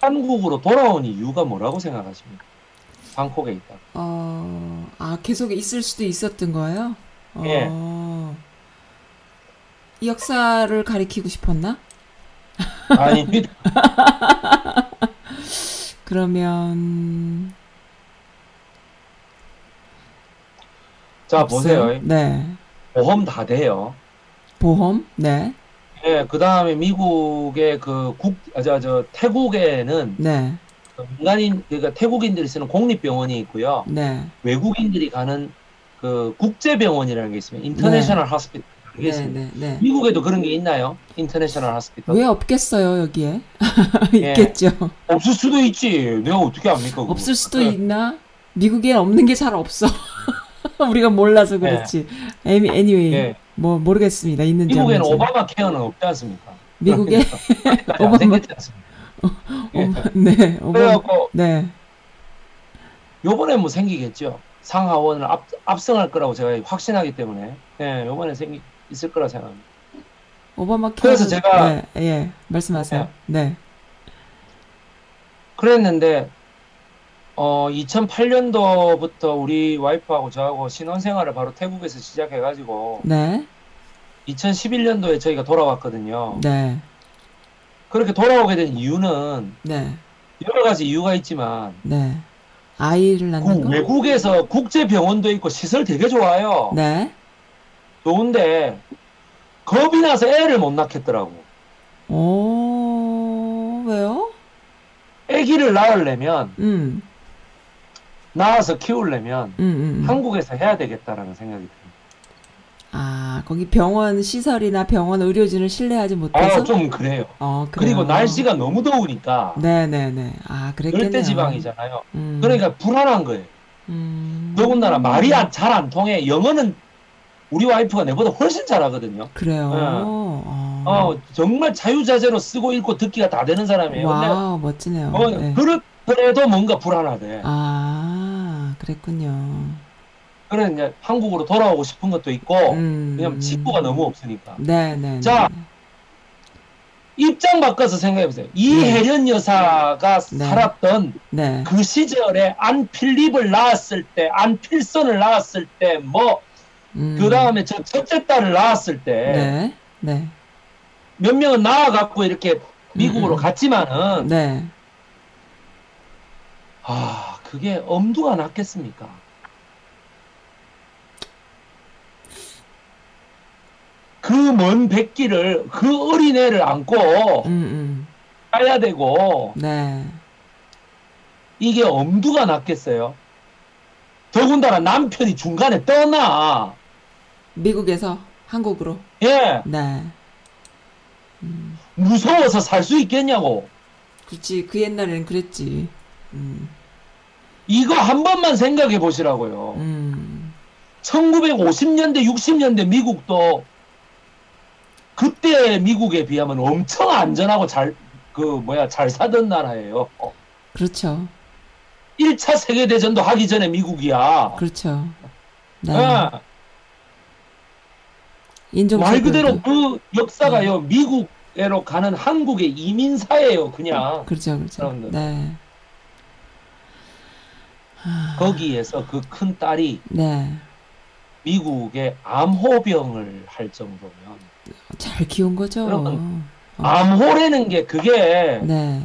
한국으로 돌아온 이유가 뭐라고 생각하십니까? 방콕에 있다. 어, 아, 계속 있을 수도 있었던 거예요? 예. 어, 이 역사를 가리키고 싶었나? 아닙니다. 그러면, 자, 없어요? 보세요. 네. 보험 다 돼요. 보험? 네. 예, 그 다음에 미국의 그 국, 아, 저, 저, 태국에는 네. 그 민간인, 그러니까 태국인들이 쓰는 공립병원이 있고요. 네. 외국인들이 가는 그 국제병원이라는 게 있습니다. International Hospital. 이게 네. 네. 네. 미국에도 그런 게 있나요? International Hospital. 왜 없겠어요, 여기에? 예. 있겠죠. 없을 수도 있지. 내가 어떻게 압니까? 그거? 없을 수도 예. 있나? 미국엔 없는 게 잘 없어. 우리가 몰라서 그렇지. 애니 anyway, 예. 뭐 모르겠습니다. 있는지 미국에는. 오바마 케어는 없지 않습니까? 미국에 오바마- 않습니까? 예. 네, 어머, 그래갖고 네, 요번에 뭐 생기겠죠. 상하원을 앞, 압승할 거라고 제가 확신하기 때문에 예, 요번에 생기 있을 거라 생각합니다. 오바마 그래서 케어는- 제가- 네, 예, 말씀하세요. 네, 그랬는데 어 2008년도부터 우리 와이프하고 저하고 신혼생활을 바로 태국에서 시작해가지고 네, 2011년도에 저희가 돌아왔거든요. 네, 그렇게 돌아오게 된 이유는 네, 여러 가지 이유가 있지만 네. 아이를 낳는 그 거? 외국에서 국제 병원도 있고 시설 되게 좋아요. 네, 좋은데 겁이 나서 애를 못 낳겠더라고. 오, 왜요? 아기를 낳으려면 음, 낳아서 키우려면 음, 음. 음. 한국에서 해야 되겠다라는 생각이 듭니다. 아, 거기 병원 시설이나 병원 의료진을 신뢰하지 못해서? 아, 좀 그래요. 어, 그래요. 그리고 날씨가 너무 더우니까 네네네. 아, 그랬겠네요. 열대 지방이잖아요. 음, 그러니까 불안한 거예요. 음, 더군다나 말이 잘 안 통해. 영어는 우리 와이프가 내보다 훨씬 잘하거든요. 그래요. 어. 어. 어, 정말 자유자재로 쓰고 읽고 듣기가 다 되는 사람이에요. Wow, 멋지네요. 어, 네. 그렇더라도 뭔가 불안하대. 아, 그랬군요. 그래서 이제 한국으로 돌아오고 싶은 것도 있고, 음, 왜냐면 친구가 너무 없으니까. 네네. 자, 입장 바꿔서 생각해 보세요. 이혜련 여사가 네. 살았던 네. 그 시절에 안필립을 낳았을 때, 안필선을 낳았을 때, 뭐, 음, 그 다음에 저 첫째 딸을 낳았을 때, 네. 네. 몇 명은 나와갖고 이렇게 미국으로 음, 음. 갔지만은, 네. 아, 그게 엄두가 났겠습니까? 그 먼 백기를, 그 어린애를 안고 음, 음. 가야 되고, 네. 이게 엄두가 났겠어요? 더군다나 남편이 중간에 떠나. 미국에서 한국으로. 예, 네. 무서워서 살 수 있겠냐고. 그렇지. 그 옛날에는 그랬지. 음, 이거 한 번만 생각해 보시라고요. 음. 1950년대, 60년대 미국도 그때 미국에 비하면 엄청 안전하고 잘, 그, 뭐야, 잘 사던 나라예요. 그렇죠. 1차 세계대전도 하기 전에 미국이야. 그렇죠. 네. 예, 인종 말 그대로. 그 역사가요, 미국으로 가는 한국의 이민사예요, 그냥. 그렇죠, 그렇죠. 사람들. 네. 아, 거기에서 그 큰 딸이 네. 미국의 암호병을 할 정도면, 잘 키운 거죠. 여러분, 어. 암호라는 게 그게 네.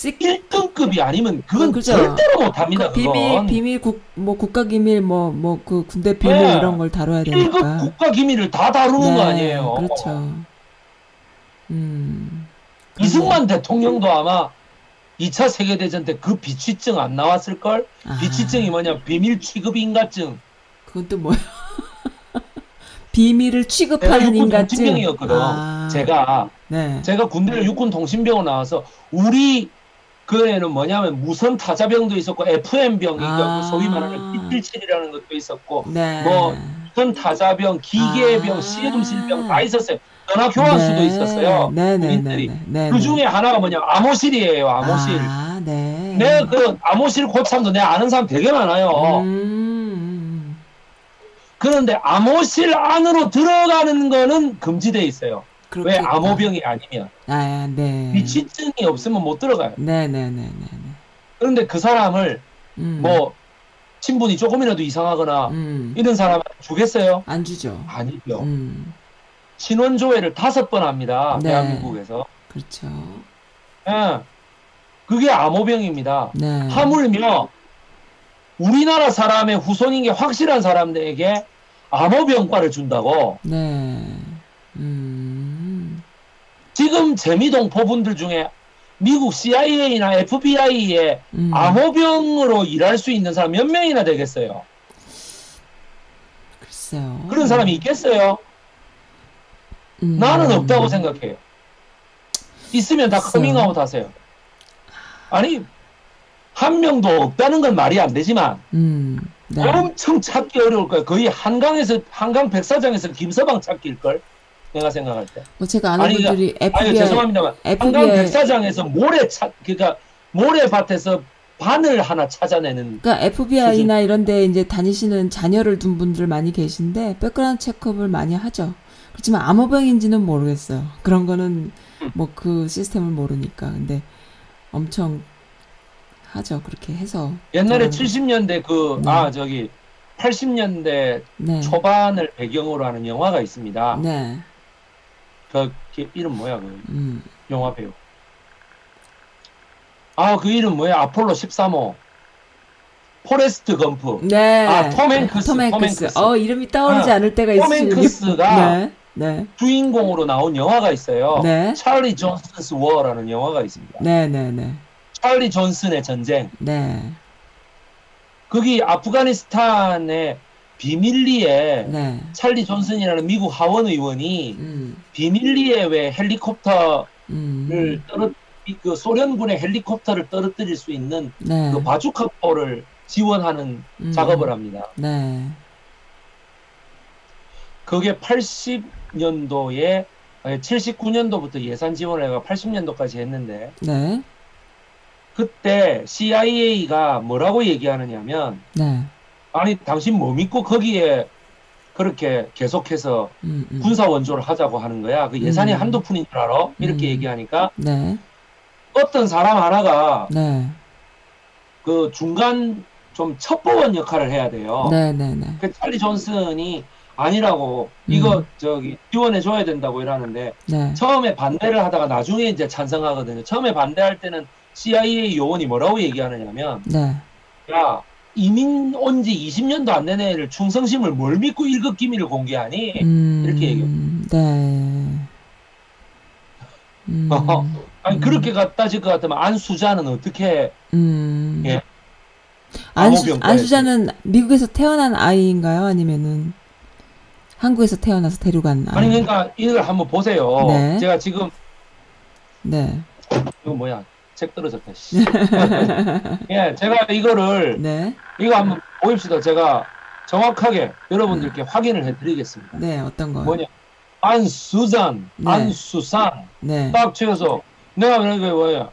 시, 1등급이 아니면 그건 그죠. 절대로 못합니다, 그 비밀. 비밀 국 뭐 국가 기밀 뭐 뭐 그 군대 비밀 네. 이런 걸 다뤄야 1급 되니까. 국가 기밀을 다 다루는 거 아니에요. 그렇죠. 음. 이승만 대통령도 아마 2차 세계대전 때 그 비취증 안 나왔을걸? 아, 비취증이 뭐냐, 비밀 취급 인가증. 그건 또 뭐야? 비밀을 취급하는 육군 인간증. 통신병이었거든. 아, 제가, 네. 제가 군대를 육군 통신병으로 나와서, 우리, 그에는 뭐냐면 무선 타자병도 있었고, FM병이 아. 소위 말하는 P77이라는 것도 있었고, 네. 뭐, 무선 타자병, 기계병, 아. 시험실병 다 있었어요. 전화 교환수도 있었어요. 네, 네, 네. 네, 네. 그 중에 하나가 뭐냐, 암호실이에요, 암호실. 아, 네. 내그 암호실 고참도 내 아는 사람 되게 많아요. 음. 그런데 암호실 안으로 들어가는 거는 금지돼 있어요. 왜 그렇겠다. 암호병이 아니면 아, 네. 비치증이 없으면 못 들어가요. 네, 네, 네, 네, 네. 그런데 그 사람을 음. 뭐 친분이 조금이라도 이상하거나 음. 이런 사람한테 주겠어요? 안 주죠. 아니죠. 음. 신원 조회를 다섯 번 합니다. 네. 대한민국에서. 그렇죠. 예. 그게 암호병입니다. 네. 하물며 우리나라 사람의 후손인 게 확실한 사람들에게 암호병과를 준다고 네. 음. 지금 재미동포 분들 중에 미국 CIA나 FBI에 음. 암호병으로 일할 수 있는 사람 몇 명이나 되겠어요? 글쎄요. 그런 사람이 있겠어요? 음. 나는 없다고 생각해요. 있으면 다 글쎄요. 커밍아웃 하세요. 아니, 한 명도 없다는 건 말이 안 되지만 음. 네. 엄청 찾기 어려울 거예요. 거의 한강에서, 한강 백사장에서 김서방 찾기일걸? 내가 생각할 때. 뭐 제가 아는 아니, 분들이 아니 FBI 죄송합니다만 한강 FBI 백사장에서 모래 차 그러니까 모래밭에서 바늘 하나 찾아내는 그러니까 FBI나 이런 데 이제 다니시는 자녀를 둔 분들 많이 계신데 background checkup을 많이 하죠. 그렇지만 암호병인지는 모르겠어요. 그런 거는 음. 뭐그 시스템을 모르니까. 근데 엄청 하죠. 그렇게 해서. 옛날에 저는- 70년대 그 네. 아 저기 80년대 네. 초반을 배경으로 하는 영화가 있습니다. 네. 그, 그 이름 뭐야 그 음. 영화 배우. 아 그 이름 뭐야 아폴로 13호. 포레스트 검프. 네. 아, 톰 행크스, 톰톰 행크스. 어, 이름이 떠오르지 아, 않을 때가 톰 있으시군요. 행크스가 네. 네. 주인공으로 나온 영화가 있어요. 네. Charlie Johnson's War라는 영화가 있습니다. 네, 네, 네. 찰리 존슨의 전쟁. 네. 거기 아프가니스탄의 비밀리에 네. 찰리 존슨이라는 미국 하원 의원이 음. 비밀리에 왜 헬리콥터를 음. 떨어 그 소련군의 헬리콥터를 떨어뜨릴 수 있는 네. 그 바주카포를 지원하는 음. 작업을 합니다. 네. 그게 80년도에 79년도부터 예산 지원을 해가 80년도까지 했는데 네. 그때 CIA가 뭐라고 얘기하느냐면 네. 아니 당신 뭐 믿고 거기에 그렇게 계속해서 음, 음. 군사 원조를 하자고 하는 거야. 그 예산이 음. 한두 푼인 줄 알아? 이렇게 음. 얘기하니까 네. 어떤 사람 하나가 네. 그 중간 좀 첩보원 역할을 해야 돼요. 네, 네, 네. 그 찰리 존슨이 아니라고 음. 이거 저기 지원해 줘야 된다고 이러는데 네. 처음에 반대를 하다가 나중에 이제 찬성하거든요. 처음에 반대할 때는 CIA 요원이 뭐라고 얘기하느냐면 네. 야 이민 온 지 20년도 안 된 애를 충성심을 뭘 믿고 일급 기밀을 공개하니? 음. 이렇게 얘기해요. 네. 음. 아니 음. 그렇게 가 따질 것 같으면 안수자는 어떻게 음. 예. 안수, 안수자는 미국에서 태어난 아이인가요? 아니면은 한국에서 태어나서 데려간 아이? 아니 그러니까 이걸 한번 보세요. 네. 제가 지금 네. 이거 뭐야 책 떨어졌다. 씨. 예, 제가 이거를 네. 이거 한번 보입시다. 제가 정확하게 여러분들께 확인을 해드리겠습니다. 네. 어떤 거요? 뭐냐 안수잔, 네. 안수산 네. 딱 치어서 내가 그러니까 뭐야?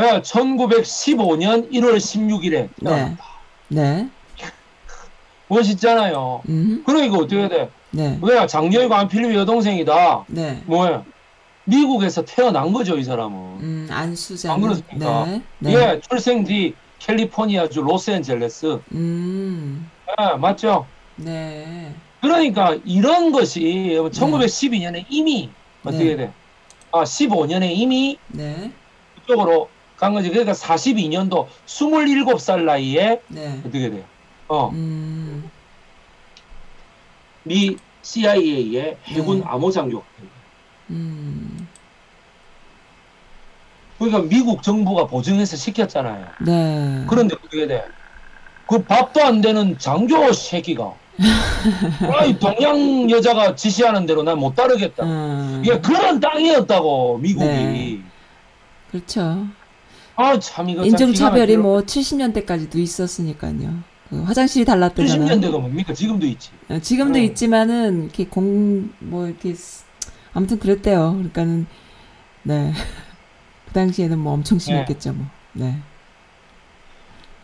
예, 1915년 1월 16일에 네. 네. 멋있잖아요. 음. 그러니까 어떻게 해야 돼? 네. 뭐야 장녀이고 안필립의 여동생이다. 네. 뭐야? 미국에서 태어난 거죠 이 사람은. 음, 안수자. 안 그렇습니까? 네. 네. 예, 출생 뒤 캘리포니아주 로스앤젤레스. 음. 예, 맞죠? 네. 그러니까 이런 것이 1912년에 이미 어떻게 네. 돼? 아, 15년에 이미 네. 그쪽으로 간 거지. 그러니까 42년도 27살 나이에 네. 어떻게 돼요? 어, 음. 미 CIA의 해군 네. 암호장교. 음. 그러니까 미국 정부가 보증해서 시켰잖아요. 네. 그런데 어떻게 돼? 그 밥도 안 되는 장교 새끼가. 아이, 동양 여자가 지시하는 대로 난 못 따르겠다. 음. 이게 그런 땅이었다고, 미국이. 네. 그렇죠. 아, 참, 이거 참 인종 차별이 기가 뭐 70년대까지도 있었으니까요. 그 화장실이 달랐대잖아요. 70년대가 뭡니까? 지금도 있지. 어, 지금도 음. 있지만은 이렇게 공 뭐 이렇게 쓰- 아무튼 그랬대요. 그러니까는 네. 그 당시에는 뭐 엄청 심했겠죠, 뭐. 네.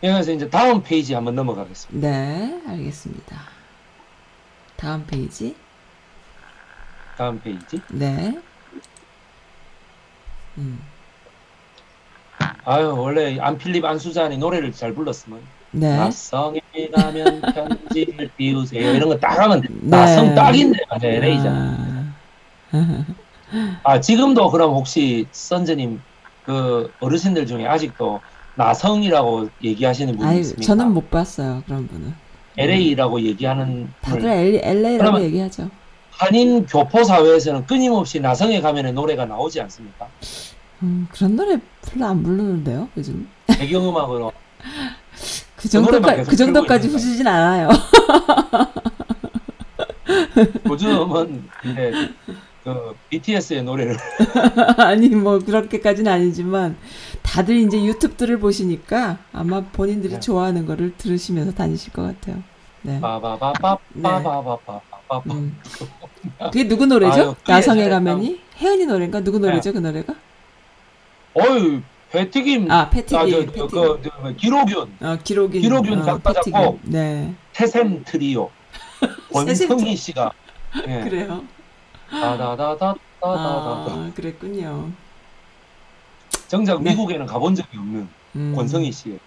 그래서 이제 다음 페이지 한번 넘어가겠습니다. 네, 알겠습니다. 다음 페이지. 다음 페이지. 네. 음. 아유, 원래 안필립 안수잔이 노래를 잘 불렀으면. 네. 나성에 가면 편지를 띄우세요. 이런 거 딱 하면 네. 나성 딱인데, 맞아, LA잖아. 아. 아, 지금도 그럼 혹시 선재님 그 어르신들 중에 아직도 나성이라고 얘기하시는 분이 아유, 있습니까? 저는 못 봤어요, 그런 분은. LA라고 얘기하는 다들 분을 LA라고 얘기하죠. 한인 교포 사회에서는 끊임없이 나성에 가면의 노래가 나오지 않습니까? 음, 그런 노래 별로 안 부르는데요, 요즘. 배경음악으로 그 정도까지, 그 정도까지 후지진 않아요. 요즘은 이제 그 BTS의 노래를 아니, 뭐, 그렇게까지는 아니지만, 다들 이제 유튜브들을 보시니까 아마 본인들이 네. 좋아하는 거를 들으시면서 다니실 것 같아요. 네. 빠바바바 네. 음. 그게 누구 노래죠? 아유, 나성의 잘 가면이 혜은이 노래인가 누구 네. 노래죠 그 노래가? 어유 배튀김 아 패티김 아, 저, 그, 저, 기록윤 어 기록인 기록윤 어, 작가 패티김. 작곡. 네 태샘 트리오 권성희 씨가 예. 그래요. 다다다다다다다 아 그랬군요. 정작 네. 미국에는 가본 적이 없는 음. 권성희 씨.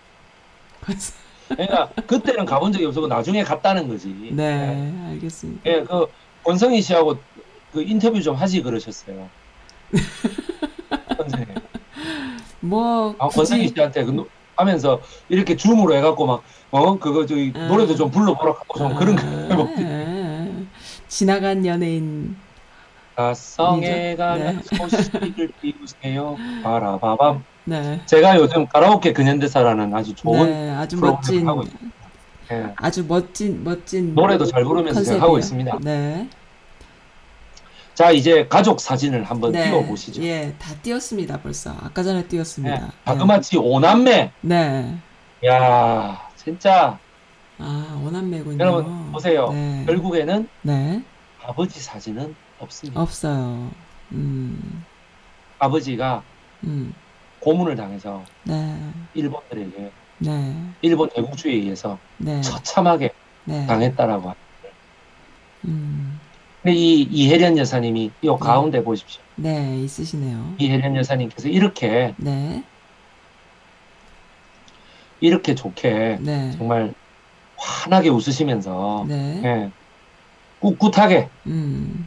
그러니까 그때는 가본 적이 없었고 나중에 갔다는 거지. 네 알겠습니다. 예, 그 권성희 씨하고 그 인터뷰 좀 하지 그러셨어요. 선생님. 뭐 아, 권성희 굳이 씨한테 그 노- 하면서 이렇게 줌으로 해갖고 막 어 그거 저기 음. 노래도 좀 불러보라 하고 좀 그런 거 아, 해먹지. 아, 지나간 연예인 가성에 네. 가면 소식을 띄우세요. 바라바밤. 네. 제가 요즘 가라오케 근현대사라는 아주 좋은 네, 아주 멋진 하고 있어요. 예. 아주 멋진 멋진 노래도 잘 부르면서 제가 컨셉이에요. 하고 있습니다. 네. 자 이제 가족 사진을 한번 네. 띄워보시죠. 예, 다 띄었습니다, 벌써. 아까 전에 네. 띄었습니다. 자그마치 오남매. 네. 야 진짜 아, 오남매군요. 여러분 보세요. 네. 결국에는 네. 아버지 사진은 없습니다. 없어요. 음. 아버지가 음. 고문을 당해서 네. 일본들에게 네. 일본 제국주의에 의해서 네. 처참하게 네. 당했다라고 합니다. 음. 근데 이 이혜련 여사님이 이 가운데 보십시오. 네, 있으시네요. 이혜련 여사님께서 이렇게 네. 이렇게 좋게 네. 정말 환하게 웃으시면서 네. 예, 꿋꿋하게 음.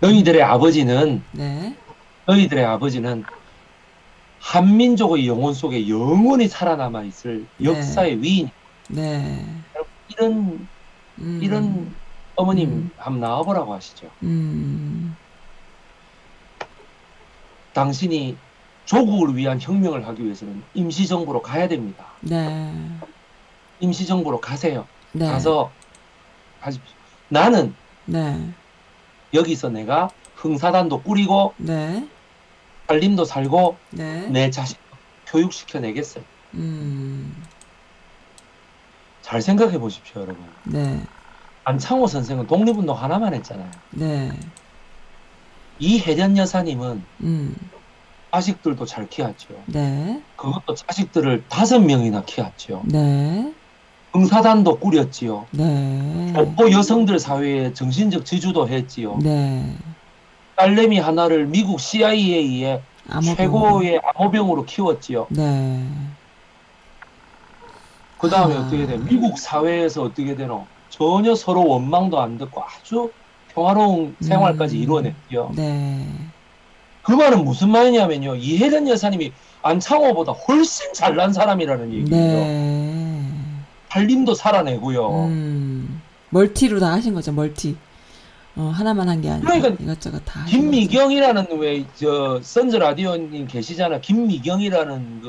너희들의 아버지는 네. 너희들의 아버지는 한민족의 영혼 속에 영원히 살아남아 있을 네. 역사의 위인 네. 이런 음. 이런 어머님 음. 한번 나와보라고 하시죠. 음. 당신이 조국을 위한 혁명을 하기 위해서는 임시정부로 가야 됩니다. 네. 임시정부로 가세요. 네. 가서 하십시오. 나는 네. 여기서 내가 흥사단도 꾸리고 네. 살림도 살고 네. 내 자식 교육시켜 내겠어요. 음. 잘 생각해 보십시오, 여러분. 네. 안창호 선생은 독립운동 하나만 했잖아요. 네. 이혜련 여사님은 음. 자식들도 잘 키웠죠. 네. 그것도 자식들을 다섯 명이나 키웠죠. 네. 흥사단도 꾸렸지요. 네. 독보 여성들 사회에 정신적 지주도 했지요. 네. 딸내미 하나를 미국 CIA의 암호병. 최고의 암호병으로 키웠지요. 네. 그 다음에 아. 어떻게 돼? 미국 사회에서 어떻게 되노? 전혀 서로 원망도 안 듣고 아주 평화로운 생활까지 음. 이루어냈지요. 네. 그 말은 무슨 말이냐면요. 이혜련 여사님이 안창호보다 훨씬 잘난 사람이라는 얘기예요. 네. 살림도 살아내고요. 음. 멀티로 다 하신 거죠, 멀티. 어, 하나만 한 게 아니라 그러니까 이것저것 다. 김미경이라는 왜 저 선즈 라디오님 계시잖아. 김미경이라는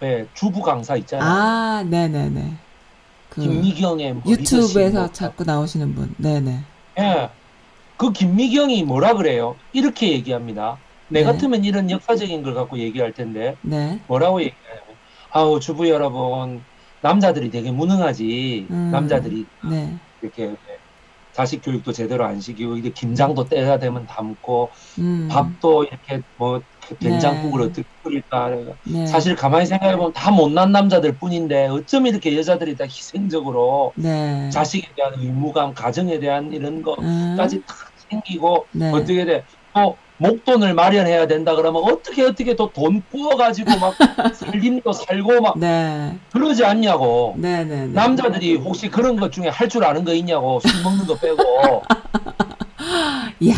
그왜 주부 강사 있잖아요. 아, 네, 네, 네. 그 김미경의 뭐 유튜브에서 자꾸 나오시는 분. 네, 네. 뭐, 예. 그 김미경이 뭐라 그래요? 이렇게 얘기합니다. 내 네. 같으면 이런 역사적인 걸 갖고 얘기할 텐데 네. 뭐라고 얘기하냐면 아우 주부 여러분 남자들이 되게 무능하지 음. 남자들이 네. 이렇게 자식 교육도 제대로 안 시키고 이게 김장도 때가 되면 담고 음. 밥도 이렇게 뭐 된장국을 네. 어떻게 끓일까 네. 사실 가만히 생각해 보면 다 못난 남자들 뿐인데 어쩜 이렇게 여자들이 다 희생적으로 네. 자식에 대한 의무감 가정에 대한 이런 음. 거까지 다 챙기고 네. 어떻게 돼? 또 목돈을 마련해야 된다 그러면 어떻게 어떻게 또 돈 구워가지고 막 살림도 살고 막 네. 그러지 않냐고. 네, 네, 네. 남자들이 혹시 그런 것 중에 할 줄 아는 거 있냐고 술 먹는 거 빼고 야.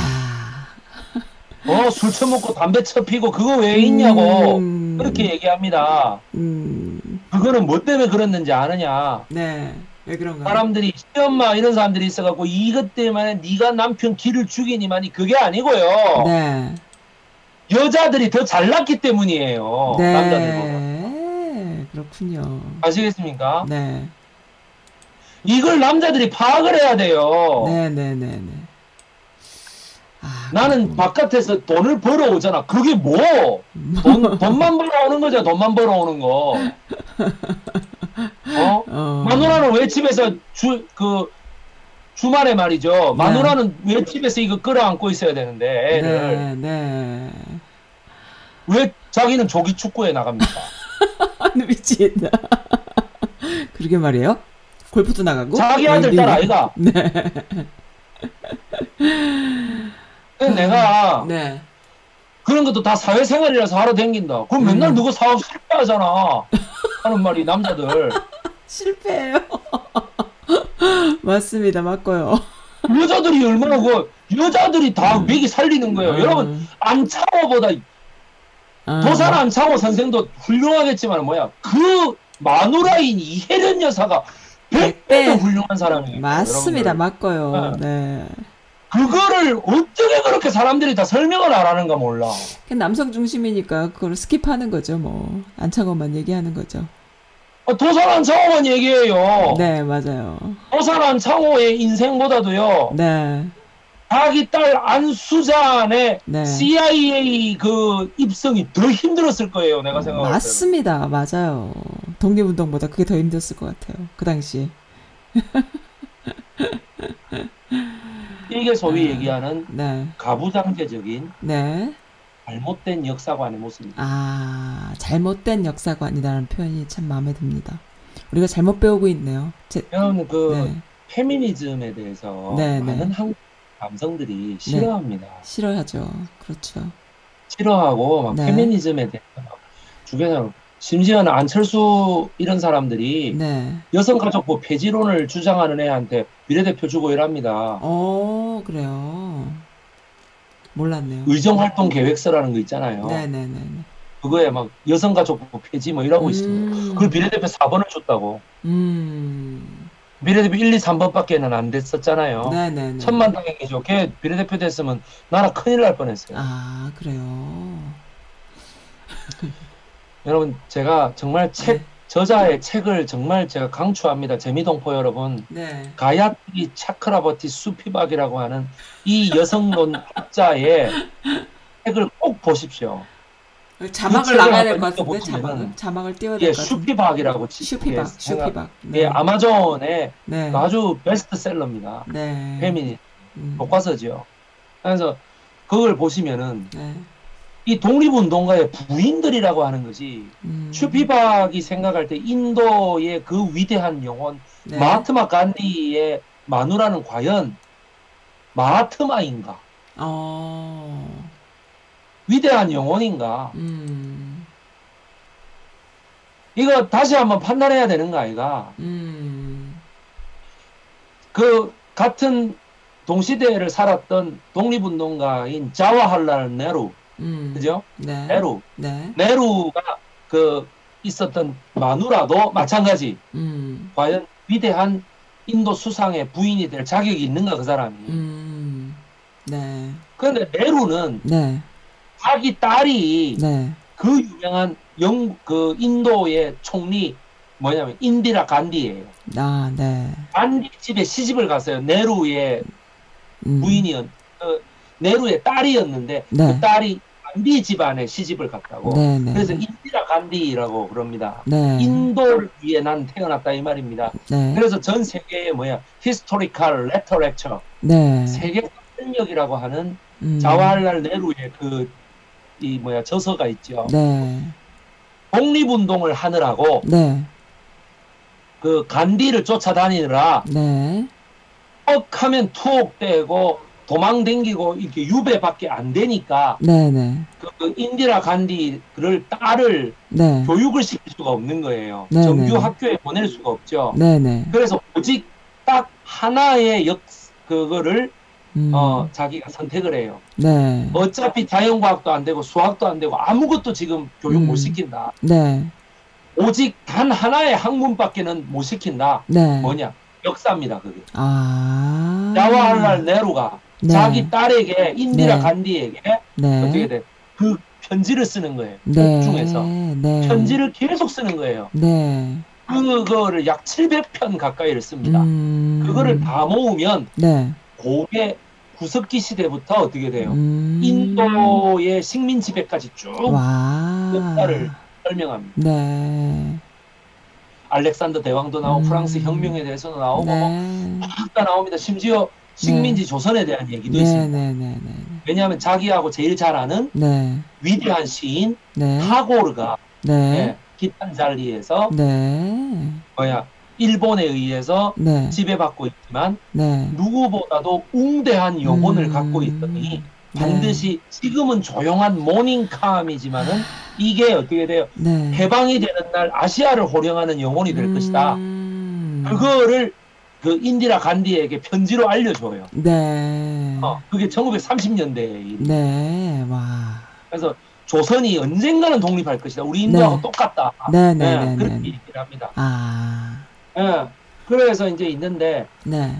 어 술 처먹고 담배 쳐 피고 그거 왜 있냐고 음. 그렇게 얘기합니다. 음. 그거는 뭐 때문에 그랬는지 아느냐? 네. 왜 그런가요? 사람들이 시엄마 이런 사람들이 있어갖고 이것 때문에 네가 남편 기를 죽이니만이 그게 아니고요. 네. 여자들이 더 잘났기 때문이에요. 네. 남자들보다. 그렇군요. 아시겠습니까? 네. 이걸 남자들이 파악을 해야 돼요. 네, 네, 네, 네. 아, 나는 그렇군요. 바깥에서 돈을 벌어오잖아. 그게 뭐? 돈, 돈만 벌어오는 거죠. 돈만 벌어오는 거. 어? 어. 마누라는 왜 집에서 주, 그, 주말에 말이죠. 마누라는 왜 집에서 이거 끌어안고 있어야 되는데 애를 네, 네. 왜 자기는 조기 축구에 나갑니까? 미치겠다. 그러게 말이에요. 골프도 나가고. 자기 아들 딸 아이가. 네. 내가 네. 그런 것도 다 사회생활이라서 하러 댕긴다. 그럼 맨날 음. 누구 사업 실패하잖아. 하는 말이 남자들. 실패해요. 맞습니다. 맞고요. 여자들이 얼마나 그 여자들이 다 음. 맥이 살리는 거예요. 음. 여러분 안창호보다 아. 도산 안창호 선생도 훌륭하겠지만 뭐야 그 마누라인 이혜련 여사가 백 100배 배. 더 훌륭한 사람이에요. 맞습니다. 여러분들. 맞고요. 네. 그거를 어떻게 그렇게 사람들이 다 설명을 안 하는가 몰라. 그 남성 중심이니까 그걸 skip하는 거죠. 뭐 안창호만 얘기하는 거죠. 어, 도산 안창호만 얘기해요. 네, 맞아요. 도산 안창호의 인생보다도요. 네. 자기 딸 안수잔의 네. CIA 그 입성이 더 힘들었을 거예요. 내가 생각할 때는. 맞습니다. 맞아요. 독립운동보다 그게 더 힘들었을 것 같아요. 그 당시. 이게 소위 네. 얘기하는 네. 가부장제적인 네. 잘못된 역사관의 모습입니다. 아, 잘못된 역사관이라는 표현이 참 마음에 듭니다. 우리가 잘못 배우고 있네요. 제, 여러분 그 네. 페미니즘에 대해서 네, 많은 네. 한국 남성들이 싫어합니다. 싫어하죠. 그렇죠. 싫어하고 막 네. 페미니즘에 대해서 막 주변에 심지어는 안철수 이런 사람들이 네. 여성가족부 폐지론을 주장하는 애한테 비례대표 주고 이랍니다. 어, 그래요. 몰랐네요. 의정활동 계획서라는 거 있잖아요. 네네네. 그거에 막 여성가족부 폐지 뭐 이러고 있습니다. 음, 그 비례대표 4번을 줬다고. 음. 비례대표 1, 2, 3번밖에는 안 됐었잖아요. 네네네. 천만 다행이죠. 걔 비례대표 됐으면 나라 큰일 날 뻔했어요. 아, 그래요. 여러분 제가 정말 책 네. 저자의 책을 정말 제가 강추합니다. 재미동포 여러분. 네. 가야트리 차크라버티 수피박이라고 하는 이 여성론 학자의 책을 꼭 보십시오. 자막을 책을 나가야 될 것 같은데, 자막을. 자막을 띄워야 예, 될것 같은데. 슈피박이라고 치- 슈피박, 예, 생각- 슈피박. 예, 아마존의 네. 아주 베스트셀러입니다. 네. 페미니 음. 교과서죠. 그래서 그걸 보시면은 네. 이 독립운동가의 부인들이라고 하는 것이 음. 슈피박이 생각할 때 인도의 그 위대한 영혼 네. 마하트마 간디의 마누라는 과연 마하트마인가? 어. 위대한 영혼인가? 음. 이거 다시 한번 판단해야 되는 거 아이가? 음. 그 같은 동시대를 살았던 독립운동가인 자와할랄 네루, 음. 그죠? 네. 네루. 네. 네루가 그 있었던 마누라도 마찬가지. 음. 과연 위대한 인도 수상의 부인이 될 자격이 있는가 그 사람이. 음. 네. 그런데 네루는 네. 자기 딸이 네. 그 유명한 영 그 인도의 총리 뭐냐면 인디라 간디예요. 아, 네. 간디 집에 시집을 갔어요. 네루의 음. 부인이었, 어, 네루의 딸이었는데 네. 그 딸이 간디 집안에 시집을 갔다고. 네, 네. 그래서 인디라 간디라고 그럽니다. 네. 인도를 위해 난 태어났다 이 말입니다. 네. 그래서 전 세계에 뭐야 historical letter lecture 네. 세계사 편력이라고 하는 음. 자와할랄 네루의 그 이 뭐야 저서가 있죠. 네. 독립운동을 하느라고 네. 그 간디를 쫓아다니느라 네. 뻑하면 투옥되고 도망댕기고 이렇게 유배밖에 안 되니까 네. 네. 그, 그 인디라 간디를 딸을 네. 교육을 시킬 수가 없는 거예요. 네, 정규 네. 학교에 보낼 수가 없죠. 네. 네. 그래서 오직 딱 하나의 역 그거를 음. 어 자기가 선택을 해요. 네. 어차피 자연과학도 안 되고 수학도 안 되고 아무것도 지금 교육 음. 못 시킨다. 네. 오직 단 하나의 학문밖에는 못 시킨다. 네. 뭐냐? 역사입니다. 그게. 아. 자와할랄 네루가 네. 자기 딸에게 인디라 네. 간디에게 네. 어떻게 돼? 그 편지를 쓰는 거예요. 네. 그 중에서 네. 편지를 계속 쓰는 거예요. 네. 그거를 약 700편 가까이를 씁니다. 음. 그거를 다 모으면 네. 고대 구석기 시대부터 어떻게 돼요? 음. 인도의 식민 지배까지 쭉 와. 역사를 설명합니다. 네. 알렉산더 대왕도 나오고 음. 프랑스 혁명에 대해서도 나오고 뭐 네. 다 나옵니다. 심지어 식민지 조선에 대한 얘기도 있습니다. 네네네네. 왜냐하면 자기하고 제일 잘 아는 네. 위대한 시인 네. 타고르가 네. 예, 기탄 잔리에서 네. 뭐야 일본에 의해서 네. 지배받고 있지만 네. 누구보다도 웅대한 영혼을 음. 갖고 있더니 네. 반드시 지금은 조용한 모닝캄이지만은 이게 어떻게 돼요? 네. 해방이 되는 날 아시아를 호령하는 영혼이 될 것이다. 음. 그거를 그 인디라 간디에게 편지로 알려줘요. 네. 어, 그게 1930년대의 일. 네. 와. 그래서 조선이 언젠가는 독립할 것이다. 우리 인도하고 네. 똑같다. 네, 예, 네, 네, 그렇게 네. 얘기를 합니다. 아. 예, 그래서 이제 있는데 네.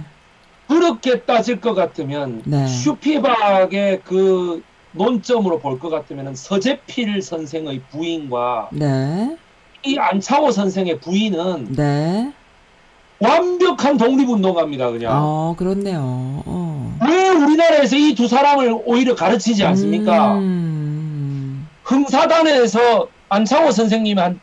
그렇게 따질 것 같으면 네. 슈피박의 그 논점으로 볼 것 같으면 서재필 선생의 부인과 네. 이 안창호 선생의 부인은 네. 완벽한 독립운동가입니다. 그냥 어, 그렇네요. 어. 왜 우리나라에서 이 두 사람을 오히려 가르치지 않습니까? 음. 흥사단에서 안창호 선생님의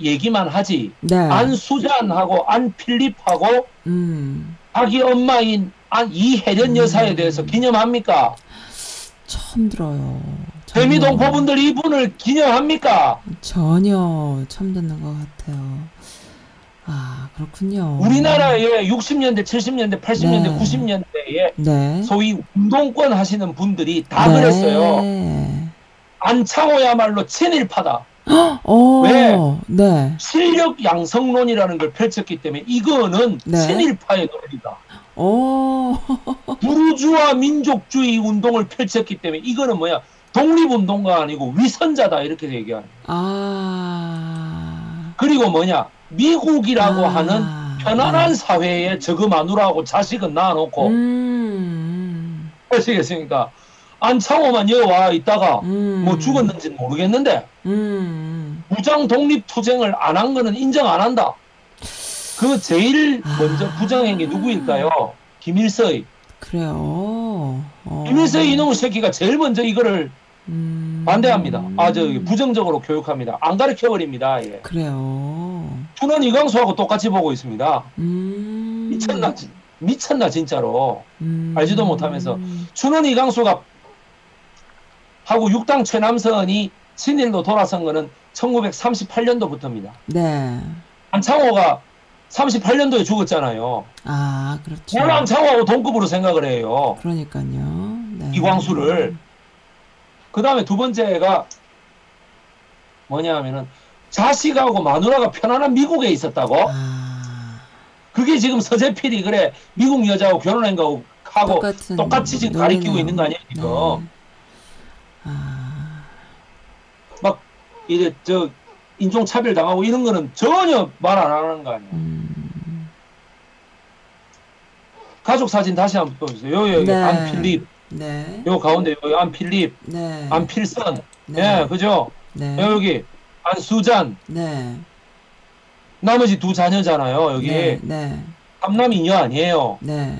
얘기만 하지 네. 안수잔하고 안필립하고 음. 자기 엄마인 안 이혜련 여사에 음. 대해서 기념합니까? 처음 들어요. 전혀. 대미동포분들 이분을 기념합니까? 전혀 처음 듣는 것 같아요. 아, 그렇군요. 우리나라에 60년대, 70년대, 80년대, 네. 90년대에 네. 소위 운동권 하시는 분들이 다 네. 그랬어요. 안창호야말로 친일파다. 어, 왜? 네. 실력 양성론이라는 걸 펼쳤기 때문에 이거는 네. 친일파의 논리다. 어, 부르주아 민족주의 운동을 펼쳤기 때문에 이거는 뭐야? 독립운동가 아니고 위선자다 이렇게 얘기하는. 아. 그리고 뭐냐? 미국이라고 아, 하는 편안한 사회에 저거 마누라하고 자식은 낳아놓고 음. 하시겠습니까? 안창호만 여와 있다가 음. 뭐 죽었는지 모르겠는데 음. 무장 독립 투쟁을 안 한 거는 인정 안 한다. 그 제일 아. 먼저 부정한 게 누구일까요? 김일서의. 그래요. 어. 김일서의 이놈의 새끼가 제일 먼저 이거를 음. 반대합니다. 아, 저 부정적으로 교육합니다. 안 가르쳐 버립니다. 예. 그래요. 준원 이광수하고 똑같이 보고 있습니다. 음. 미쳤나, 진- 미쳤나 진짜로. 음. 알지도 못하면서. 준원 이광수가 하고 육당 최남선이 친일로 돌아선 거는 1938년도부터입니다. 네. 안창호가 38년도에 죽었잖아요. 아, 그렇죠. 뭘 안창호하고 동급으로 생각을 해요. 그러니까요. 네. 이광수를. 그 다음에 두 번째가 뭐냐 하면은 자식하고 마누라가 편안한 미국에 있었다고? 아. 그게 지금 서재필이 그래 미국 여자하고 결혼한 거하고 똑같은 똑같이 지금. 가리키고 있는 거 아니에요 지금 네. 아. 막 이제 저 인종 차별 당하고 이런 거는 전혀 말 안 하는 거 아니에요 음. 가족 사진 다시 한번 여기 여기 네. 안필립 네. 요 가운데 여기 안필립 네. 안필선 네. 예 그죠 네. 여기 안수잔 네. 나머지 두 자녀잖아요 여기 네. 네. 삼남 이녀 아니에요 네.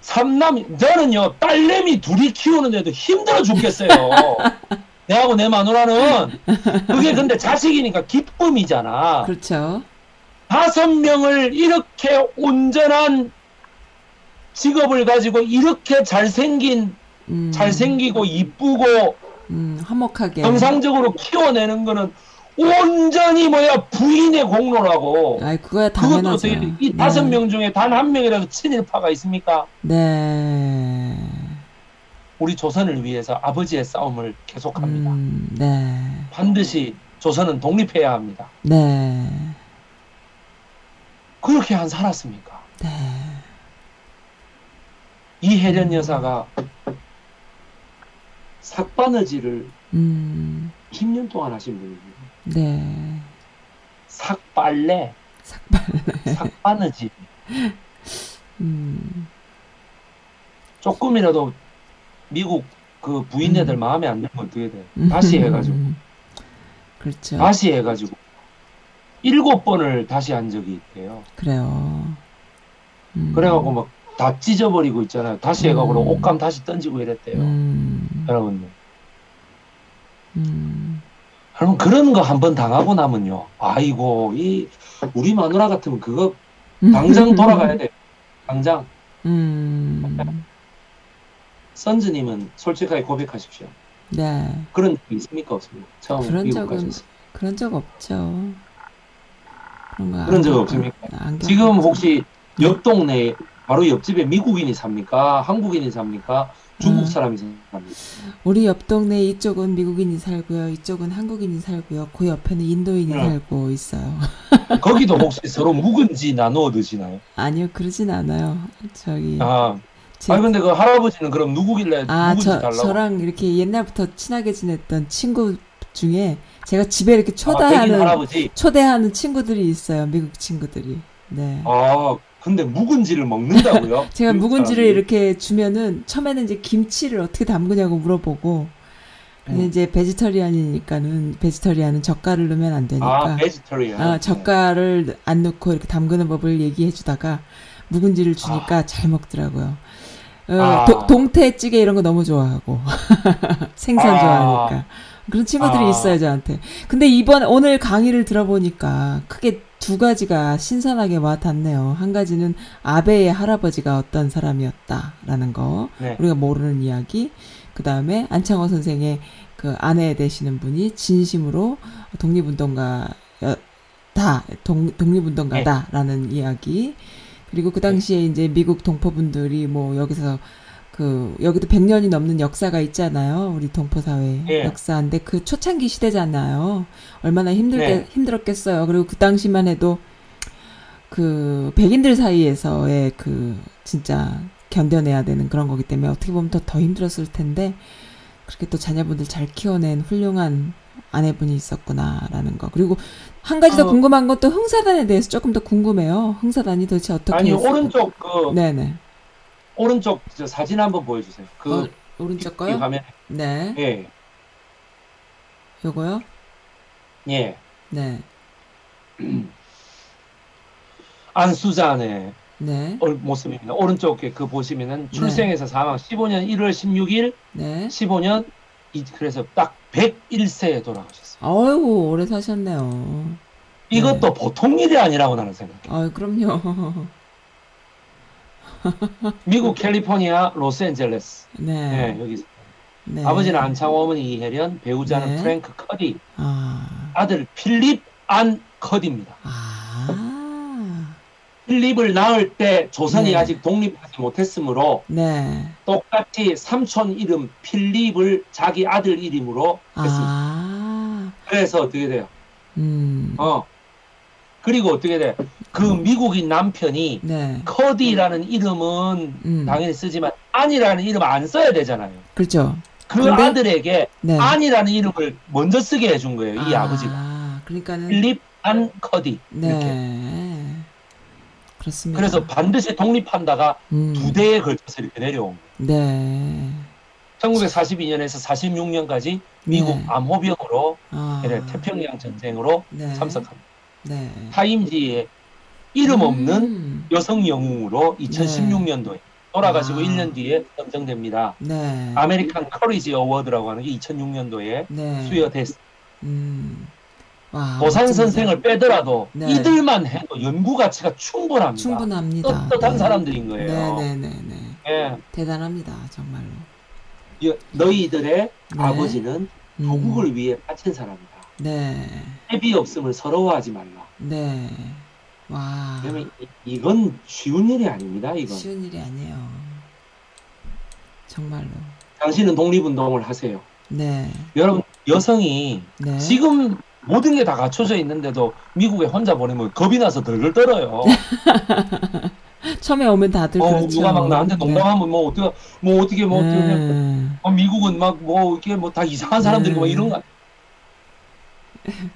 삼남 저는요 딸내미 둘이 키우는데도 힘들어 죽겠어요 내하고 내 마누라는 그게 근데 자식이니까 기쁨이잖아 그렇죠. 다섯 명을 이렇게 온전한 직업을 가지고 이렇게 잘생긴 음. 잘생기고 이쁘고 음, 화목하게. 정상적으로 키워내는 거는 온전히 뭐야 부인의 공로라고 아이, 그거야 그것도 당연하죠. 어떻게 이 다섯 명 중에 단 한 명이라도 친일파가 있습니까? 네. 우리 조선을 위해서 아버지의 싸움을 계속합니다. 음, 네. 반드시 조선은 독립해야 합니다. 네. 그렇게 안 살았습니까? 네. 이혜련 여사가 삭바느질을 음, 10년 동안 하신 분입니다. 네. 삭발레, 삭발레. 삭바느질. 음, 조금이라도 미국 그 부인네들 음. 마음에 안 들면 어떻게 돼? 다시 해가지고. 음, 그렇죠. 다시 해가지고. 일곱 번을 다시 한 적이 있대요. 그래요. 음, 그래갖고 막 다 찢어버리고 있잖아요. 다시 해가지고 음. 옷감 다시 던지고 이랬대요. 음, 여러분들. 음, 여러분 그런 거 한번 당하고 나면요. 아이고 이 우리 마누라 같으면 그거 당장 돌아가야 돼. 당장. 음. 선즈님은 솔직하게 고백하십시오. 네. 그런 적 있습니까 없습니까? 처음 그런 미국 적은 가셔서. 그런 적 없죠. 그런 거 그런 적 없습니까? 지금 혹시 옆 동네 바로 옆집에 미국인이 삽니까? 한국인이 삽니까? 중국 음. 사람이 삽니까? 우리 옆 동네 이쪽은 미국인이 살고요. 이쪽은 한국인이 살고요. 그 옆에는 인도인이 네. 살고 있어요. 거기도 혹시 서로 묵은지 나누어 드시나요? 아니요, 그러진 않아요. 저기 아, 제- 아니 근데 그 할아버지는 그럼 누구길래 아, 누군지 저, 달라고? 저랑 이렇게 옛날부터 친하게 지냈던 친구 중에 제가 집에 이렇게 아, 초대하는 할아버지. 초대하는 친구들이 있어요. 미국 친구들이. 네. 아, 근데 묵은지를 먹는다고요? 제가 미국 묵은지를 사람들이? 이렇게 주면은 처음에는 이제 김치를 어떻게 담그냐고 물어보고 근데 음. 이제 베지터리안이니까는 베지터리안은 젓갈을 넣으면 안 되니까 아, 베지터리안. 아, 젓갈을 안 넣고 이렇게 담그는 법을 얘기해 주다가 묵은지를 주니까 잘 먹더라고요. 어, 아. 도- 동태찌개 이런 거 너무 좋아하고 생선 아. 좋아하니까 그런 친구들이 아. 있어요 저한테. 근데 이번 오늘 강의를 들어보니까 크게 두 가지가 신선하게 와 닿네요. 한 가지는 아베의 할아버지가 어떤 사람이었다라는 거 네. 우리가 모르는 이야기. 그 다음에 안창호 선생의 그 아내 되시는 분이 진심으로 독립운동가다, 동, 독립운동가다라는 이야기. 그리고 그 당시에 이제 미국 동포분들이 뭐 여기서 그 여기도 100년이 넘는 역사가 있잖아요. 우리 동포 사회 예. 역사인데 그 초창기 시대잖아요. 얼마나 힘들게 네. 힘들었겠어요. 그리고 그 당시만 해도 그 백인들 사이에서의 그 진짜 견뎌내야 되는 그런 거기 때문에 어떻게 보면 더, 더 힘들었을 텐데 그렇게 또 자녀분들 잘 키워낸 훌륭한 아내분이 있었구나라는 거 그리고 한 가지 더 어. 궁금한 건또 흥사단에 대해서 조금 더 궁금해요. 흥사단이 도대체 어떻게 아니 했을까? 오른쪽 그 네네 오른쪽 저 사진 한번 보여주세요. 그 어, 오른쪽 이 거요? 화면 네 예 요거요? 예. 네 안수잔의 네, 얼- 모습입니다. 오른쪽에 그 보시면은 출생에서 사망 15년 1월 16일 네. 15년 이 그래서 딱 101세에 돌아가셨어요. 아이고 오래 사셨네요. 이것도 보통 일이 아니라고 나는 생각해. 아 그럼요. 미국 캘리포니아 로스앤젤레스. 네. 네, 여기 네. 아버지는 안창호, 어머니 이혜련, 배우자는 네. 프랭크 커디, 아, 아들 필립 안 커디입니다. 아, 필립을 낳을 때 조선이 네. 아직 독립하지 못했으므로 네. 똑같이 삼촌 이름 필립을 자기 아들 이름으로 했습니다. 아, 그래서 어떻게 돼요? 음, 어. 그리고 어떻게 돼? 그 미국인 남편이 네. 커디라는 이름은 음, 당연히 쓰지만 안이라는 이름 안 써야 되잖아요. 그렇죠. 그 근데? 아들에게 네. 안이라는 이름을 먼저 쓰게 해준 거예요. 이 아, 버지가 아, 그러니까는 필립 안 커디. 이렇게. 네. 그렇습니다. 그래서 반드시 독립한다가 음, 두 대에 걸쳐서 이렇게 내려온 거예요. 네. 1942년에서 46년까지 미국 네. 암호병으로 아, 태평양 전쟁으로 네. 참석합니다. 네. 타임지에 이름 없는 음, 여성 영웅으로 2016년도에 돌아가시고 아. 1년 뒤에 선정됩니다. 네. American Courage Award라고 하는 게 2006년도에 네. 수여됐습니다. 음. 와, 도산 멋집니다. 선생을 빼더라도 네. 이들만 해도 연구 가치가 충분합니다. 충분합니다. 떳떳한 네. 사람들인 거예요. 네네네네. 예. 대단합니다, 정말로. 여- 너희들의 네. 아버지는 음, 조국을 위해 바친 사람이다. 네. 해비 없음을 서러워하지 말라. 네. 와. 이- 이건 쉬운 일이 아닙니다. 이건 쉬운 일이 아니에요. 정말로. 당신은 독립운동을 하세요. 네. 여러분 여성이 네. 지금 모든 게 다 갖춰져 있는데도 미국에 혼자 보내면 겁이 나서 덜덜 떨어요. 처음에 오면 다들 어, 그렇죠. 누가 막 나한테 농담하면 뭐 어떻게 뭐 어떻게 뭐 어떻게 네. 어, 미국은 막 뭐 이게 뭐 다 이상한 사람들이고 막 네. 이런 거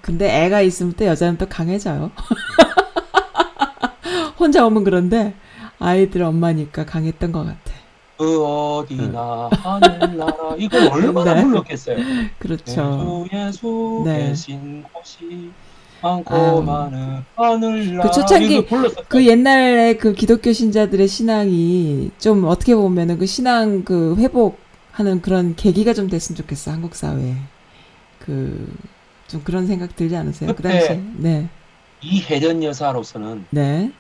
근데 애가 있으면 또 여자는 또 강해져요. 혼자 오면 그런데 아이들 엄마니까 강했던 것 같아. 그 어디나 하늘나라 이걸 얼마나 네. 불렀겠어요. 그렇죠. 예수 네. 계신 곳이 많고. 많은 하늘나라 그 초창기. 그 옛날에 그 기독교 신자들의 신앙이 좀 어떻게 보면은 그 신앙 그 회복하는 그런 계기가 좀 됐으면 좋겠어 한국 사회에 그 좀 그런 생각 들지 않으세요? 그 그때- 당시에. 네. 이혜련 여사로서는 네.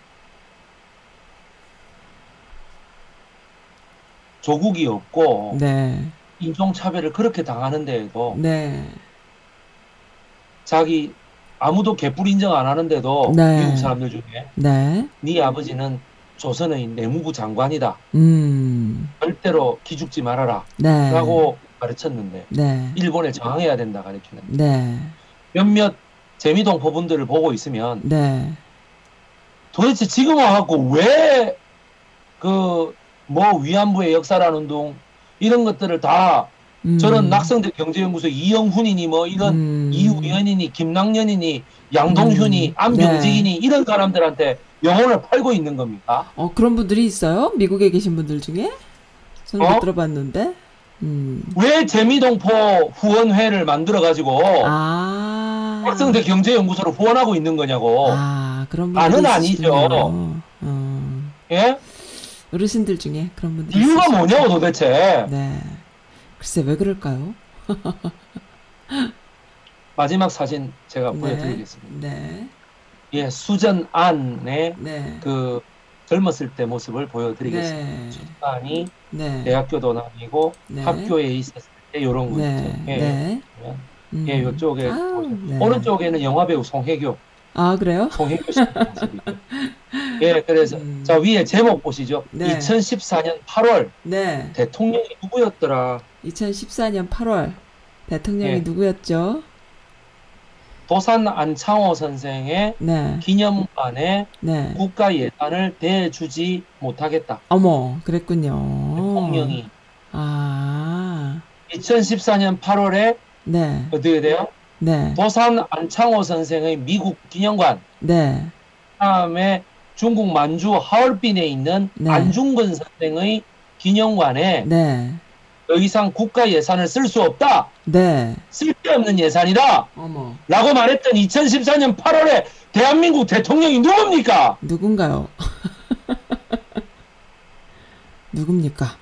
조국이 없고 네. 인종차별을 그렇게 당하는데도 네. 자기 아무도 개뿔 인정 안 하는데도 네. 미국 사람들 중에 네. 네 아버지는 조선의 내무부 장관이다. 음. 절대로 기죽지 말아라. 네. 라고 가르쳤는데 네. 일본에 저항해야 된다 가르치는 네. 몇몇 재미동포 분들을 보고 있으면 네. 도대체 지금 와갖고 왜 그 뭐 위안부의 역사라는 운동 이런 것들을 다 음. 저런 낙성대 경제연구소 이영훈이니 뭐 이런 음. 이우연이니 김낙년이니 양동훈이 음. 안병직이니 이런 사람들한테 영혼을 팔고 있는 겁니까? 어, 그런 분들이 있어요? 미국에 계신 분들 중에? 저는 어? 못 들어봤는데. 음. 왜 재미동포 후원회를 만들어 가지고 아. 낙성대 경제연구소를 후원하고 있는 거냐고? 아, 그런 분들 나는 아니죠. 어. 예? 어르신들 중에 그런 분들 이유가 뭐냐고 도대체? 네. 글쎄 왜 그럴까요? 마지막 사진 제가 네. 보여드리겠습니다. 네. 예, 수전 안의 네. 그 젊었을 때 모습을 보여드리겠습니다. 네. 안이 네. 대학교도 다니고 네. 학교에 있었을 때 이런 거 네. 있죠. 예, 네. 보면. 음. 예, 보세요. 네. 오른쪽에는 영화배우 송혜교, 아, 그래요? 송혜교 씨 모습이죠. 예, 그래서 음. 자 위에 제목 보시죠. 네. 2014년 8월 네. 대통령이 누구였더라? 2014년 8월 대통령이 예. 누구였죠? 도산 안창호 선생의 네. 기념관에 네. 국가 예산을 대주지 못하겠다. 어머, 그랬군요. 대통령이 아. 2014년 8월에 네. 어떻게 돼요? 네. 도산 안창호 선생의 미국 기념관 네. 다음에 중국 만주 하얼빈에 있는 네. 안중근 선생의 기념관에 네. 더 이상 국가 예산을 쓸 수 없다. 네. 쓸데없는 예산이다. 어머. 라고 말했던 2014년 8월에 대한민국 대통령이 누굽니까? 누군가요? 누굽니까?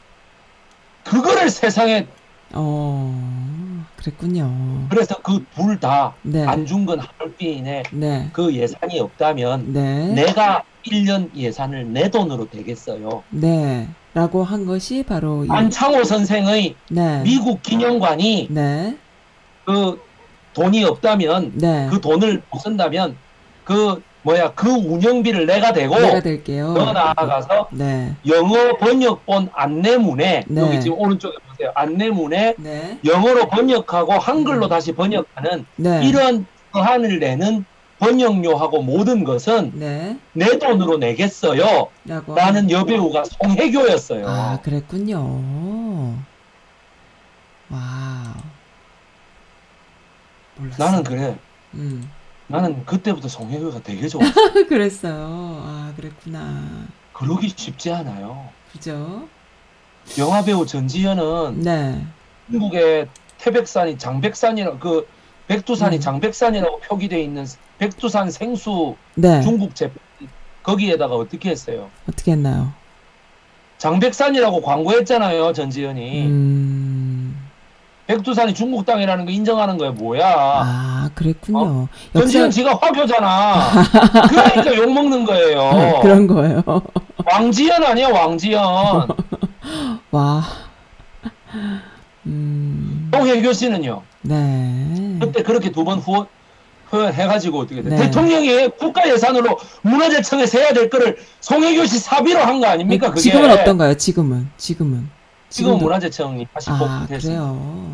그거를 세상에 어, 그랬군요. 그래서 그 둘 다 네. 안중근 하얼빈에 네. 그 예산이 없다면 네. 내가 1년 예산을 내 돈으로 되겠어요. 네. 라고 한 것이 바로 이 안창호 선생의 네. 미국 기념관이 네. 그 돈이 없다면 네. 그 돈을 못 쓴다면 그 뭐야 그 운영비를 내가 대고 내가. 더 나아가서 네. 영어 번역본 안내문에 네. 여기 지금 오른쪽에 보세요 안내문에 네. 영어로 번역하고 한글로 다시 번역하는 네. 이런 서한을 내는 번역료하고 모든 것은 네. 내 돈으로 내겠어요 라고 라는 여배우가 송혜교였어요 아, 그랬군요. Wow. 몰랐어. 나는 그래 음. 나는 그때부터 송혜교가 되게 좋아 그랬어요. 아, 그랬구나. 그러기 쉽지 않아요 그죠? 영화배우 전지현은 네. 중국의 태백산이 장백산이라 그 백두산이 음. 장백산이라고 표기되어 있는 백두산 생수 네. 중국 제품 거기에다가 어떻게 했어요? 어떻게 했나요? 장백산이라고 광고했잖아요 전지현이 음. 백두산이 중국 땅이라는 거 인정하는 거야 뭐야 아, 그랬군요. 전지현 역사 지가 화교잖아 그러니까 욕 먹는 거예요 그런 거예요. 왕지연 아니야 왕지연 와. 음. 송혜교 씨는요 네. 그때 그렇게 두 번 후원 표현해가지고 어떻게 돼? 네. 대통령이 국가 예산으로 문화재청에 세야 될 거를 송혜교 씨 사비로 한 거 아닙니까? 그게 지금은 어떤가요? 지금은. 지금은. 지금 지금도- 문화재청이 다시 아, 복귀됐어요. 그래요.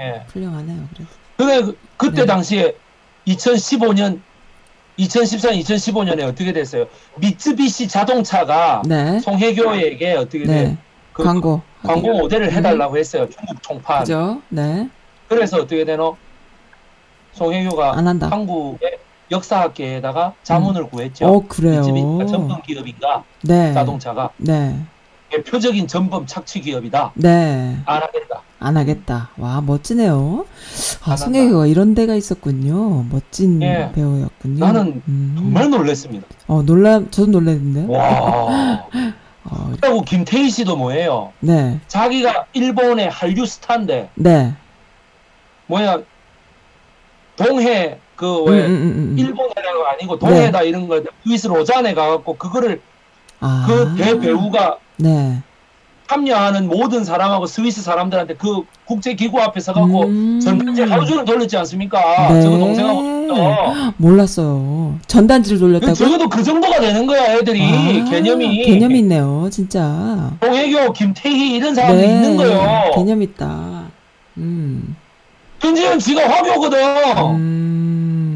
예. 훌륭하네요. 그래도. 근데 그, 그때 네. 당시에 2015년, 2014년, 2015년에 어떻게 됐어요? 미쯔비시 자동차가 네. 송혜교에게 어떻게 돼? 네. 그 광고. 광고 모델을 네. 해달라고 했어요. 중국 총판. 그죠? 네. 그래서 어떻게 되노? 송혜교가. 한국의 역사학계에다가 자문을 구했죠. 어, 그래요. 미쯔비시가 전범 기업인가? 네. 자동차가 네. 대표적인 전범 착취 기업이다. 네. 안 하겠다. 안 하겠다. 와, 멋지네요. 아, 안 송혜교가 이런 데가 있었군요. 멋진 예. 배우였군요. 나는 음. 정말 놀랐습니다. 어, 놀라, 저도 놀랐는데요. 와. 어, 그리고 김태희 씨도 뭐예요? 네. 자기가 일본의 한류 스타인데 네. 뭐야 동해 그 음, 왜 음, 음, 음. 일본해라가 아니고 동해다 이런 거 스위스 로잔에 가갖고 그거를 아. 그 대배우가 네. 참여하는 모든 사람하고 스위스 사람들한테 그 국제 기구 앞에 서 갖고 음. 전단지 하루 종일 돌렸지 않습니까? 네. 저거 동생하고 어. 몰랐어요. 전단지를 그 돌렸다고? 적어도 그 정도가 되는 거야 애들이 아, 개념이 개념이 있네요, 진짜. 동해교 김태희 이런 사람들이 네. 있는 거요. 개념 있다. 음. 김지현 지가 화교거든. 음.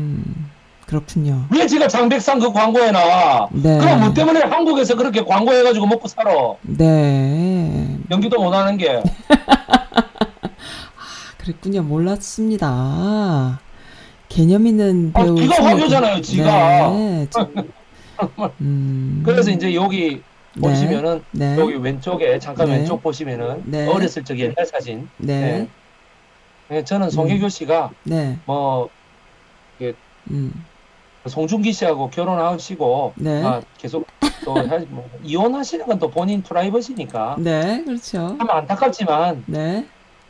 그렇군요. 왜 지가 장백산 그 광고에 나와? 네. 그럼 뭐 때문에 한국에서 그렇게 광고해가지고 먹고 살아? 네. 연기도 못하는 게. 그랬군요. 몰랐습니다. 개념 있는 아, 배우. 지가 생각이- 화교잖아요, 지가. 네. 저- 음. 그래서 이제 여기 네. 보시면은 네. 여기 왼쪽에 잠깐 네. 왼쪽 보시면은 네. 어렸을 적 옛날 사진. 네. 네, 저는 송혜교 씨가 네. 뭐 음. 송중기 씨하고 결혼하시고 네. 아, 계속 또 하- 뭐, 이혼하시는 건 또 본인 프라이버시니까 네. 그렇죠. 참 안타깝지만 네.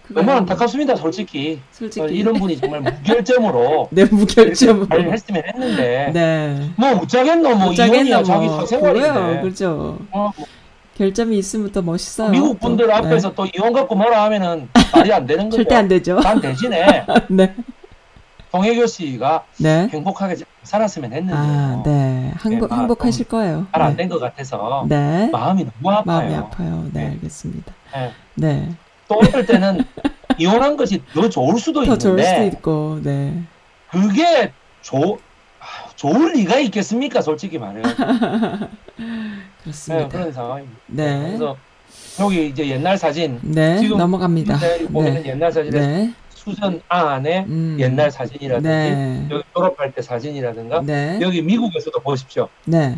너무 안타깝습니다, 솔직히. 솔직히 이런 분이 정말 무결점으로 네, 무결점으로. 잘 했으면 했는데 네. 뭐 못자겠노 뭐 이혼이야 뭐. 자기 사생활인데. 그렇죠. 어, 뭐 결점이 있으면 또 멋있어요. 미국 또. 분들 네. 앞에서 또 이혼 갖고 뭐라 하면은 말이 안 되는 거죠. 절대 안 되죠. 난 대신에 네. 송혜교 씨가 네. 행복하게 잘 살았으면 했는데 아, 네. 행복, 네, 아, 행복하실 거예요. 잘안 네. 된것 같아서 네. 마음이 너무 아파요. 마음이 아파요. 네, 네. 알겠습니다. 네. 네. 또 어떨 때는 이혼한 것이 더 좋을 수도 더 좋을 수도 있는데 있고, 네. 그게 좋 아, 좋을 리가 있겠습니까? 솔직히 말해요. 네, 그렇습니다. 그런 상황입니다. 네. 그래서 여기 이제 옛날 사진 네. 지금 넘어갑니다. 네, 보면은 네. 옛날 사진에 네. 수전 안에 음. 옛날 사진이라든지 네. 여기 졸업할 때 사진이라든가 네. 여기 미국에서도 보십시오. 네.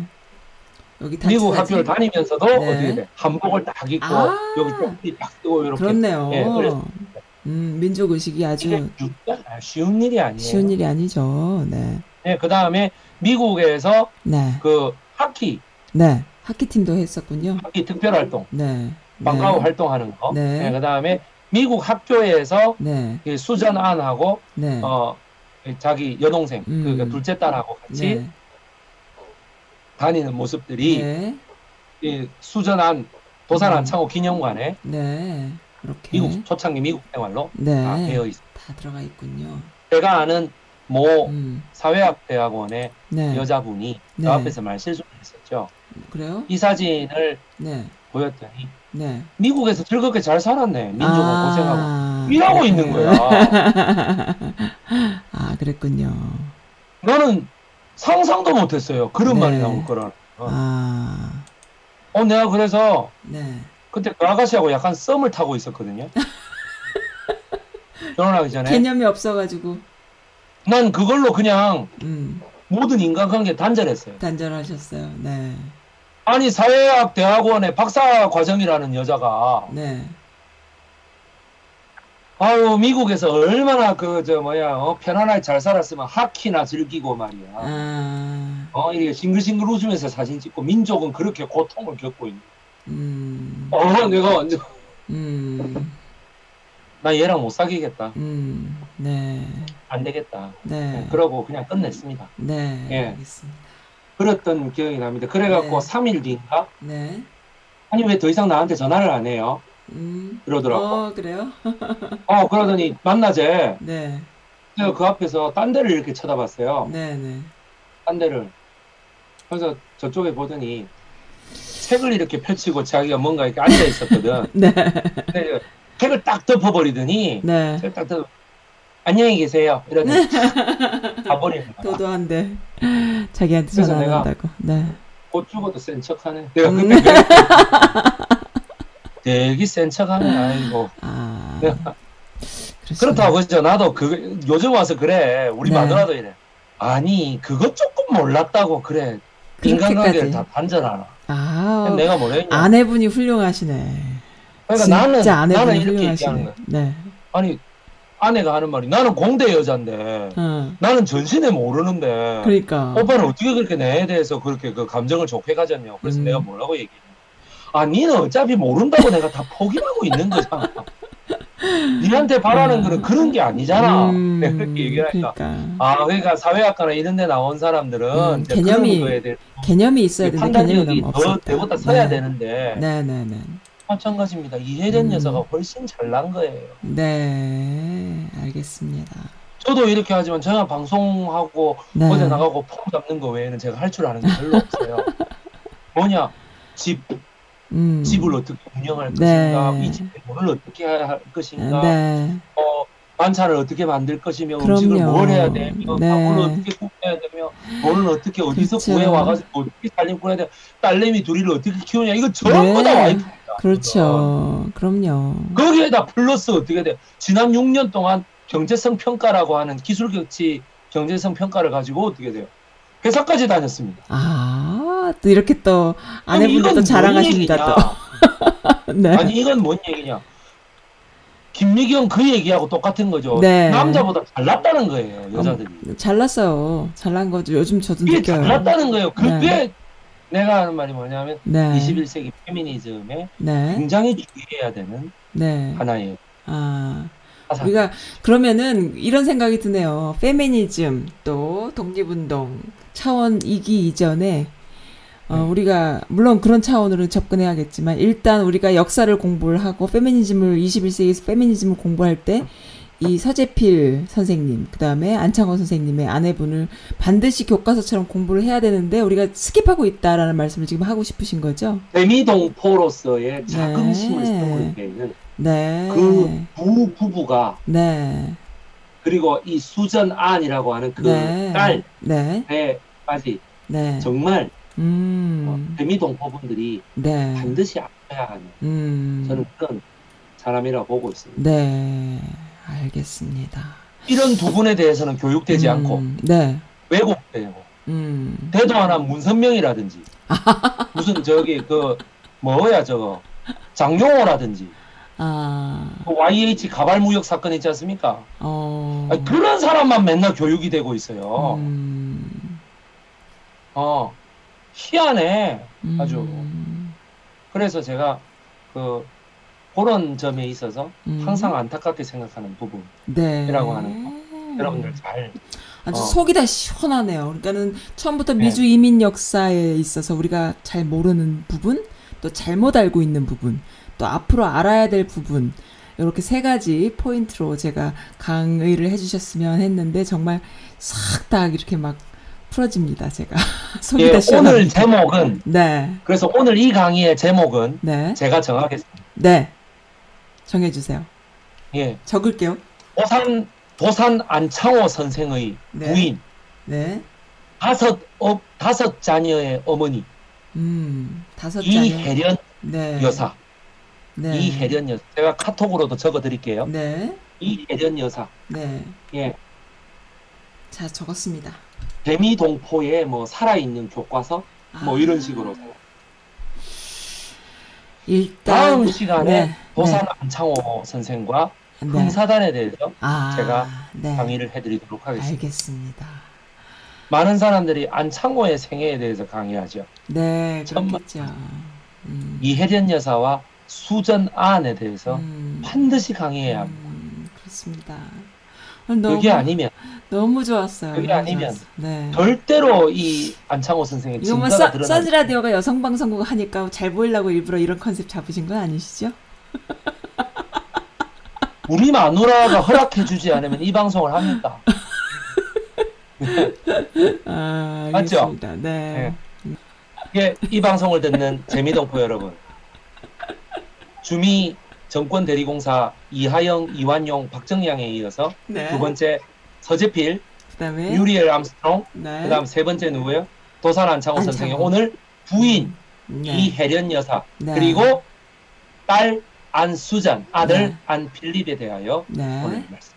여기 미국 사진. 학교를 다니면서도 네. 어떻게 돼? 한복을 딱 입고 아. 여기 쪽지 딱 쓰고 이렇게 그렇네요. 예, 그래서 음, 민족 의식이 아주 유- 아, 쉬운 일이 아니에요. 쉬운 일이 아니죠. 네. 네, 그 다음에 미국에서 네. 그 하키 네. 하키 팀도 했었군요. 하키 특별 활동, 네. 방과후 네. 활동하는 거. 네. 네, 그 다음에 미국 학교에서 네. 이 수전 안하고 네. 어 자기 여동생 음. 그러니까 둘째 딸하고 같이 네. 다니는 모습들이 네. 이 수전 안 도산 음. 안창호 기념관에 네. 미국 초창기 미국 생활로 네. 다 되어 있어. 다 들어가 있군요. 제가 아는 모 음. 사회학 대학원의 네. 여자분이 네. 저 앞에서 말 실수를 했었죠. 그래요? 이 사진을 네. 보였더니 네. 미국에서 즐겁게 잘 살았네. 민족은 아, 고생하고 일하고 있는. 거야. 아, 그랬군요. 나는 상상도 못했어요. 그런 네. 말이 나올 거라. 어. 아. 어, 내가 그래서 네. 그때 그 아가씨하고 약간 썸을 타고 있었거든요. 결혼하기 전에. 개념이 없어 가지고 난 그걸로 그냥 음. 모든 인간관계 단절했어요. 단절하셨어요. 네. 아니 사회학 대학원의 박사 과정이라는 여자가 네. 아유 미국에서 얼마나 그 저 뭐야 어, 편안하게 잘 살았으면 하키나 즐기고 말이야. 아. 어 이렇게 싱글싱글 웃으면서 사진 찍고 민족은 그렇게 고통을 겪고 있는. 음. 어 내가 완전 음. 나 얘랑 못 사귀겠다. 음. 네. 안 되겠다. 네. 그러고 그냥 끝냈습니다. 네. 예. 알겠습니다. 그랬던 기억이 납니다. 그래갖고 네. 3일 뒤인가 네. 아니 왜 더 이상 나한테 전화를 안 해요? 음. 그러더라고. 어, 그래요? 어 그러더니 만나재. 네. 제가 그 앞에서 딴 데를 이렇게 쳐다봤어요. 네, 네. 딴 데를. 그래서 저쪽에 보더니 책을 이렇게 펼치고 자기가 뭔가 이렇게 앉아 있었거든. 네. 책을 딱 덮어버리더니 네. 책을 딱 덮어 안녕히 계세요. 탁 가버리는 거야. 도도한데 자기한테 전화 안 내가- 한다고. 네. 곧 죽어도 센 척하네. 내가 음. 그때 되게 센 척하네. 아이고. 아. 그렇다고 그죠. 나도 그 요즘 와서 그래. 우리 네. 마누라도 이래. 아니 그것 조금 몰랐다고 그래. 인간관계를. 다 단절하나. 아. 내가 뭐랬냐. 아내분이 훌륭하시네. 그러니까 진짜 나는 아내분이 나는 이렇게 훌륭하시네. 얘기하는 거야. 네. 아니 아내가 하는 말이 나는 공대 여자인데 어. 나는 전신에 모르는데 그러니까. 오빠는 어떻게 그렇게 내에 대해서 그렇게 그 감정을 좋게 가졌냐고. 그래서 음. 내가 뭐라고 얘기해. 아, 니는 어차피 모른다고 내가 다 포기하고 있는 거잖아. 니한테 바라는 음. 거는 그런 게 아니잖아. 음, 내가 그렇게 얘기하니까. 그러니까. 아, 그러니까 사회학과나 이런 데 나온 사람들은 음, 개념이 개념이 있어야 개념이 판단력이 더. 내보다 서야 네. 되는데 네, 네, 네. 마찬가지입니다. 이혜련 음. 여사가 훨씬 잘난 거예요. 네, 알겠습니다. 저도 이렇게 하지만 제가 방송하고 네. 어제 나가고 폼 잡는 거 외에는 제가 할 줄 아는 게 별로 없어요. 뭐냐 집 음. 집을 어떻게 운영할 네. 것인가 이 집에 돈을 어떻게 할 것인가 네. 어, 반찬을 어떻게 만들 것이며 그럼요. 음식을 뭘 해야 되며 네. 밥을 어떻게 구워야 되며 돈을 어떻게 어디서 그렇죠. 구해 와가지고 어떻게 살림 꾸려야 돼 딸내미 둘이를 어떻게 키우냐 이거 전부 다 네. 와이프입니다. 그렇죠. 그럼요. 거기에다 플러스 어떻게 돼? 지난 6년 동안 경제성 평가라고 하는 기술 경치 경제성 평가를 가지고 어떻게 돼요? 회사까지 다녔습니다. 아, 또 이렇게 또뭔 자랑하십니다? 또. 네. 아니 이건 뭔 얘기냐? 김미경 그 얘기하고 똑같은 거죠. 네. 남자보다 잘났다는 거예요, 여자들이. 잘났어요. 잘난 거죠. 요즘 저도 느껴요. 잘났다는 거예요. 그게 네. 내가 하는 말이 뭐냐면 네. 21세기 페미니즘에 네. 굉장히 주의해야 되는 네. 하나의 아. 사상. 우리가 그러면은 이런 생각이 드네요. 페미니즘 또 독립운동 차원이기 이전에 어, 네. 우리가 물론 그런 차원으로 접근해야겠지만 일단 우리가 역사를 공부를 하고 페미니즘을 21세기 페미니즘을 공부할 때 이 서재필 선생님 그 다음에 안창호 선생님의 아내분을 반드시 교과서처럼 공부를 해야 되는데 우리가 skip하고 있다라는 말씀을 지금 하고 싶으신 거죠? 데미동포로서의 자긍심을 네. 세울 때는 네. 그부 부부가 네. 그리고 이 수전 안이라고 하는 그 네. 네. 딸에까지 네. 정말 어, 음. 데미동포분들이 네. 반드시 알아야 하는 음. 저는 그런 사람이라고 보고 있습니다. 네. 알겠습니다. 이런 두 분에 대해서는 교육되지 음, 않고 네. 왜곡되고 음. 대도 하나 문선명이라든지 무슨 저기 그 뭐야 저거 장용호라든지 아. 그 YH 가발 무역 사건 있지 않습니까? 어. 아니, 그런 사람만 맨날 교육이 되고 있어요. 음. 어 희한해. 아주. 음. 그래서 제가 그 그런 점에 있어서 음. 항상 안타깝게 생각하는 부분. 네. 이라고 하는 여러분들 잘 아주 어. 속이 다 시원하네요. 그러니까는 처음부터 네. 미주 이민 역사에 있어서 우리가 잘 모르는 부분, 또 잘못 알고 있는 부분, 또 앞으로 알아야 될 부분, 이렇게 세 가지 포인트로 제가 강의를 해주셨으면 했는데 정말 싹 다 이렇게 막 풀어집니다. 제가 속이 예, 다 오늘 시원합니다. 제목은 네, 그래서 오늘 이 강의의 제목은 네, 제가 정하겠습니다. 네. 정해주세요. 예, 적을게요. 도산 도산 안창호 선생의 네. 부인 네. 다섯 어, 다섯 자녀의 어머니 음, 다섯 자녀. 이혜련 네. 여사 네. 이혜련 여사 제가 카톡으로도 적어드릴게요. 네. 이혜련 여사 네. 예 자, 적었습니다. 데미동포의 뭐 살아있는 교과서 뭐 아, 이런 식으로 일단 다음 시간에 네, 도산 안창호 선생과 네. 금사단에 대해서 아, 제가 네. 강의를 해드리도록 하겠습니다. 알겠습니다. 많은 사람들이 안창호의 생애에 대해서 강의하죠. 네, 그렇겠죠. 음, 이혜련 여사와 수전 안에 대해서 음, 반드시 강의해야 합니다. 음, 그렇습니다. 너무 그게 아니면 너무 좋았어요. 그게 너무 아니면 좋았어요. 네. 절대로 이 안창호 선생의 이거만 진가가 써- 드러나지 써지 라디오가 여성 방송국 하니까 잘 보이려고 일부러 이런 컨셉 잡으신 건 아니시죠? 우리 마누라가 허락해주지 않으면 이 방송을 합니까? 아, 맞죠? 알겠습니다. 네. 예, 이 방송을 듣는 재미동포 여러분. 주미 정권 대리공사 이하영, 이완용, 박정양에 이어서 네. 두 번째 서재필, 그다음에 뮤리엘 암스트롱, 네. 그다음 세 번째 누구예요? 도산 안창호. 선생의 오늘 부인 네. 이혜련 여사 네. 그리고 딸 안수잔, 아들 네. 안필립에 대하여 네. 오늘 말씀.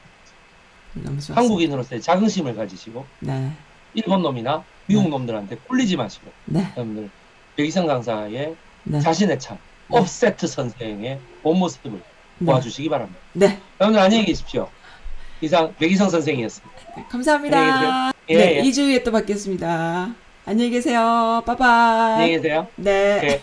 너무 좋았습니다. 한국인으로서의 자긍심을 가지시고 네. 일본 놈이나 미국 네. 놈들한테 꿀리지 마시고 네. 여러분들 백이성 강사의 네. 자신의 참 네. 업세트 선생의 본 모습을 네. 보아주시기 바랍니다. 네. 여러분들 안녕히 계십시오. 이상 백이성 선생이었습니다. 감사합니다. 안녕히 계세요. 네, 예, 예. 2주 후에 또 뵙겠습니다. 안녕히 계세요. 빠바이. 안녕히 계세요. 네. 네.